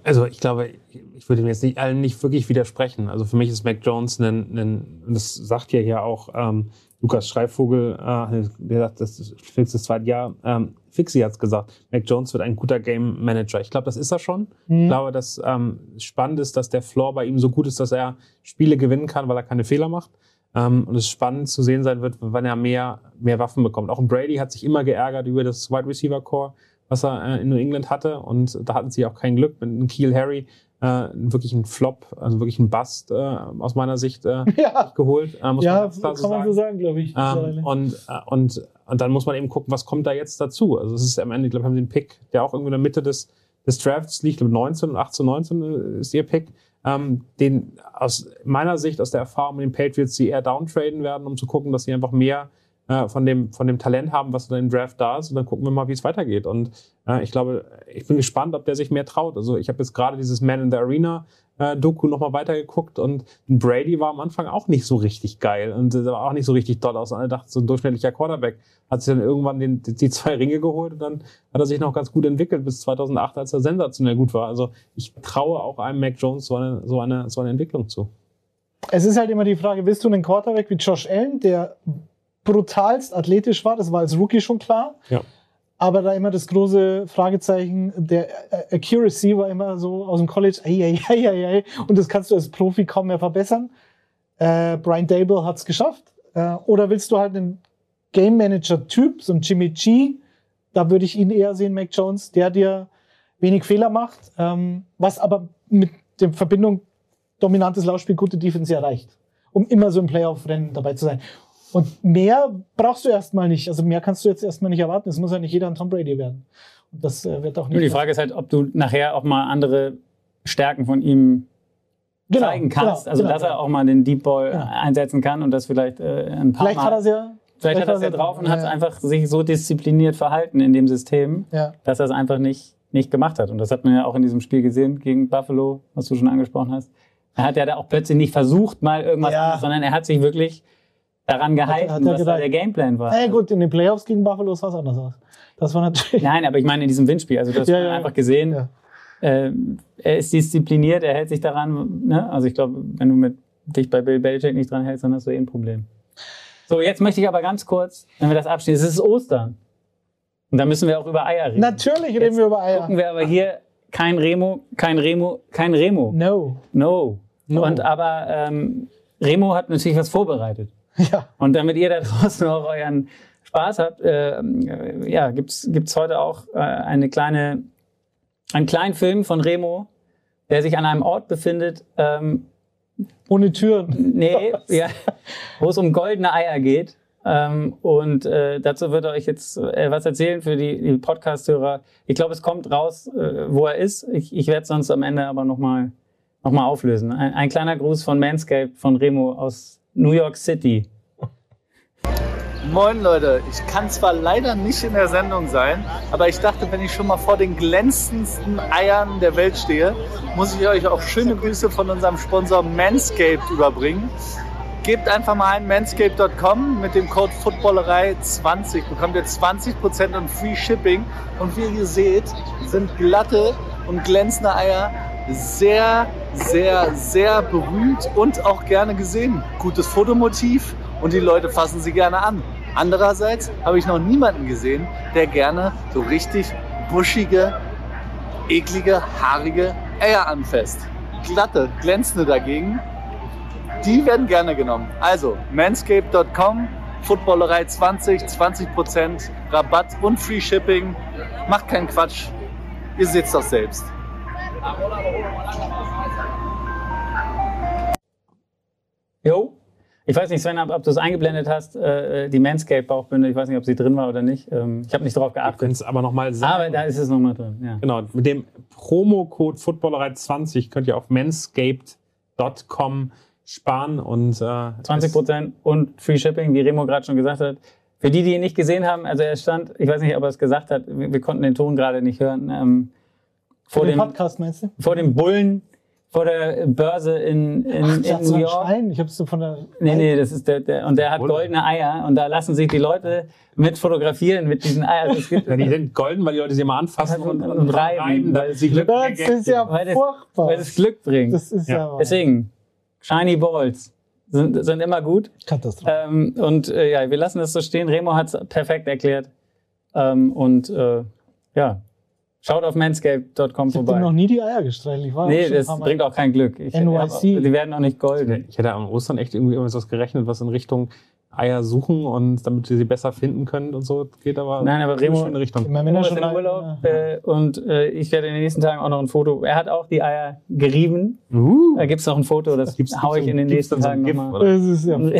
Also ich glaube, ich würde mir jetzt nicht allen nicht wirklich widersprechen. Also für mich ist Mac Jones ein, ein und das sagt ja hier auch ähm, Lukas Schreivogel, äh, der sagt, das ist das zweite Jahr. Ähm, Fixi hat's gesagt, Mac Jones wird ein guter Game Manager. Ich glaube, das ist er schon. Ich Mhm. glaube, dass ähm, spannend ist, dass der Floor bei ihm so gut ist, dass er Spiele gewinnen kann, weil er keine Fehler macht. Ähm, und es spannend zu sehen sein wird, wann er mehr, mehr Waffen bekommt. Auch ein Brady hat sich immer geärgert über das Wide Receiver Core, was er äh, in New England hatte. Und da hatten sie auch kein Glück mit einem Keel Harry. Äh, wirklich ein Flop, also wirklich ein Bust äh, aus meiner Sicht äh, Ja, geholt. Äh, muss man ja klar kann man so sagen, glaube ich. ähm, und, äh, und, und dann muss man eben gucken, was kommt da jetzt dazu. Also es ist am Ende, ich glaube, haben den Pick, der auch irgendwie in der Mitte des, des Drafts liegt, glaube 19, 18, 19 ist ihr Pick, ähm, den aus meiner Sicht, aus der Erfahrung mit den Patriots, sie eher downtraden werden, um zu gucken, dass sie einfach mehr äh, von, dem, von dem Talent haben, was dann im Draft da ist. Und dann gucken wir mal, wie es weitergeht. Und äh, ich glaube, ich bin gespannt, ob der sich mehr traut. Also ich habe jetzt gerade dieses Man in the Arena äh, Doku nochmal weitergeguckt und Brady war am Anfang auch nicht so richtig geil und äh, war auch nicht so richtig toll aus. Und alle dachten, so ein durchschnittlicher Quarterback hat sich dann irgendwann den, die zwei Ringe geholt und dann hat er sich noch ganz gut entwickelt bis 2008, als er sensationell gut war. Also ich traue auch einem Mac Jones so eine, so eine, so eine Entwicklung zu. Es ist halt immer die Frage, willst du einen Quarterback wie Josh Allen, der brutalst athletisch war, das war als Rookie schon klar. Ja. Aber da immer das große Fragezeichen, der äh, Accuracy war immer so aus dem College, ei, ei, ei, ei, ei. und das kannst du als Profi kaum mehr verbessern. Äh, Brian Dable hat's geschafft. Äh, oder willst du halt einen Game Manager-Typ, so ein Jimmy G, da würde ich ihn eher sehen, Mac Jones, der dir wenig Fehler macht, ähm, was aber mit der Verbindung dominantes Laufspiel, gute Defense erreicht, um immer so im Playoff-Rennen dabei zu sein. Und mehr brauchst du erstmal nicht. Also mehr kannst du jetzt erstmal nicht erwarten. Es muss ja nicht jeder ein Tom Brady werden. Und das äh, wird auch nicht. Nur die Frage ist halt, ob du nachher auch mal andere Stärken von ihm Genau, zeigen kannst. genau, also genau. dass er auch mal den Deep Ball Genau. einsetzen kann und das vielleicht äh, ein paar Vielleicht Mal. hat er es ja. vielleicht hat er es ja drauf und hat ja, einfach sich so diszipliniert verhalten in dem System, Ja. dass er es einfach nicht, nicht gemacht hat. Und das hat man ja auch in diesem Spiel gesehen gegen Buffalo, was du schon angesprochen hast. Er hat ja da auch plötzlich nicht versucht, mal irgendwas Ja. anderes, sondern er hat sich wirklich daran gehalten, hat er was da gedacht. der Gameplan war. Äh, gut, in den Playoffs gegen Buffalo sah es anders aus. Das war natürlich. Nein, aber ich meine in diesem Windspiel. Also du hast Ja, ja, einfach ja. gesehen, Ja. äh, er ist diszipliniert, er hält sich daran. Ne? Also ich glaube, wenn du mit dich bei Bill Belichick nicht dran hältst, dann hast du eh ein Problem. So, jetzt möchte ich aber ganz kurz, wenn wir das abschließen, es ist Ostern. Und da müssen wir auch über Eier reden. Natürlich reden Jetzt wir über Eier. Gucken wir aber hier kein Remo, kein Remo, kein Remo. No. No. No. Und aber ähm, Remo hat natürlich was vorbereitet. Ja. Und damit ihr da draußen auch euren Spaß habt, äh, ja, gibt's gibt's heute auch äh, eine kleine, einen kleinen Film von Remo, der sich an einem Ort befindet, ähm, Ohne Türen. nee, ja, wo es um goldene Eier geht. Ähm, und äh, dazu wird er euch jetzt äh, was erzählen für die, die Podcast-Hörer. Ich glaube, es kommt raus, äh, wo er ist. Ich, ich werde es sonst am Ende aber nochmal noch mal auflösen. Ein, ein kleiner Gruß von Manscaped von Remo aus New York City. Moin Leute, ich kann zwar leider nicht in der Sendung sein, aber ich dachte, wenn ich schon mal vor den glänzendsten Eiern der Welt stehe, muss ich euch auch schöne Grüße von unserem Sponsor Manscaped überbringen. Gebt einfach mal ein manscaped.com mit dem Code Footballerei20 bekommt ihr 20% und Free Shipping. Und wie ihr seht, sind glatte und glänzende Eier sehr, sehr, sehr berühmt und auch gerne gesehen. Gutes Fotomotiv und die Leute fassen sie gerne an. Andererseits habe ich noch niemanden gesehen, der gerne so richtig buschige, eklige, haarige Eier anfasst. Glatte, glänzende dagegen, die werden gerne genommen. Also manscaped.com, Footballerei 20, 20% Rabatt und Free Shipping. Macht keinen Quatsch. Ihr seht's doch selbst. Jo. Ich weiß nicht, Sven, ob, ob du es eingeblendet hast, äh, die Manscaped-Bauchbinde. Ich weiß nicht, ob sie drin war oder nicht. Ähm, ich habe nicht drauf Wir geachtet. können es aber nochmal sagen. Aber da ist es nochmal drin. Ja. Genau, mit dem Promocode Footballerei20 könnt ihr auf manscaped.com sparen und äh, 20 Prozent und Free Shipping, wie Remo gerade schon gesagt hat. Für die, die ihn nicht gesehen haben, also er stand, ich weiß nicht, ob er es gesagt hat, wir, wir konnten den Ton gerade nicht hören, ähm, vor, dem, Podcast meinst du? vor dem Bullen, vor der Börse in, in, Ach, in New York. Schwein. Ich hab's so von der. Nee, nee, das ist der, der und der hat Bulle. goldene Eier und da lassen sich die Leute mit fotografieren mit diesen Eiern. Es gibt, Ja, die sind golden, weil die Leute sie mal anfassen Und- und, und reiben, weil sie Glück- Das ist ja weil das, furchtbar. weil das Glück bringt. Das ist ja, Ja. Deswegen, Shiny Balls sind, sind immer gut. Katastrophe. Ähm, und äh, ja, wir lassen das so stehen. Remo hat es perfekt erklärt. Ähm, und äh, ja, Schaut auf manscape.com Ich habe vorbei. noch nie die Eier gestreichelt. Ich war Nee, das bringt auch kein Glück. Ich, NYC. hab- die werden auch nicht golden. Ich hätte am Ostern echt irgendwie irgendwas gerechnet, was in Richtung Eier suchen und damit wir sie besser finden können und so geht aber Nein, aber in Remo- schöne Richtung. Immer wenn Remo er ist schon in Urlaub äh, und äh, ich werde in den nächsten Tagen auch noch ein Foto. Er hat auch die Eier gerieben. Uh, Da gibt's noch ein Foto, das Gibt's- hau ich gibt's in den nächsten so Tagen GIF, nochmal. Das ist ja, Nee,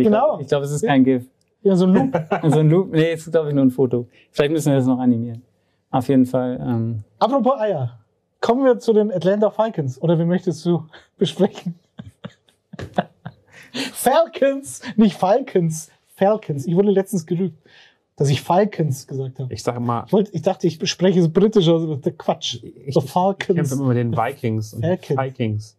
ich Genau. glaube, glaub, es ist kein GIF. ja so ein Loop. So ein Loop. Nee, es ist, glaube ich, nur ein Foto. Vielleicht müssen wir das noch animieren. Auf jeden Fall. Ähm, Apropos Eier. Kommen wir zu den Atlanta Falcons. Oder wie möchtest du besprechen? Falcons, nicht Falcons. Falcons. Ich wurde letztens gerügt, dass ich Falcons gesagt habe. ich sage mal, Ich, wollte, ich dachte, ich spreche es britisch aus. aber Der Quatsch. ich, So ich kämpfe Falcons. immer mit den Vikings und Falcons. Vikings.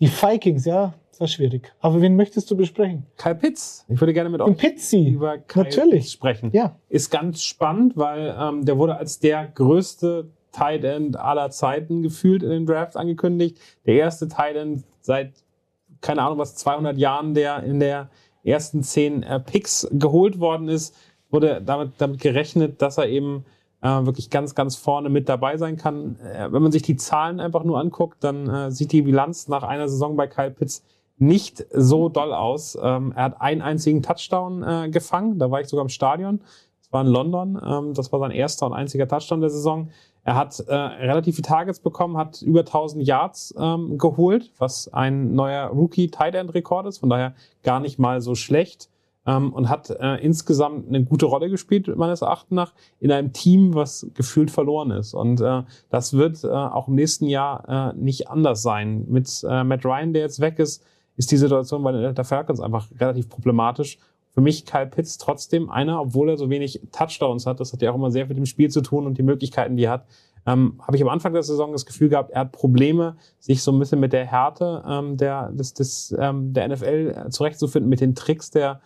Die Vikings, ja, das war schwierig. Aber wen möchtest du besprechen? Kyle Pitts. Ich würde gerne mit euch Pizzi. über Kyle Natürlich. Pitts sprechen. Ja. Ist ganz spannend, weil ähm, der wurde als der größte Tight End aller Zeiten gefühlt in den Drafts angekündigt. Der erste Tight End seit, keine Ahnung was, 200 Jahren, der in der ersten zehn äh, Picks geholt worden ist, wurde damit, damit gerechnet, dass er eben äh, wirklich ganz, ganz vorne mit dabei sein kann. Äh, wenn man sich die Zahlen einfach nur anguckt, dann äh, sieht die Bilanz nach einer Saison bei Kyle Pitts nicht so doll aus. Ähm, er hat einen einzigen Touchdown äh, gefangen, da war ich sogar im Stadion. Das war in London. Ähm, das war sein erster und einziger Touchdown der Saison. Er hat äh, relativ viele Targets bekommen, hat über 1000 Yards ähm, geholt, was ein neuer Rookie-Tight-End-Rekord ist. Von daher gar nicht mal so schlecht. Ähm, und hat äh, insgesamt eine gute Rolle gespielt, meines Erachtens nach, in einem Team, was gefühlt verloren ist. Und äh, das wird äh, auch im nächsten Jahr äh, nicht anders sein. Mit äh, Matt Ryan, der jetzt weg ist, ist die Situation bei den Atlanta Falcons einfach relativ problematisch. Für mich Kyle Pitts trotzdem einer, obwohl er so wenig Touchdowns hat, das hat ja auch immer sehr mit dem Spiel zu tun und die Möglichkeiten, die er hat, ähm, habe ich am Anfang der Saison das Gefühl gehabt, er hat Probleme, sich so ein bisschen mit der Härte ähm, der, des, des, ähm, der NFL zurechtzufinden, mit den Tricks der,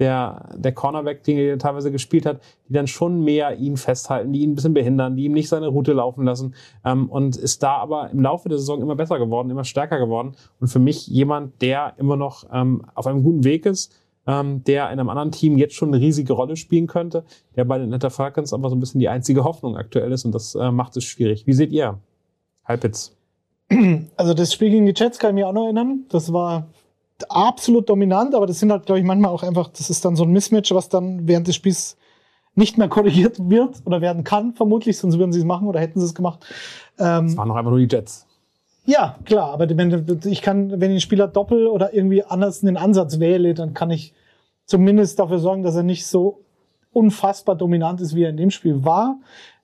der, der Cornerback, die er teilweise gespielt hat, die dann schon mehr ihn festhalten, die ihn ein bisschen behindern, die ihm nicht seine Route laufen lassen. Ähm, und ist da aber im Laufe der Saison immer besser geworden, immer stärker geworden. Und für mich jemand, der immer noch ähm, auf einem guten Weg ist, ähm, der in einem anderen Team jetzt schon eine riesige Rolle spielen könnte, der bei den Atlanta Falcons aber so ein bisschen die einzige Hoffnung aktuell ist und das äh, macht es schwierig. Wie seht ihr? Halbitz. Also das Spiel gegen die Jets kann ich mich auch noch erinnern. Das war absolut dominant, aber das sind halt, glaube ich, manchmal auch einfach, das ist dann so ein Mismatch, was dann während des Spiels nicht mehr korrigiert wird oder werden kann, vermutlich, sonst würden sie es machen oder hätten sie es gemacht. Ähm, Es waren noch einfach nur die Jets. ja, klar, aber wenn ich kann, wenn ich den Spieler doppel oder irgendwie anders einen Ansatz wähle, dann kann ich zumindest dafür sorgen, dass er nicht so unfassbar dominant ist, wie er in dem Spiel war.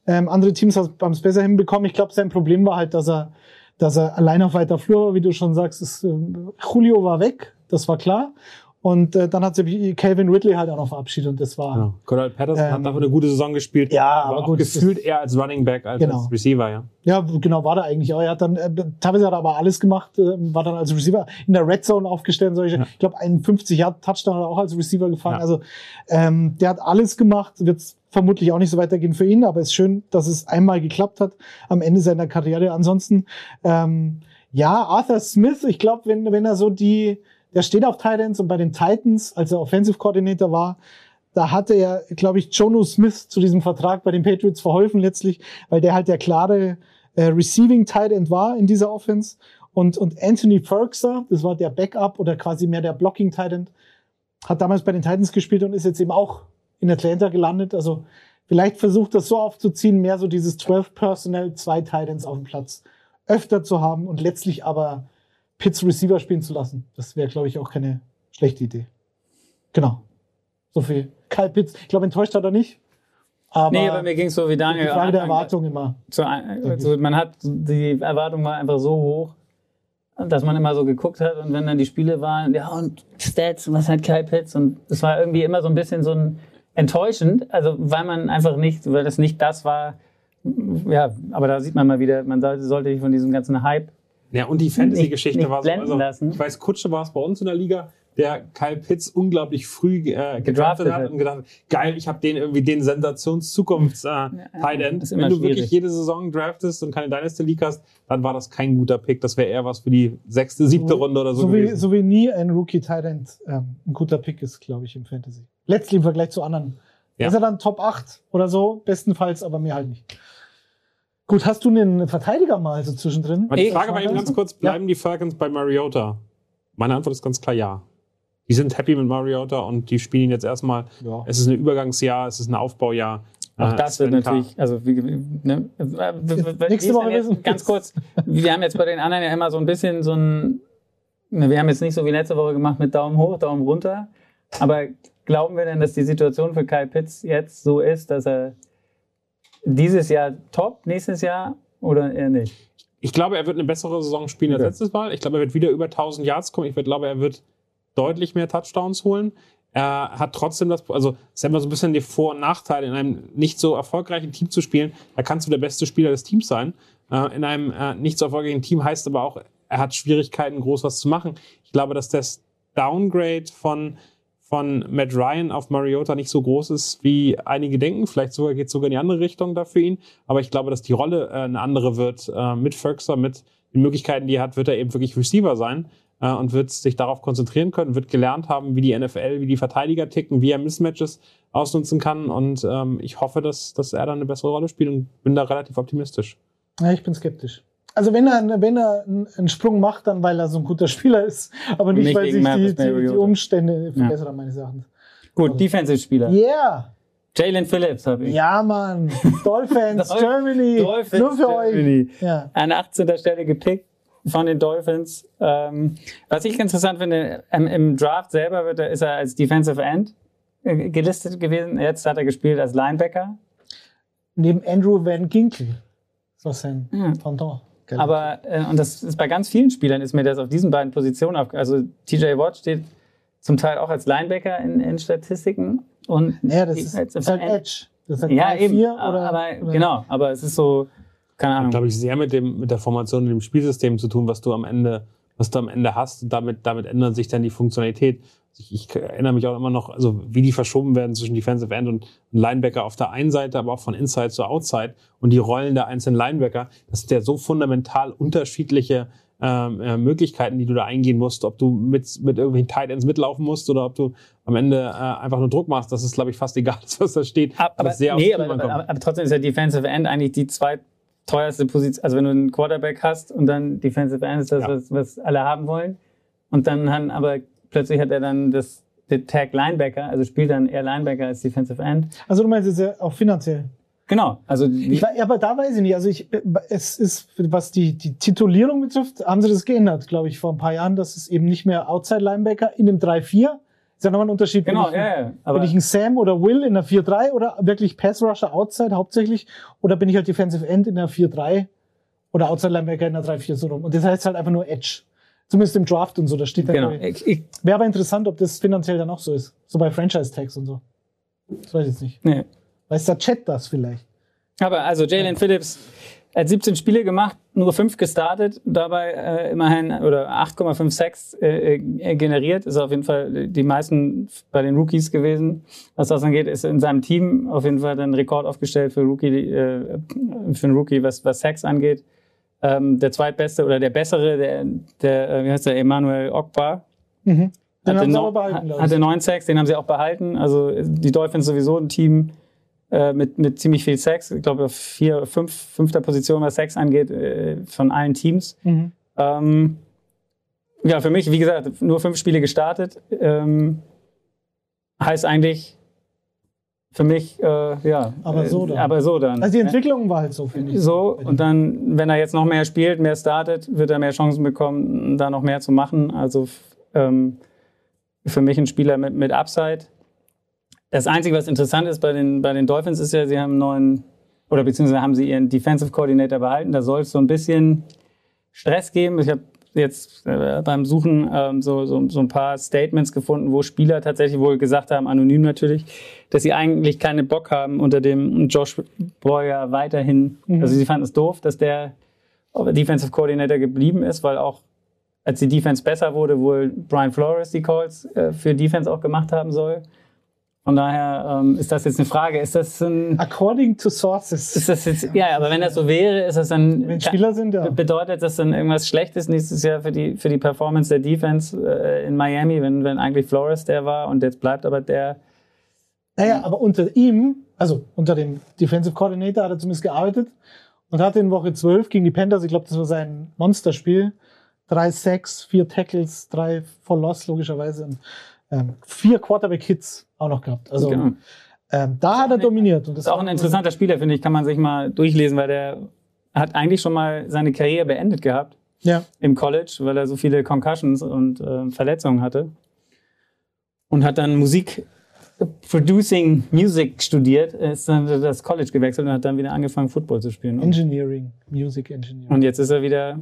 Ähm, andere Teams haben es besser hinbekommen. Ich glaube, sein Problem war halt, dass er, dass er allein auf weiter Flur war, wie du schon sagst. Ist, ähm, Julio war weg, das war klar. Und äh, dann hat sich Calvin Ridley halt auch noch verabschiedet und das war Ja. Cordell Patterson Ähm, hat dafür eine gute Saison gespielt. ja, aber gut, gefühlt eher als Running Back als Genau. als Receiver, ja. Ja, genau, war da eigentlich auch. Er hat dann, äh, teilweise hat er aber alles gemacht, äh, war dann als Receiver in der Red Zone aufgestellt. Solche. Ja. Ich glaube, einen 50 Yard Touchdown hat er auch als Receiver gefangen. Ja. Also ähm, der hat alles gemacht, wird vermutlich auch nicht so weitergehen für ihn, aber es ist schön, dass es einmal geklappt hat am Ende seiner Karriere. Ansonsten, ähm, ja, Arthur Smith, ich glaube, wenn, wenn er so die, der steht auf Titans und bei den Titans, als er Offensive Coordinator war, da hatte er, glaube ich, Jono Smith zu diesem Vertrag bei den Patriots verholfen letztlich, weil der halt der klare äh, Receiving Tight End war in dieser Offense. Und, und Anthony Ferguson, das war der Backup oder quasi mehr der Blocking Tight End, hat damals bei den Titans gespielt und ist jetzt eben auch in Atlanta gelandet. Also vielleicht versucht das so aufzuziehen, mehr so dieses 12 Personnel, zwei Tight Ends auf dem Platz öfter zu haben und letztlich aber Pitts Receiver spielen zu lassen. Das wäre, glaube ich, auch keine schlechte Idee. Genau. So viel. Kyle Pitts, ich glaube, enttäuscht hat er nicht. Aber nee, bei mir ging es so wie Daniel. die Frage der. Erwartung immer. Zu, also man hat, die Erwartung war einfach so hoch, dass man immer so geguckt hat und wenn dann die Spiele waren, ja und Stats, was hat Kyle Pitts und es war irgendwie immer so ein bisschen so ein enttäuschend, also weil man einfach nicht, weil das nicht das war, ja, aber da sieht man mal wieder, man sollte, sollte sich von diesem ganzen Hype Ja, und die Fantasy-Geschichte war so. blenden Also, lassen. ich weiß, Kutsche war es bei uns in der Liga, der Kyle Pitts unglaublich früh äh, gedraftet Gedraftet hat und gedacht, hat, geil, ich habe den irgendwie den Sensations-Zukunfts-Tight End. ist Wenn immer du wirklich schwierig. jede Saison draftest und keine Dynasty League hast, dann war das kein guter Pick. Das wäre eher was für die sechste, siebte Runde oder so, So wie, gewesen. so wie nie ein Rookie Tight End ähm, ein guter Pick ist, glaube ich, im Fantasy. Letztlich im Vergleich zu anderen. Ja. Ist er dann Top 8 oder so, bestenfalls, aber mir halt nicht. Gut, hast du einen Verteidiger mal so zwischendrin? Die Ich- Frage war eben ganz kurz, bleiben die Falcons bei Mariota? Meine Antwort ist ganz klar ja. Die sind happy mit Mariota und die spielen jetzt erstmal. Ja. Es ist ein Übergangsjahr, es ist ein Aufbaujahr. Auch Äh, das wird natürlich, also wie, ne, Nächste Woche jetzt, ganz kurz, wir haben jetzt bei den anderen ja immer so ein bisschen so ein, ne, wir haben jetzt nicht so wie letzte Woche gemacht mit Daumen hoch, Daumen runter, aber glauben wir denn, dass die Situation für Kyle Pitts jetzt so ist, dass er dieses Jahr top, nächstes Jahr oder eher nicht? Ich glaube, er wird eine bessere Saison spielen als Okay. letztes Mal. Ich glaube, er wird wieder über 1000 Yards kommen. Ich glaube, er wird deutlich mehr Touchdowns holen. Er hat trotzdem das, also es ist immer so ein bisschen die Vor- und Nachteile, in einem nicht so erfolgreichen Team zu spielen. Da kannst du der beste Spieler des Teams sein. Äh, in einem äh, nicht so erfolgreichen Team heißt aber auch, er hat Schwierigkeiten, groß was zu machen. Ich glaube, dass das Downgrade von, von Matt Ryan auf Mariota nicht so groß ist, wie einige denken. Vielleicht sogar geht es sogar in die andere Richtung da für ihn. Aber ich glaube, dass die Rolle äh, eine andere wird. Äh, mit Ferguson, mit den Möglichkeiten, die er hat, wird er eben wirklich Receiver sein äh, und wird sich darauf konzentrieren können, wird gelernt haben, wie die NFL, wie die Verteidiger ticken, wie er Mismatches ausnutzen kann. Und ähm, ich hoffe, dass, dass er dann eine bessere Rolle spielt und bin da relativ optimistisch. Ja, ich bin skeptisch. Also wenn er, wenn er einen Sprung macht, dann weil er so ein guter Spieler ist, aber nicht, Nicht weil sich die, die, die. Umstände verbessern, meines Erachtens. Gut, Defensive-Spieler. Yeah! Jalen Phillips habe ich. Ja, Mann! Dolphins, Dolph- Germany! Dolphins, Nur für Germany. euch! Ja. an 18. Stelle gepickt von den Dolphins. Ähm, was ich interessant finde, im, im Draft selber wird er, ist er als Defensive End äh, gelistet gewesen. Jetzt hat er gespielt als Linebacker. Neben Andrew Van Ginkel. War sein Ja. Pendant. Gell? Aber, äh, und das ist bei ganz vielen Spielern, ist mir das auf diesen beiden Positionen auf. Also TJ Watt steht zum Teil auch als Linebacker in, in Statistiken. Und ja, das ist, ist halt. Edge. Das ist halt Ja, 3, eben. 4 aber, oder, aber, oder genau, aber es ist so, keine Hat, Ahnung. glaube ich, sehr mit dem, mit der Formation und dem Spielsystem zu tun, was du am Ende, was du am Ende hast. Und damit, damit ändert sich dann die Funktionalität. Ich, ich erinnere mich auch immer noch, also wie die verschoben werden zwischen Defensive End und Linebacker auf der einen Seite, aber auch von Inside zu Outside und die Rollen der einzelnen Linebacker. Das sind ja so fundamental unterschiedliche ähm, äh, Möglichkeiten, die du da eingehen musst, ob du mit, mit irgendwelchen Tight Ends mitlaufen musst oder ob du am Ende äh, einfach nur Druck machst. Das ist, glaube ich, fast egal, was da steht. Aber, aber, nee, aber, aber, aber trotzdem ist ja Defensive End eigentlich die zweitteuerste Position. Also wenn du einen Quarterback hast und dann Defensive End ist das, Ja. was, was alle haben wollen. Und dann haben, aber plötzlich hat er dann das den Tag Linebacker, also spielt dann eher Linebacker als Defensive End. Also du meinst jetzt ja auch finanziell. Genau. Also Ich, wei- aber da weiß ich nicht. Also ich, äh, es ist, was die, die Titulierung betrifft, haben sie das geändert, glaube ich, vor ein paar Jahren, dass es eben nicht mehr Outside Linebacker in dem 3-4. Ist ja nochmal ein Unterschied. bin genau, ich, ja, ja. Aber bin ich ein Sam oder Will in der 4-3 oder wirklich Pass Rusher Outside hauptsächlich oder bin ich halt Defensive End in der 4-3 oder Outside Linebacker in der 3-4 so rum. Und das heißt halt einfach nur Edge. Zumindest im Draft und so, da steht dann. genau. Wäre aber interessant, ob das finanziell dann auch so ist. So bei Franchise-Tags und so. Das weiß ich jetzt nicht. nee. Weiß der Chat das vielleicht? Aber also Jalen Phillips hat 17 Spiele gemacht, nur 5 gestartet, dabei äh, immerhin oder 8,5 Sacks äh, äh, generiert. Ist auf jeden Fall die meisten bei den Rookies gewesen. Was das angeht, ist in seinem Team auf jeden Fall dann Rekord aufgestellt für Rookie, äh, für einen Rookie, was, was Sacks angeht. Ähm, der zweitbeste oder der bessere, der, der äh, wie heißt der, Emmanuel Ogbar, Mhm. Den hatte, haben sie aber behalten, hatte neun Sacks, den haben sie auch behalten. Also die Dolphins sowieso ein Team äh, mit, mit ziemlich viel Sacks. Ich glaube, auf vier, fünf, fünfter Position, was Sacks angeht, äh, von allen Teams. Mhm. Ähm, ja, für mich, wie gesagt, nur fünf Spiele gestartet. Ähm, heißt eigentlich für mich, äh, ja. Aber so äh, dann. Aber so dann. Also die ne? Entwicklung war halt so, finde ich. So, und dann, wenn er jetzt noch mehr spielt, mehr startet, wird er mehr Chancen bekommen, da noch mehr zu machen. Also ähm, für mich ein Spieler mit, mit Upside. Das Einzige, was interessant ist bei den, bei den Dolphins, ist ja, sie haben einen neuen, oder beziehungsweise haben sie ihren Defensive Coordinator behalten. Da soll es so ein bisschen Stress geben. Ich habe jetzt äh, beim Suchen ähm, so, so, so ein paar Statements gefunden, wo Spieler tatsächlich wohl gesagt haben, anonym natürlich, dass sie eigentlich keinen Bock haben, unter dem Josh Boyer weiterhin, also sie fanden es doof, dass der Defensive Coordinator geblieben ist, weil auch als die Defense besser wurde, wohl Brian Flores die Calls äh, für Defense auch gemacht haben soll. Von daher ähm, ist das jetzt eine Frage, ist das ein, According to sources. ist das jetzt, ja, aber wenn das so wäre, ist das dann, Wenn Spieler sind, ja. bedeutet das dann irgendwas Schlechtes nächstes Jahr für die, für die Performance der Defense äh, in Miami, wenn, wenn eigentlich Flores der war und jetzt bleibt aber der, Naja, aber unter ihm, also unter dem Defensive Coordinator hat er zumindest gearbeitet. und hatte in Woche 12 gegen die Panthers, ich glaube, das war sein Monsterspiel, drei Sacks, vier Tackles, drei for Loss logischerweise und ähm, vier Quarterback-Hits auch noch gehabt. Also Genau. ähm, da hat er dominiert. Und Das ist auch ein interessanter Spieler, finde ich, kann man sich mal durchlesen, weil der hat eigentlich schon mal seine Karriere beendet gehabt Ja, im College, weil er so viele Concussions und äh, Verletzungen hatte. Und hat dann Musik, Producing Music studiert, ist dann das College gewechselt und hat dann wieder angefangen, Football zu spielen. Engineering, Music Engineering. und jetzt ist er wieder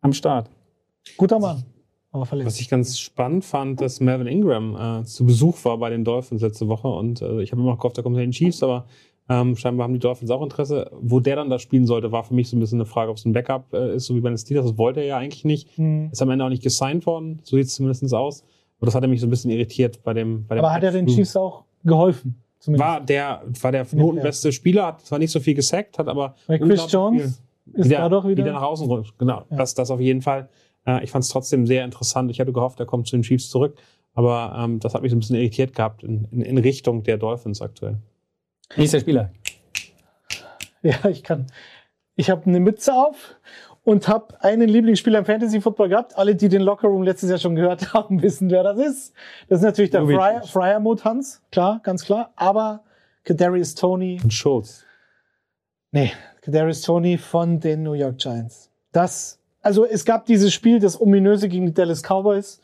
am Start. Guter Mann, aber Was verletzt. ich ganz spannend fand, dass Melvin Ingram äh, zu Besuch war bei den Dolphins letzte Woche und äh, ich habe immer noch gehofft, er kommt zu den Chiefs, aber ähm, scheinbar haben die Dolphins auch Interesse. Wo der dann da spielen sollte, war für mich so ein bisschen eine Frage, ob es ein Backup äh, ist, so wie bei den Steelers. Das wollte er ja eigentlich nicht. Hm. Ist am Ende auch nicht gesigned worden, so sieht es zumindest aus. Aber das hat er mich so ein bisschen irritiert bei dem. Bei dem Aber hat er den Chiefs auch geholfen? Zumindest. War der, war der notenbeste Spieler, hat zwar nicht so viel gesackt, hat aber Weil Chris Jones viel- ist wieder, dadurch wieder. wieder nach außen rutscht. Genau, Ja. das, das auf jeden Fall. Äh, ich fand es trotzdem sehr interessant. Ich hatte gehofft, er kommt zu den Chiefs zurück, aber ähm, das hat mich so ein bisschen irritiert gehabt in, in, in Richtung der Dolphins aktuell. Nächster Spieler. Ja, ich kann. Ich habe eine Mütze auf und habe einen Lieblingsspieler im Fantasy Football gehabt. Alle, die den Lockerroom letztes Jahr schon gehört haben, wissen, wer das ist. Das ist natürlich der. Fryer, Fryer Mode Hans, klar, ganz klar. Aber Kadarius Tony, Und Schultz. nee, Kadarius Tony von den New York Giants. Das, also es gab dieses Spiel, das ominöse gegen die Dallas Cowboys.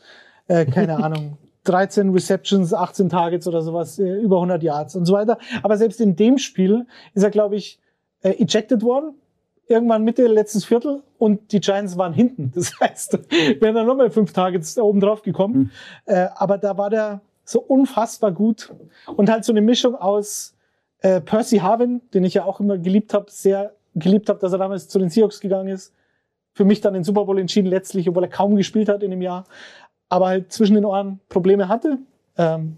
Äh, keine Ahnung. 13 Receptions, 18 Targets oder sowas, äh, über 100 Yards und so weiter. Aber selbst in dem Spiel ist er, glaube ich, äh, ejected worden. Irgendwann Mitte letztes Viertel und die Giants waren hinten. Das heißt, wären dann nochmal fünf Targets da oben drauf gekommen. Mhm. Äh, aber da war der so unfassbar gut und halt so eine Mischung aus äh, Percy Harvin, den ich ja auch immer geliebt habe, sehr geliebt habe, dass er damals zu den Seahawks gegangen ist. Für mich dann den Super Bowl entschieden letztlich, obwohl er kaum gespielt hat in dem Jahr, aber halt zwischen den Ohren Probleme hatte. Ähm,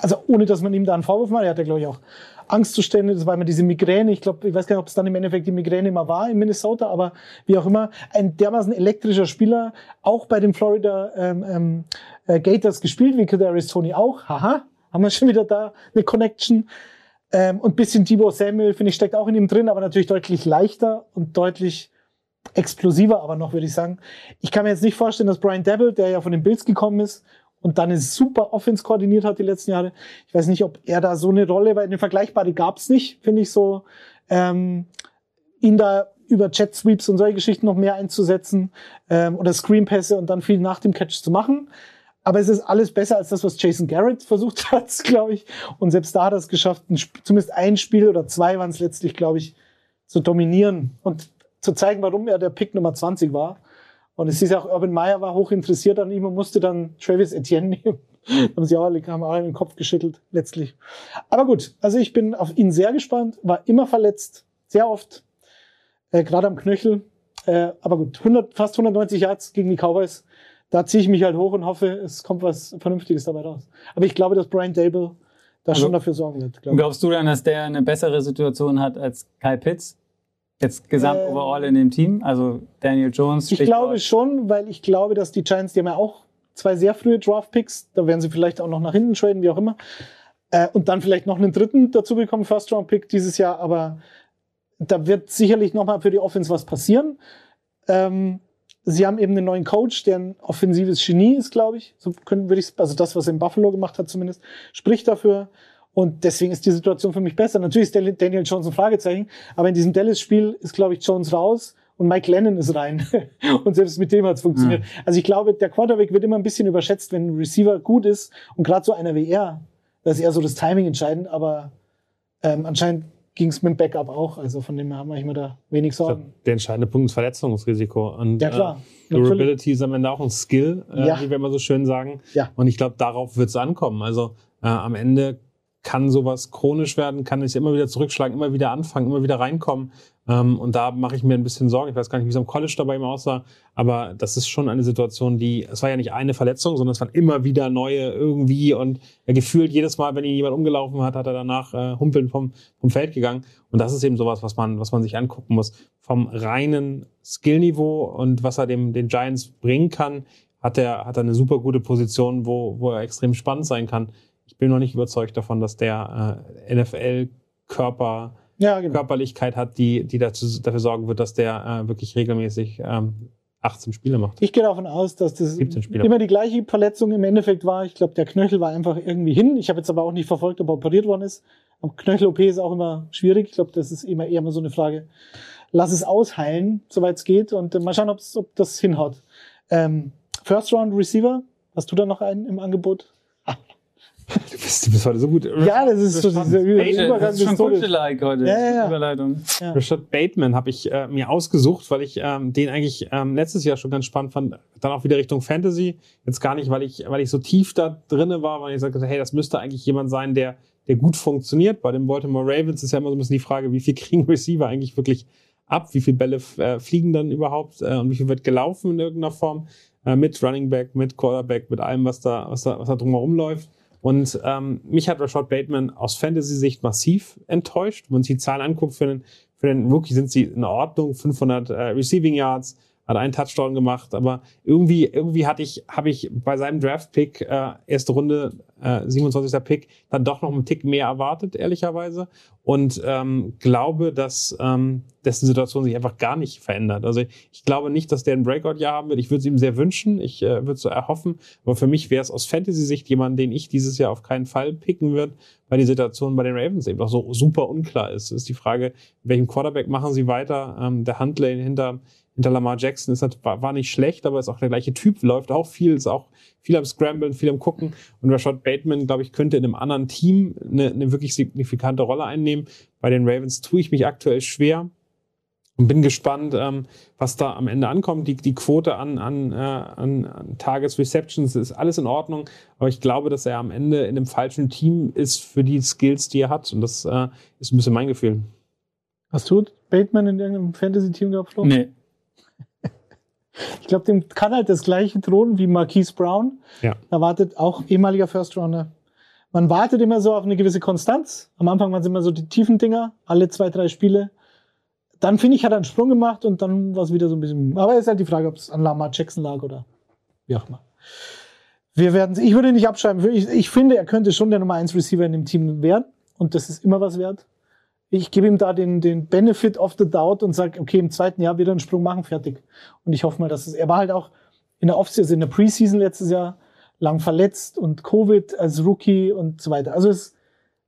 also ohne, dass man ihm da einen Vorwurf macht. Er hatte, glaube ich, auch Angstzustände. Das war immer diese Migräne. Ich glaube, ich weiß gar nicht, ob es dann im Endeffekt die Migräne immer war in Minnesota, aber wie auch immer, ein dermaßen elektrischer Spieler, auch bei den Florida ähm, ähm, äh, Gators gespielt, wie Kadarius Tony auch. Haha, haben wir schon wieder da eine Connection. Ähm, und bisschen Debo Samuel, finde ich, steckt auch in ihm drin, aber natürlich deutlich leichter und deutlich explosiver, aber noch, würde ich sagen. Ich kann mir jetzt nicht vorstellen, dass Brian Devil, der ja von den Bills gekommen ist und dann eine super Offense koordiniert hat die letzten Jahre, ich weiß nicht, ob er da so eine Rolle, weil eine vergleichbare gab es nicht, finde ich so, ähm, ihn da über Jet Sweeps und solche Geschichten noch mehr einzusetzen ähm, oder Screenpässe und dann viel nach dem Catch zu machen. Aber es ist alles besser als das, was Jason Garrett versucht hat, glaube ich. Und selbst da hat er es geschafft, ein, zumindest ein Spiel oder zwei waren es letztlich, glaube ich, zu dominieren und zu zeigen, warum er der Pick Nummer 20 war. Und es ist auch, Urban Meyer war hoch interessiert an ihm und musste dann Travis Etienne nehmen. haben sie auch alle, haben alle den Kopf geschüttelt, letztlich. Aber gut, also ich bin auf ihn sehr gespannt, war immer verletzt, sehr oft, äh, gerade am Knöchel. Äh, aber gut, 100, fast 190 Yards gegen die Cowboys. Da ziehe ich mich halt hoch und hoffe, es kommt was Vernünftiges dabei raus. Aber ich glaube, dass Brian Dable da Also- schon dafür sorgen wird. Glaube ich. Glaubst du dann, dass der eine bessere Situation hat als Kyle Pitts? Jetzt gesamt Ähm, overall in dem Team? Also Daniel Jones. Ich Stichwort- glaube schon, weil ich glaube, dass die Giants, die haben ja auch zwei sehr frühe Draft-Picks, da werden sie vielleicht auch noch nach hinten traden, wie auch immer. Äh, und dann vielleicht noch einen dritten dazu bekommen, First-Round-Pick dieses Jahr, aber da wird sicherlich nochmal für die Offense was passieren. Ähm, sie haben eben einen neuen Coach, der ein offensives Genie ist, glaube ich. So können, würde ich, also das, was er in Buffalo gemacht hat zumindest, spricht dafür. Und deswegen ist die Situation für mich besser. Natürlich ist Daniel Jones ein Fragezeichen, aber in diesem Dallas-Spiel ist, glaube ich, Jones raus und Mike Lennon ist rein. und selbst mit dem hat es funktioniert. Also ich glaube, der Quarterback wird immer ein bisschen überschätzt, wenn ein Receiver gut ist und gerade so einer wie er, das ist eher so das Timing entscheidend, aber ähm, anscheinend ging es mit dem Backup auch. Also von dem her haben wir immer da wenig glaub, Sorgen. der entscheidende Punkt ist Verletzungsrisiko. Und, Ja, klar. Äh, Durability ist am Ende auch ein Skill, äh, Ja. wie wir immer so schön sagen. Ja. Und ich glaube, darauf wird es ankommen. Also äh, am Ende kann sowas chronisch werden, kann es immer wieder zurückschlagen, immer wieder anfangen, immer wieder reinkommen. Ähm, und da mache ich mir ein bisschen Sorgen. Ich weiß gar nicht, wie es am College dabei immer aussah, aber das ist schon eine Situation, die, es war ja nicht eine Verletzung, sondern es waren immer wieder neue irgendwie und ja, gefühlt jedes Mal, wenn ihn jemand umgelaufen hat, hat er danach äh, humpeln vom, vom Feld gegangen. Und das ist eben sowas, was man, was man sich angucken muss. Vom reinen Skillniveau und was er dem, den Giants bringen kann, hat er, hat er eine super gute Position, wo, wo er extrem spannend sein kann. Ich bin noch nicht überzeugt davon, dass der äh, NFL-Körper Ja, genau. Körperlichkeit hat, die, die dazu, dafür sorgen wird, dass der äh, wirklich regelmäßig ähm, 18 Spiele macht. Ich gehe davon aus, dass das 17 Spieler. immer die gleiche Verletzung im Endeffekt war. Ich glaube, der Knöchel war einfach irgendwie hin. Ich habe jetzt aber auch nicht verfolgt, ob er operiert worden ist. Am Knöchel-OP ist auch immer schwierig. Ich glaube, das ist immer eher mal so eine Frage. Lass es ausheilen, soweit es geht, und äh, mal schauen, ob das hinhaut. Ähm, First Round Receiver, hast du da noch einen im Angebot? Du bist, du bist heute so gut. Ja, das ist so dieser Übergang Das ist schon. Kuschelike heute. Ja, ja, ja. Überleitung. Rashad Bateman habe ich äh, mir ausgesucht, weil ich ähm, den eigentlich ähm, letztes Jahr schon ganz spannend fand. Dann auch wieder Richtung Fantasy. Jetzt gar nicht, weil ich, weil ich so tief da drinne war, weil ich sagte, hey, das müsste eigentlich jemand sein, der, der gut funktioniert. Bei den Baltimore Ravens ist ja immer so ein bisschen die Frage, wie viel kriegen Receiver eigentlich wirklich ab? Wie viele Bälle äh, fliegen dann überhaupt? Äh, und wie viel wird gelaufen in irgendeiner Form? Äh, mit Running Back, mit Quarterback, mit allem, was da, was da, was da drumherum läuft. Und ähm, mich hat Rashad Bateman aus Fantasy-Sicht massiv enttäuscht. Wenn man sich die Zahlen anguckt, für den, für den Rookie sind sie in Ordnung. 500 äh, Receiving Yards, hat einen Touchdown gemacht. Aber irgendwie, irgendwie hatte ich, habe ich bei seinem Draft-Pick, äh, erste Runde, äh, 27. Pick, dann doch noch einen Tick mehr erwartet, ehrlicherweise. Und ähm, glaube, dass ähm, dessen Situation sich einfach gar nicht verändert. Also ich glaube nicht, dass der ein Breakout-Jahr haben wird. Ich würde es ihm sehr wünschen. Ich äh, würde es so erhoffen. Aber für mich wäre es aus Fantasy-Sicht jemand, den ich dieses Jahr auf keinen Fall picken würde, weil die Situation bei den Ravens eben auch so super unklar ist. ist die Frage, welchen Quarterback machen sie weiter? Ähm, der Handlane hinter, hinter Lamar Jackson ist, halt- war, war nicht schlecht, aber ist auch der gleiche Typ, läuft auch viel, ist auch viel am Scramblen, viel am Gucken. Und Rashad Bateman, glaube ich, könnte in einem anderen Team eine, eine wirklich signifikante Rolle einnehmen. Bei den Ravens tue ich mich aktuell schwer und bin gespannt, ähm, was da am Ende ankommt. Die, die Quote an, an, äh, an, an Targets Receptions ist alles in Ordnung, aber ich glaube, dass er am Ende in einem falschen Team ist für die Skills, die er hat. Und das äh, ist ein bisschen mein Gefühl. Hast du Bateman in irgendeinem Fantasy-Team gehabt, Flo? Nee. Ich glaube, dem kann halt das gleiche drohen wie Marquise Brown. Ja. Da wartet auch ehemaliger First Runner. Man wartet immer so auf eine gewisse Konstanz. Am Anfang waren es immer so die tiefen Dinger, alle zwei, drei Spiele. Dann finde ich, hat er einen Sprung gemacht und dann war es wieder so ein bisschen. Aber es ist halt die Frage, ob es an Lamar Jackson lag oder wie auch immer. Wir werden, ich würde ihn nicht abschreiben. Ich, ich finde, er könnte schon der Nummer 1 Receiver in dem Team werden. Und das ist immer was wert. Ich gebe ihm da den, den Benefit of the doubt und sage, okay, im zweiten Jahr wird er einen Sprung machen, fertig. Und ich hoffe mal, dass es, er war halt auch in der Offseason, in der Preseason letztes Jahr lang verletzt und Covid als Rookie und so weiter. Also es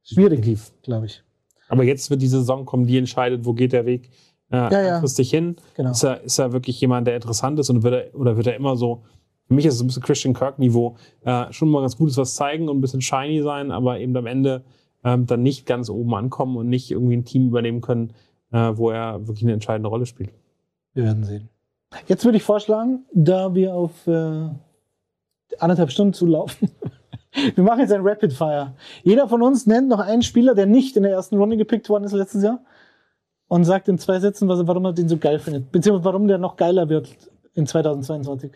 ist schwierig, glaube ich. Aber jetzt wird die Saison kommen, die entscheidet, wo geht der Weg äh, Ja, ja. langfristig hin. Genau. Ist, er, ist er wirklich jemand, der interessant ist und wird er, oder wird er immer so, für mich ist es ein bisschen Christian Kirk-Niveau, äh, schon mal ganz Gutes was zeigen und ein bisschen shiny sein, aber eben am Ende ähm, dann nicht ganz oben ankommen und nicht irgendwie ein Team übernehmen können, äh, wo er wirklich eine entscheidende Rolle spielt. Wir werden sehen. Jetzt würde ich vorschlagen, da wir auf äh, anderthalb Stunden zulaufen, wir machen jetzt ein Rapid Fire. Jeder von uns nennt noch einen Spieler, der nicht in der ersten Runde gepickt worden ist letztes Jahr und sagt in zwei Sätzen, was, warum er den so geil findet, beziehungsweise warum der noch geiler wird in 2022.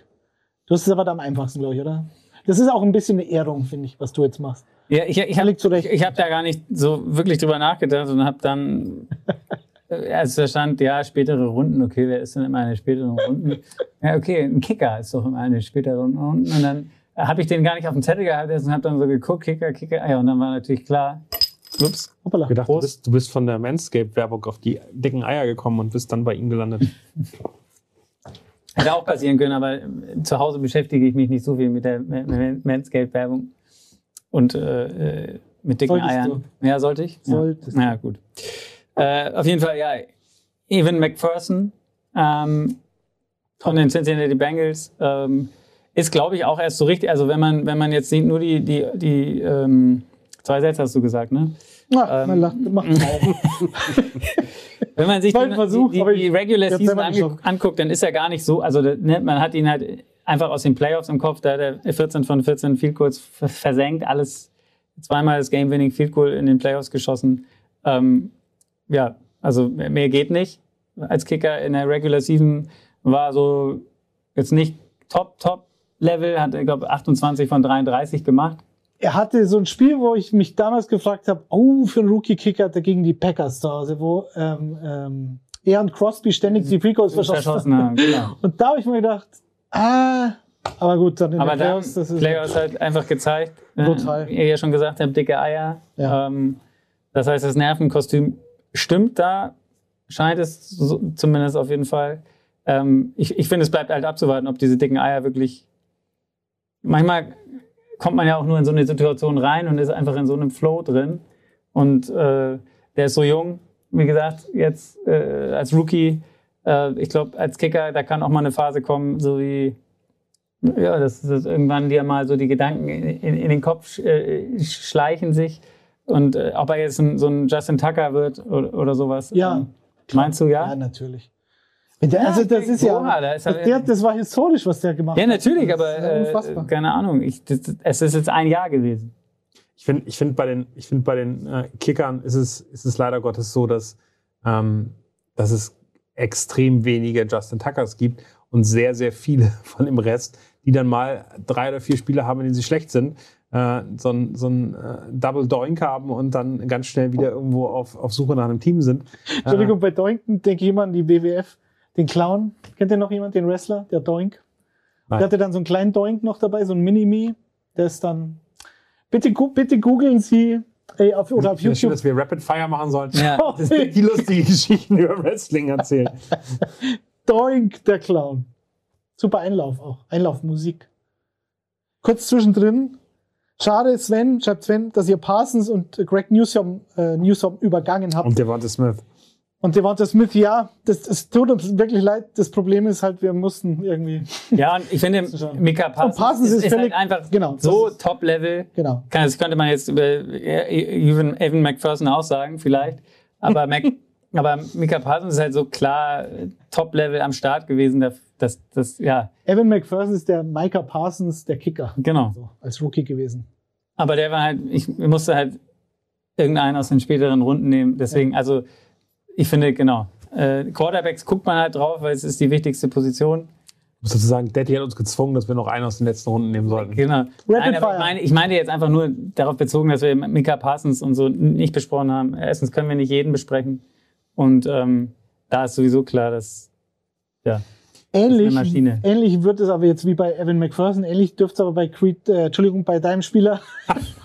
Du hast es aber am einfachsten, glaube ich, oder? Das ist auch ein bisschen eine Ehrung, finde ich, was du jetzt machst. Ja, ich, ich habe hab da gar nicht so wirklich drüber nachgedacht und habe dann, als da stand, ja, spätere Runden, okay, wer ist denn immer eine spätere Runden? Ja, okay, ein Kicker ist doch immer eine spätere Runden. Und dann habe ich den gar nicht auf dem Zettel gehabt und habe dann so geguckt, Kicker, Kicker. Ah Ja, und dann war natürlich klar, ups, Hoppala. gedacht, du bist, du bist von der Manscaped-Werbung auf die dicken Eier gekommen und bist dann bei ihm gelandet. hätte auch passieren können, aber äh, zu Hause beschäftige ich mich nicht so viel mit der Ma- Ma- Manscaped-Werbung und äh, äh, mit dicken Solltest Eiern. Ja, sollte ich? Solltest Ja, ja gut. Äh, auf jeden Fall, ja, Evan McPherson ähm, von den Cincinnati Bengals ähm, ist, glaube ich, auch erst so richtig, also wenn man, wenn man jetzt sieht, nur die, die, die ähm, zwei Sätze hast du gesagt, ne? Ja, Ähm, man lacht, macht. Wenn man sich ein Versuch, die, die, die Regular Season geschockt. anguckt, dann ist er gar nicht so, also ne, man hat ihn halt einfach aus den Playoffs im Kopf, da hat er 14 von 14 Field Goals ver- versenkt, alles zweimal das Game-Winning Field Goal in den Playoffs geschossen. Ähm, ja, also mehr geht nicht. Als Kicker in der Regular Season war so jetzt nicht Top, Top Level, hat, ich glaube, 28 von 33 gemacht. er hatte so ein Spiel, wo ich mich damals gefragt habe, oh, für einen Rookie-Kicker hat er gegen die Packers zu Hause, wo ähm, ähm, er und Crosby ständig die Free Goals verschossen haben, genau. Und da habe ich mir gedacht, ah, aber gut, dann in Aber den dann Playoffs, das ist Playoffs halt einfach gezeigt. äh, Brutal. Wie ihr ja schon gesagt habt, dicke Eier. Ja. Ähm, das heißt, das Nervenkostüm stimmt da, scheint es so, zumindest auf jeden Fall. Ähm, ich ich finde, es bleibt halt abzuwarten, ob diese dicken Eier wirklich. Manchmal kommt man ja auch nur in so eine Situation rein und ist einfach in so einem Flow drin. Und äh, der ist so jung, wie gesagt, jetzt äh, als Rookie. Äh, ich glaube, als Kicker, da kann auch mal eine Phase kommen, so wie ja, dass, dass irgendwann dir mal so die Gedanken in, in, den Kopf äh, schleichen sich. Und äh, ob er jetzt ein, so ein Justin Tucker wird oder, oder sowas. Ja. Ähm, meinst du ja? Ja, natürlich. Der, also das ist ja, Oha, da ist das, er- der, das war historisch, was der gemacht Ja, hat. natürlich, Das aber ist ja äh, keine Ahnung. Ich, das, es ist jetzt ein Jahr gewesen. Ich finde, ich finde bei den, ich finde bei den äh, Kickern ist es, ist es leider Gottes so, dass, ähm, dass es extrem wenige Justin Tuckers gibt und sehr, sehr viele von dem Rest, die dann mal drei oder vier Spiele haben, in denen sie schlecht sind, äh, so ein, so ein äh, Double Doink haben und dann ganz schnell wieder irgendwo auf, auf Suche nach einem Team sind. Entschuldigung, bei Doinken denke ich immer an die WWF, den Clown. Kennt ihr noch jemand, den Wrestler, der Doink? Nein. Der hatte dann so einen kleinen Doink noch dabei, so ein Mini-Me. Der ist dann. Bitte, bitte googeln Sie ey, auf, oder auf Ich finde es schön, YouTube. dass wir Rapid Fire machen sollten. Ja. Das sind die lustigen Geschichten über Wrestling erzählen. Doink, der Clown. Super Einlauf auch. Einlaufmusik. Kurz zwischendrin. Schade, Sven, schreibt Sven, dass ihr Parsons und Greg Newsom, äh, Newsom übergangen habt. Und Devonta Smith. Und Devonta Smith, ja, das, das tut uns wirklich leid. Das Problem ist halt, wir mussten irgendwie. Ja, und ich finde, Mika Parsons, Parsons ist ist, halt einfach genau, so Top-Level. Genau. Kann- Das könnte man jetzt über äh, Evan, Evan McPherson auch sagen, vielleicht. Aber, Mac, aber Mika Parsons ist halt so klar äh, Top-Level am Start gewesen. Das, das, das, ja, Evan McPherson ist der Micah Parsons, der Kicker. genau. So, als Rookie gewesen. Aber der war halt, ich musste halt irgendeinen aus den späteren Runden nehmen. Deswegen, also ich finde, genau. Äh, Quarterbacks guckt man halt drauf, weil es ist die wichtigste Position. Ich muss dazu sagen, Daddy hat uns gezwungen, dass wir noch einen aus den letzten Runden nehmen sollten. Genau. Nein, ich meine, ich meine jetzt einfach nur darauf bezogen, dass wir Mika Parsons und so nicht besprochen haben. Erstens können wir nicht jeden besprechen. Und ähm, da ist sowieso klar, dass ja, Ähnlich, ähnlich wird es aber jetzt wie bei Evan McPherson. Ähnlich dürfte es aber bei Creed, äh, Entschuldigung, bei deinem Spieler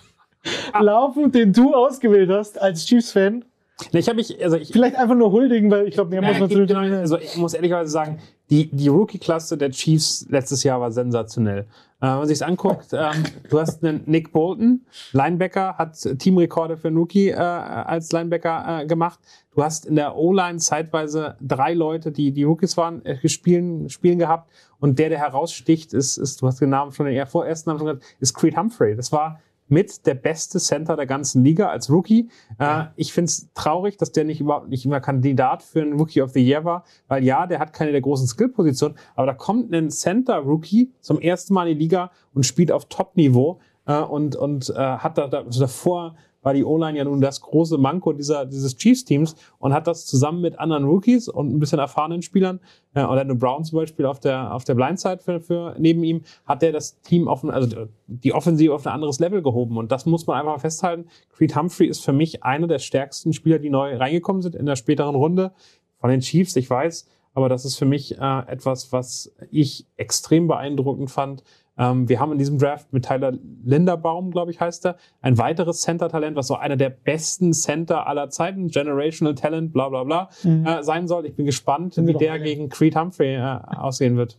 laufen, den du ausgewählt hast als Chiefs-Fan. Ich habe mich, also ich, Vielleicht einfach nur huldigen, weil ich glaube, mehr muss man zu genau, also ich muss ehrlicherweise sagen, die, die Rookie-Klasse der Chiefs letztes Jahr war sensationell. Äh, wenn man sich anguckt, ähm, du hast einen Nick Bolton, Linebacker, hat Teamrekorde für einen Rookie äh, als Linebacker äh, gemacht. Du hast in der O-Line zeitweise drei Leute, die die Rookies waren, äh, spielen, spielen gehabt. Und der, der heraussticht, ist, ist du hast den Namen schon, den vorersten Namen schon gesagt, ist Creed Humphrey. Das war mit der beste Center der ganzen Liga als Rookie. Äh, ich finde es traurig, dass der nicht überhaupt nicht immer Kandidat für einen Rookie of the Year war, weil ja, der hat keine der großen Skill-Positionen, aber da kommt ein Center-Rookie zum ersten Mal in die Liga und spielt auf Top-Niveau äh, und, und äh, hat da, da davor war die O-Line ja nun das große Manko dieser, dieses Chiefs-Teams und hat das zusammen mit anderen Rookies und ein bisschen erfahrenen Spielern, äh, Orlando Brown zum Beispiel auf der, auf der Blindside für, für neben ihm, hat der das Team auf also die Offensive auf ein anderes Level gehoben. Und das muss man einfach festhalten. Creed Humphrey ist für mich einer der stärksten Spieler, die neu reingekommen sind in der späteren Runde von den Chiefs, ich weiß. Aber das ist für mich äh, etwas, was ich extrem beeindruckend fand. Ähm, wir haben in diesem Draft mit Tyler Linderbaum, glaube ich, heißt er, ein weiteres Center-Talent, was so einer der besten Center aller Zeiten, Generational Talent, bla bla bla, äh, sein soll. Ich bin gespannt, Sind wie der alle. gegen Creed Humphrey äh, aussehen wird.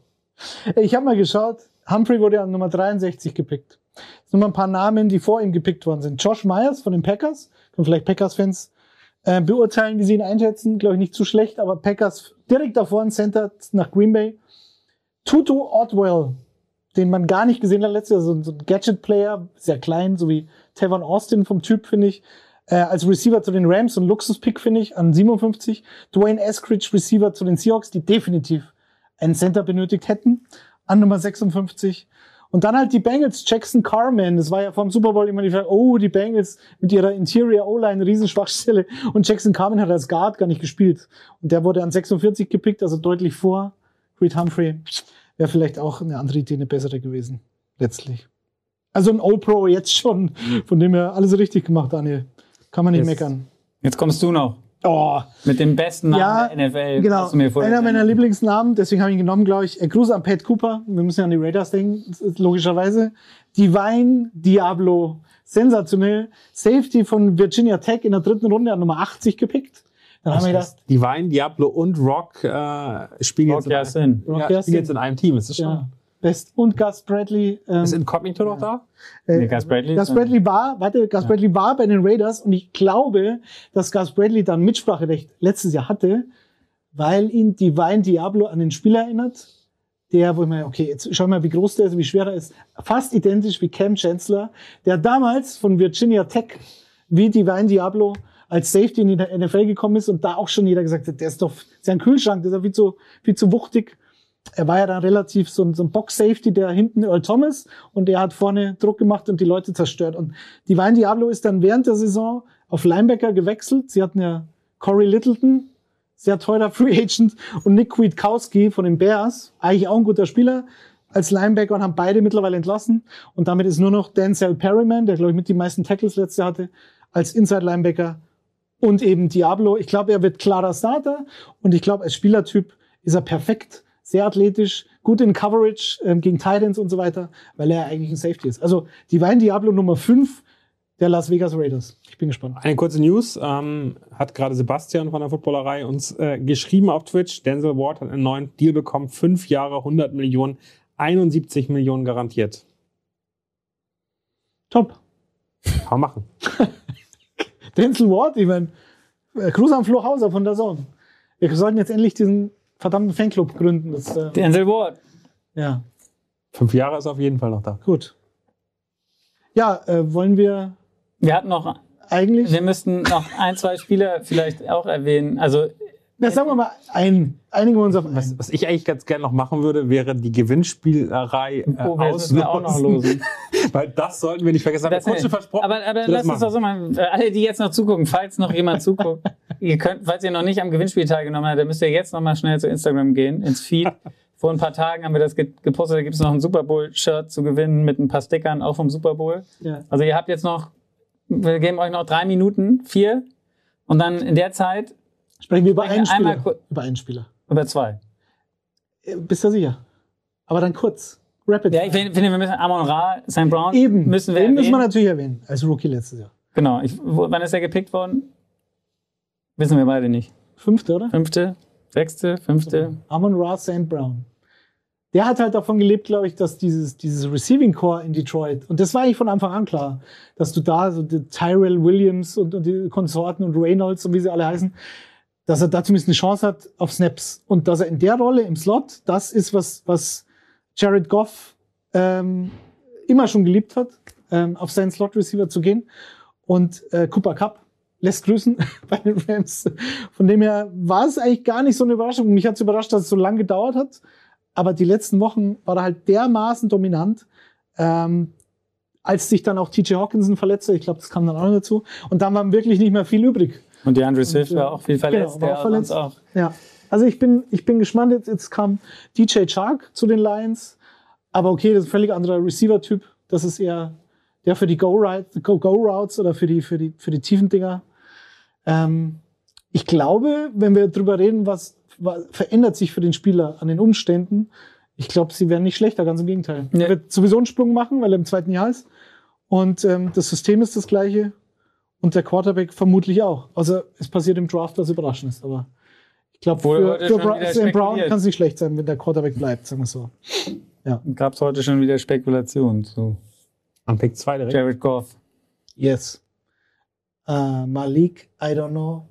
Ich habe mal geschaut, Humphrey wurde an Nummer 63 gepickt. Jetzt nur mal ein paar Namen, die vor ihm gepickt worden sind. Josh Myers von den Packers, können vielleicht Packers-Fans äh, beurteilen, wie sie ihn einschätzen. Glaube ich nicht zu schlecht, aber Packers direkt davor ein Center nach Green Bay. Tutu Otwell, den man gar nicht gesehen hat letztes Jahr, so, ein- so ein Gadget-Player, sehr klein, so wie Tavon Austin vom Typ, finde ich. Äh, als Receiver zu den Rams, so ein Luxus-Pick, finde ich, an 57. Dwayne Eskridge, Receiver zu den Seahawks, die definitiv einen Center benötigt hätten, an Nummer 56. Und dann halt die Bengals, Jackson Carman, das war ja vom Super Bowl immer die Frage, oh, die Bengals mit ihrer Interior O-Line, Riesenschwachstelle. Und Jackson Carman hat als Guard gar nicht gespielt. Und der wurde an 46 gepickt, also deutlich vor Creed Humphrey. Wäre vielleicht auch eine andere Idee, eine bessere gewesen, letztlich. Also ein All-Pro jetzt schon, von dem her alles richtig gemacht, Daniel. Kann man nicht Yes. meckern. Jetzt kommst du noch Oh, mit dem besten Namen Ja, der NFL. Genau, einer meiner. Lieblingsnamen, deswegen habe ich ihn genommen, glaube ich. Äh, Gruß an Pat Cooper. Wir müssen ja an die Raiders denken, logischerweise. Divine Diablo, sensationell. Safety von Virginia Tech in der dritten Runde an Nummer 80 gepickt. Dann haben wir gedacht, Divine, Diablo und Rock äh, spielen, Rock jetzt in, ja. Rock ja, Yassin. spielen jetzt in einem Team. Ist das schon? ja, Best und Gus Bradley. Ähm, Ist Incognito noch da? äh, Nee, Gus Bradley Gus Bradley war, warte, Gus Bradley war bei den Raiders und ich glaube, dass Gus Bradley dann Mitspracherecht letztes Jahr hatte, weil ihn Divine Diablo an den Spieler erinnert. Der, wo ich mir, okay, jetzt schau mal, wie groß der ist, wie schwer er ist. Fast identisch wie Cam Chancellor, der damals von Virginia Tech wie Divine Diablo als Safety in die NFL gekommen ist und da auch schon jeder gesagt hat, der ist doch, das ist ja ein Kühlschrank, der ist ja viel zu, viel zu wuchtig. Er war ja dann relativ so ein, so ein Box-Safety, der hinten Earl Thomas und der hat vorne Druck gemacht und die Leute zerstört. Und Divine Diablo ist dann während der Saison auf Linebacker gewechselt. Sie hatten ja Corey Littleton, sehr teurer Free Agent, und Nick Kwiatkowski von den Bears, eigentlich auch ein guter Spieler, als Linebacker und haben beide mittlerweile entlassen. Und damit ist nur noch Denzel Perryman, der glaube ich mit die meisten Tackles letztes Jahr hatte, als Inside Linebacker und eben Diablo. Ich glaube, er wird klarer Starter und ich glaube, als Spielertyp ist er perfekt, sehr athletisch, gut in Coverage ähm, gegen Titans und so weiter, weil er eigentlich ein Safety ist. Also Divine Diablo Nummer 5 der Las Vegas Raiders. Ich bin gespannt. Eine kurze News ähm, hat gerade Sebastian von der Footballerei uns äh, geschrieben auf Twitch. Denzel Ward hat einen neuen Deal bekommen. Fünf Jahre, 100 Millionen, 71 Millionen garantiert. Top. Kann man machen. Denzel Ward, ich meine, äh, Gruß am Flo Hauser von der Zone. Wir sollten jetzt endlich diesen verdammten Fanclub gründen. Das, äh, Denzel Ward. ja, Fünf Jahre ist auf jeden Fall noch da. gut. Ja, äh, wollen wir Wir hatten noch, eigentlich, wir müssten noch ein, zwei Spieler vielleicht auch erwähnen. Also na, sagen wir mal, ein, einigen wir uns auf Was, einen. was ich eigentlich ganz gerne noch machen würde, wäre die Gewinnspielerei äh, oh, wir auch noch auslosen. losen. Weil das sollten wir nicht vergessen. Haben wir Das- kurz schon versprochen. Aber, aber lass uns doch so mal, alle, die jetzt noch zugucken, falls noch jemand zuguckt, ihr könnt, falls ihr noch nicht am Gewinnspiel teilgenommen habt, dann müsst ihr jetzt noch mal schnell zu Instagram gehen, ins Feed. Vor ein paar Tagen haben wir das ge- gepostet, da gibt es noch ein Super Bowl-Shirt zu gewinnen mit ein paar Stickern, auch vom Super Bowl. Ja. Also ihr habt jetzt noch, wir geben euch noch drei Minuten, vier, und dann in der Zeit Sprechen wir über einen Spieler. Über einen Spieler. über zwei. Äh, Bist du sicher? Aber dann kurz. Rapid. Ja, ich finde, wir müssen Amon Ra, St. Brown, Eben. müssen wir Den müssen wir erwähnen. natürlich erwähnen. Als Rookie letztes Jahr. Genau. Ich, wo, wann ist er gepickt worden? Wissen wir beide nicht. Fünfte, oder? Fünfte, sechste, fünfte. Amon Ra St. Brown. Der hat halt davon gelebt, glaube ich, dass dieses, dieses Receiving Core in Detroit, und das war eigentlich von Anfang an klar, dass du da so die Tyrell Williams und, und die Konsorten und Reynolds und wie sie alle heißen, dass er da zumindest eine Chance hat auf Snaps. Und dass er in der Rolle im Slot, das ist was, was Jared Goff ähm, immer schon geliebt hat, ähm, auf seinen Slot-Receiver zu gehen. Und äh, Cooper Cup lässt grüßen bei den Rams. Von dem her war es eigentlich gar nicht so eine Überraschung. Mich hat es überrascht, dass es so lange gedauert hat. Aber die letzten Wochen war er halt dermaßen dominant, ähm, als sich dann auch TJ Hawkinson verletzte. Ich glaube, das kam dann auch noch dazu. Und dann war wirklich nicht mehr viel übrig. Und die Andre Swift war auch viel verletzt. genau, war auch verletzt. auch. Ja. Also ich bin, ich bin gespannt. Jetzt, jetzt kam DJ Chark zu den Lions. Aber okay, das ist ein völlig anderer Receiver-Typ. Das ist eher der für die Go-Routes Go -Go -Routes oder für die, für die, für die tiefen Dinger. Ähm, ich glaube, wenn wir drüber reden, was, was verändert sich für den Spieler an den Umständen, ich glaube, sie werden nicht schlechter, ganz im Gegenteil. Nee. Er wird sowieso einen Sprung machen, weil er im zweiten Jahr ist. Und ähm, das System ist das gleiche. Und der Quarterback vermutlich auch. Also es passiert im Draft was Überraschendes. Aber ich glaube, für, für Bra Sam Brown kann es nicht schlecht sein, wenn der Quarterback bleibt, sagen wir so. Gab es heute schon wieder Spekulationen zu An Pick 2 direkt. Jared Goff. Yes. Äh, Malik, I don't know.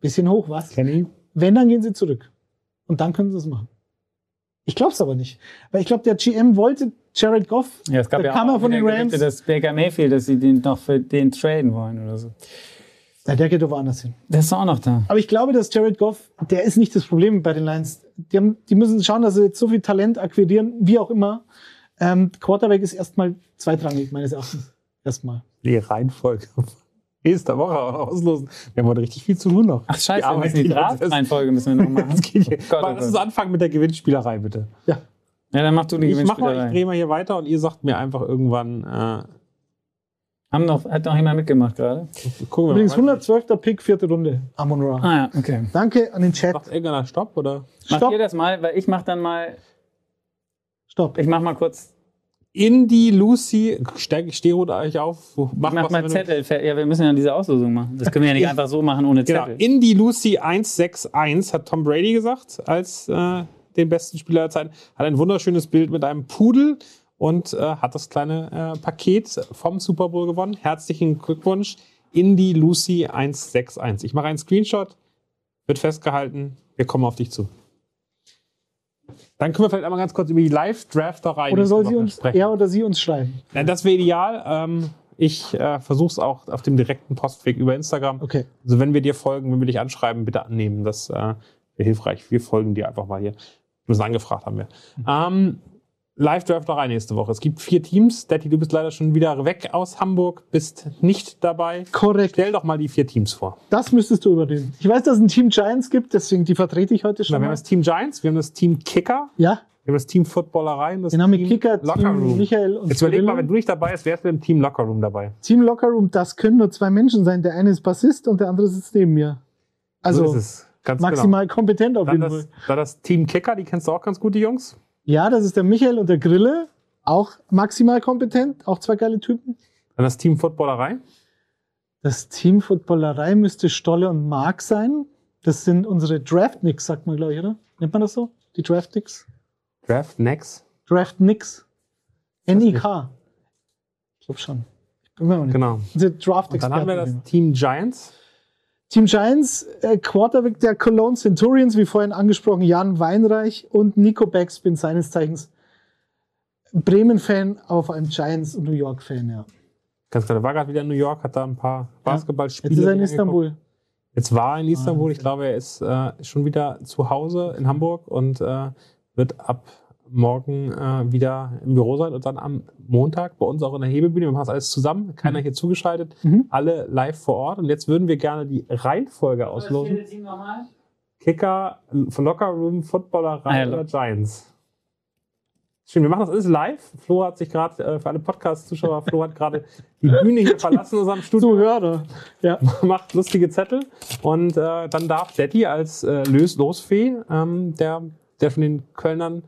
Bisschen hoch, was? Kenny. Wenn, dann gehen sie zurück. Und dann können sie es machen. Ich glaube es aber nicht. Weil ich glaube, der GM wollte Jared Goff. Ja, es gab Der ja auch von den Rams. Gerüchte, dass Baker Mayfield, dass sie den noch für den traden wollen oder so. Ja, der geht doch woanders hin. Der ist auch noch da. Aber ich glaube, dass Jared Goff, der ist nicht das Problem bei den Lions. Die, haben, die müssen schauen, dass sie jetzt so viel Talent akquirieren, wie auch immer. Ähm, Quarterback ist erstmal zweitrangig, meines Erachtens. Erstmal. Die Reihenfolge. Nächste Woche auch noch auslosen. Wir haben heute richtig viel zu tun noch. Ach scheiße, Die wir Arbeit müssen die Draft-Reihenfolge müssen wir noch machen. Das geht hier. Gott, oh Lass uns anfangen mit der Gewinnspielerei, bitte. Ja. Ja, dann mach du die Ich mach mal, ich drehe mal hier weiter und ihr sagt mir einfach irgendwann, äh, Haben noch, hat noch jemand mitgemacht gerade? gucken wir Übrigens mal. 112. Pick, vierte Runde. Amon Ra. Ah ja, okay. Danke an den Chat. Macht irgendeiner Stopp oder? Macht Stopp. ihr das mal, weil ich mach dann mal, Stopp. ich mach mal kurz Indy Lucy, steig, steh ruhig euch auf. Mach, was, mal du- Zettel. fer- Ja, wir müssen ja diese Auslosung machen. Das können wir ja nicht einfach so machen ohne Genau, Zettel. Indy Lucy 161 hat Tom Brady gesagt, als äh, den besten Spieler der Zeit. Hat ein wunderschönes Bild mit einem Pudel und äh, hat das kleine äh, Paket vom Super Bowl gewonnen. Herzlichen Glückwunsch, Indy Lucy 161. Ich mache einen Screenshot, wird festgehalten, wir kommen auf dich zu. Dann können wir vielleicht einmal ganz kurz über die Live-Drafterei Oder soll sie uns, sprechen. er oder sie uns schreiben? Ja, das wäre ideal. Ähm, ich äh, versuche es auch auf dem direkten Postweg über Instagram. Okay. Also wenn wir dir folgen, wenn wir dich anschreiben, bitte annehmen. Das äh, wäre hilfreich. Wir folgen dir einfach mal hier. Müssen angefragt haben wir. Ähm, Live-Drafterei nächste Woche. Es gibt vier Teams. Detti, du bist leider schon wieder weg aus Hamburg, bist nicht dabei. Korrekt. Stell doch mal die vier Teams vor. Das müsstest du übernehmen. Ich weiß, dass es ein Team Giants gibt, deswegen die vertrete ich heute Na, schon wir haben das Team Giants, wir haben das Team Kicker, Ja, wir haben das Team Footballerei und das Team Kicker, Locker Team Room. Michael und Jetzt überleg mal, wenn du nicht dabei bist, wärst du im Team Locker Room dabei. Team Locker Room, das können nur zwei Menschen sein. Der eine ist Bassist und der andere sitzt neben mir. so Also ist es. Ganz genau. maximal kompetent auf Dann jeden das, Fall. dann das Team Kicker, die kennst du auch ganz gut, die Jungs. Ja, das ist der Michael und der Grille. Auch maximal kompetent, auch zwei geile Typen. Dann das Team Footballerei. Das Team Footballerei müsste Stolle und Mark sein. Das sind unsere Draftnicks, sagt man, glaube ich, oder? Nennt man das so? Die Draftnicks? Draft Next. Draftnicks. N-I-K. Ich glaube schon. Ich bin mir auch nicht. Genau. Unsere draft Und dann haben wir das Team Giants. Team Giants, äh, Quarterback der Cologne Centurions, wie vorhin angesprochen, Jan Weinreich und Nico Backspin, seines Zeichens Bremen-Fan, auf einem Giants- und New York-Fan, ja. Ganz klar, der war gerade wieder in New York, hat da ein paar Basketballspiele. Jetzt ist er in angeguckt. Istanbul. Jetzt war er in Istanbul. Ich Wahnsinn. glaube, er ist äh, schon wieder zu Hause in Hamburg und äh, wird ab morgen äh, wieder im Büro sein und dann am Montag bei uns auch in der Hebebühne. Wir machen das alles zusammen, keiner hier zugeschaltet, Mhm. alle live vor Ort. Und jetzt würden wir gerne die Reihenfolge auslosen. Kicker, Locker Room, Footballerei Ah, ja, oder Giants. Schön, wir machen das alles live. Flo hat sich gerade, äh, für alle Podcast-Zuschauer, Flo hat gerade die Bühne hier verlassen in unserem Studio, Zuhörer. Ja. macht lustige Zettel und äh, dann darf Detti als äh, Lös Losfee, ähm, der, der von den Kölnern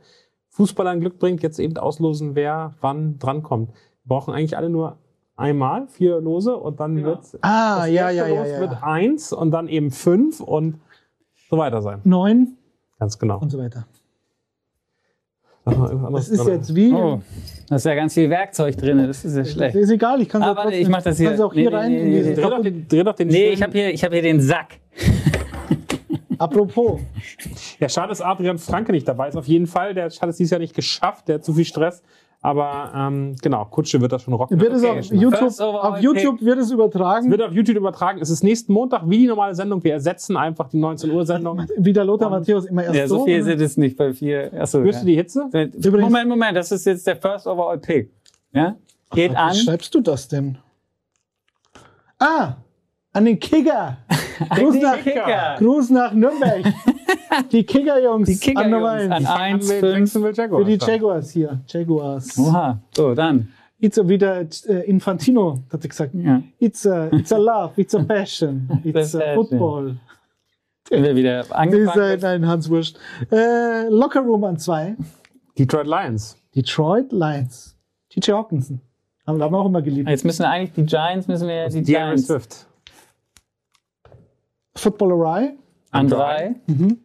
Fußballern Glück bringt, jetzt eben auslosen, wer wann drankommt. Wir brauchen eigentlich alle nur einmal vier Lose und dann Genau. wird Ah, das ja, ja, ja, Los ja. wird eins und dann eben fünf und so weiter sein. Neun Ganz genau. und so weiter. Das ist jetzt wie. Oh, da ist ja ganz viel Werkzeug drin. Das ist ja Das schlecht. ist egal, ich kann es Ah, auch das hier. kann's auch hier Nee, rein. nee, nee. Dreh doch den, dreh doch den Nee, ich habe hier, ich hab hier den Sack. Apropos, Ja, schade, dass Adrian Franke nicht dabei ist. Auf jeden Fall. Der hat es dieses Jahr nicht geschafft. Der hat zu viel Stress. Aber ähm, genau, Kutsche wird das schon rocken. wird es Okay, auf. YouTube, auf YouTube wird es Es übertragen. wird auf YouTube übertragen. Es ist nächsten Montag wie die normale Sendung. Wir ersetzen einfach die 19 Uhr Sendung. Wie der Lothar Matthäus immer erst Ja, so so. viel sind es nicht bei vier. Achso, du ja. die Hitze? Moment, Moment, das ist jetzt der First Overall Pick. Ja? Geht Wie an. schreibst du das denn? Ah, an den Kicker. Gruß nach, Kicker. Gruß nach Nürnberg. die Kicker-Jungs. Die Kicker an Jungs Nummer an eins. 1, Mit 5. Jacksonville Jaguars. Für die Jaguars hier. Jaguars. Oha, so, dann. It's a, wieder äh, Infantino, hat er gesagt. Ja. It's a, it's a love, it's a passion, it's a football. Wir wieder angefangen. nein, Hans Wurscht. Äh, Locker Room an zwei. Detroit Lions. Detroit Lions. TJ Hawkinson. Haben, haben wir auch immer geliebt. Jetzt müssen eigentlich die Giants, müssen wir die DeAndre Giants Swift. Footballerei an drei. Mhm.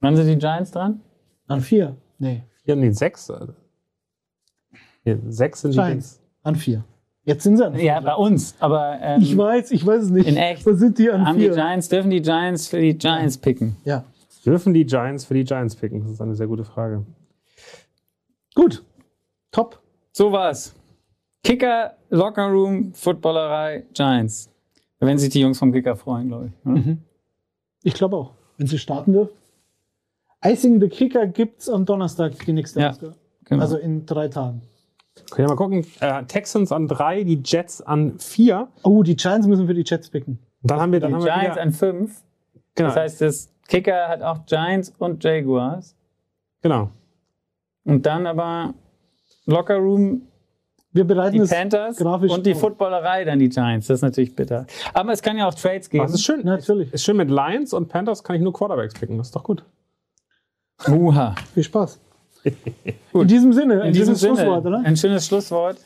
Wann sind die Giants dran? an vier. Nee, Hier haben die sechs. Hier, sechs sind die Giants. Dings. an vier. Jetzt sind sie an vier. Ja, bei uns, aber ähm, Ich weiß, ich weiß es nicht. In echt? Wo sind die an haben die vier? Giants, dürfen die Giants für die Giants picken? Ja. Dürfen die Giants für die Giants picken? Das ist eine sehr gute Frage. Gut. Top. So war's. Kicker, Locker Room, Footballerei, Giants. Wenn sich die Jungs vom Kicker freuen, glaube ich. oder? Ich glaube auch. Wenn sie starten dürfen. Icing the Kicker gibt es am Donnerstag die nächste Ja. Genau. Also in drei Tagen. Können wir mal gucken. Äh, Texans an drei, die Jets an vier. Oh, die Giants müssen für die Jets picken. Und dann haben wir, dann die haben wir Giants wieder, an fünf. genau, Das heißt, das Kicker hat auch Giants und Jaguars. genau. Und dann aber Locker Room, Wir bereiten die Panthers grafisch und die auf. Footballerei dann die Giants. Das ist natürlich bitter. Aber es kann ja auch Trades geben. Es ist schön. Natürlich. Ist schön mit Lions und Panthers kann ich nur Quarterbacks picken. Das ist doch gut. Uha. Viel Spaß. In diesem Sinne, In diesem Sinne, Schlusswort, oder? ein schönes Schlusswort.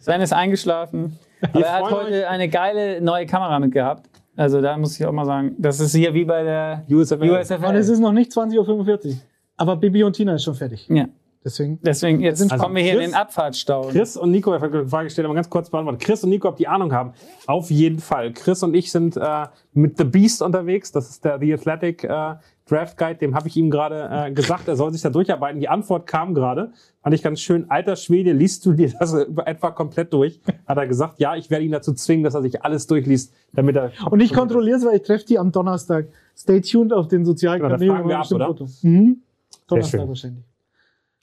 Sven ist eingeschlafen. Aber er hat heute eine geile neue Kamera mitgehabt. Also da muss ich auch mal sagen, das ist hier wie bei der USFL. USFL. Und es ist noch nicht 20.45 Uhr. Aber Bibi und Tina ist schon fertig. ja. Deswegen. Deswegen, jetzt Also kommen wir hier in Chris- den Abfahrtsstau. Chris und Nico, ich habe die Frage gestellt, aber ganz kurz beantwortet. Chris und Nico, ob die Ahnung haben? Auf jeden Fall. Chris und ich sind äh, mit The Beast unterwegs. Das ist der The Athletic äh, Draft Guide. Dem habe ich ihm gerade äh, gesagt, er soll sich da durcharbeiten. Die Antwort kam gerade. Fand ich ganz schön. Alter Schwede, liest du dir das etwa komplett durch? Hat er gesagt, ja, ich werde ihn dazu zwingen, dass er sich alles durchliest, damit er. Und ich kontrolliere es, weil ich treffe die am Donnerstag. Stay tuned auf den sozialen Genau, da Kanälen. fragen wir ab, oder? Foto. Mhm. Donnerstag schön. wahrscheinlich.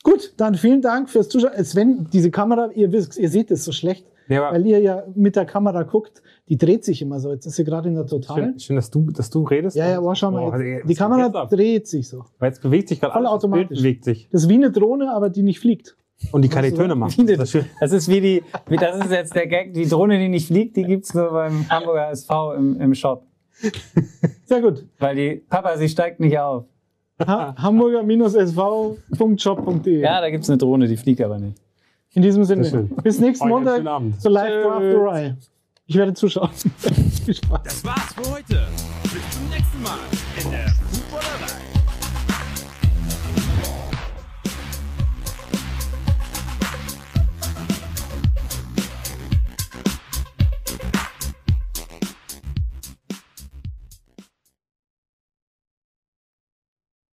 Gut, dann vielen Dank fürs Zuschauen. Sven, diese Kamera, ihr wisst, ihr seht es so schlecht, Ja, weil ihr ja mit der Kamera guckt. Die dreht sich immer so. Jetzt ist sie gerade in der Totalen. schön, schön, dass du, dass du redest. Ja, ja, aber schau mal. Oh, Jetzt, die Kamera dreht sich so. Weil jetzt bewegt sich gerade alles. Das Bild automatisch. bewegt sich. Das ist wie eine Drohne, aber die nicht fliegt. Und die keine Weißt du Töne macht. Das ist schön. Das ist wie die, wie, das ist jetzt der Gag, die Drohne, die nicht fliegt, die gibt's nur beim Hamburger SV im, im Shop. Sehr gut. Weil die, Papa, sie steigt nicht auf. Ha Hamburger-sv.job.de. Ja, da gibt's eine Drohne, die fliegt aber nicht. In diesem Sinne. Bis nächsten Montag zur Live Draft Tschüss. Rye. Ich werde zuschauen. Viel Spaß. Das war's für heute. Bis zum nächsten Mal.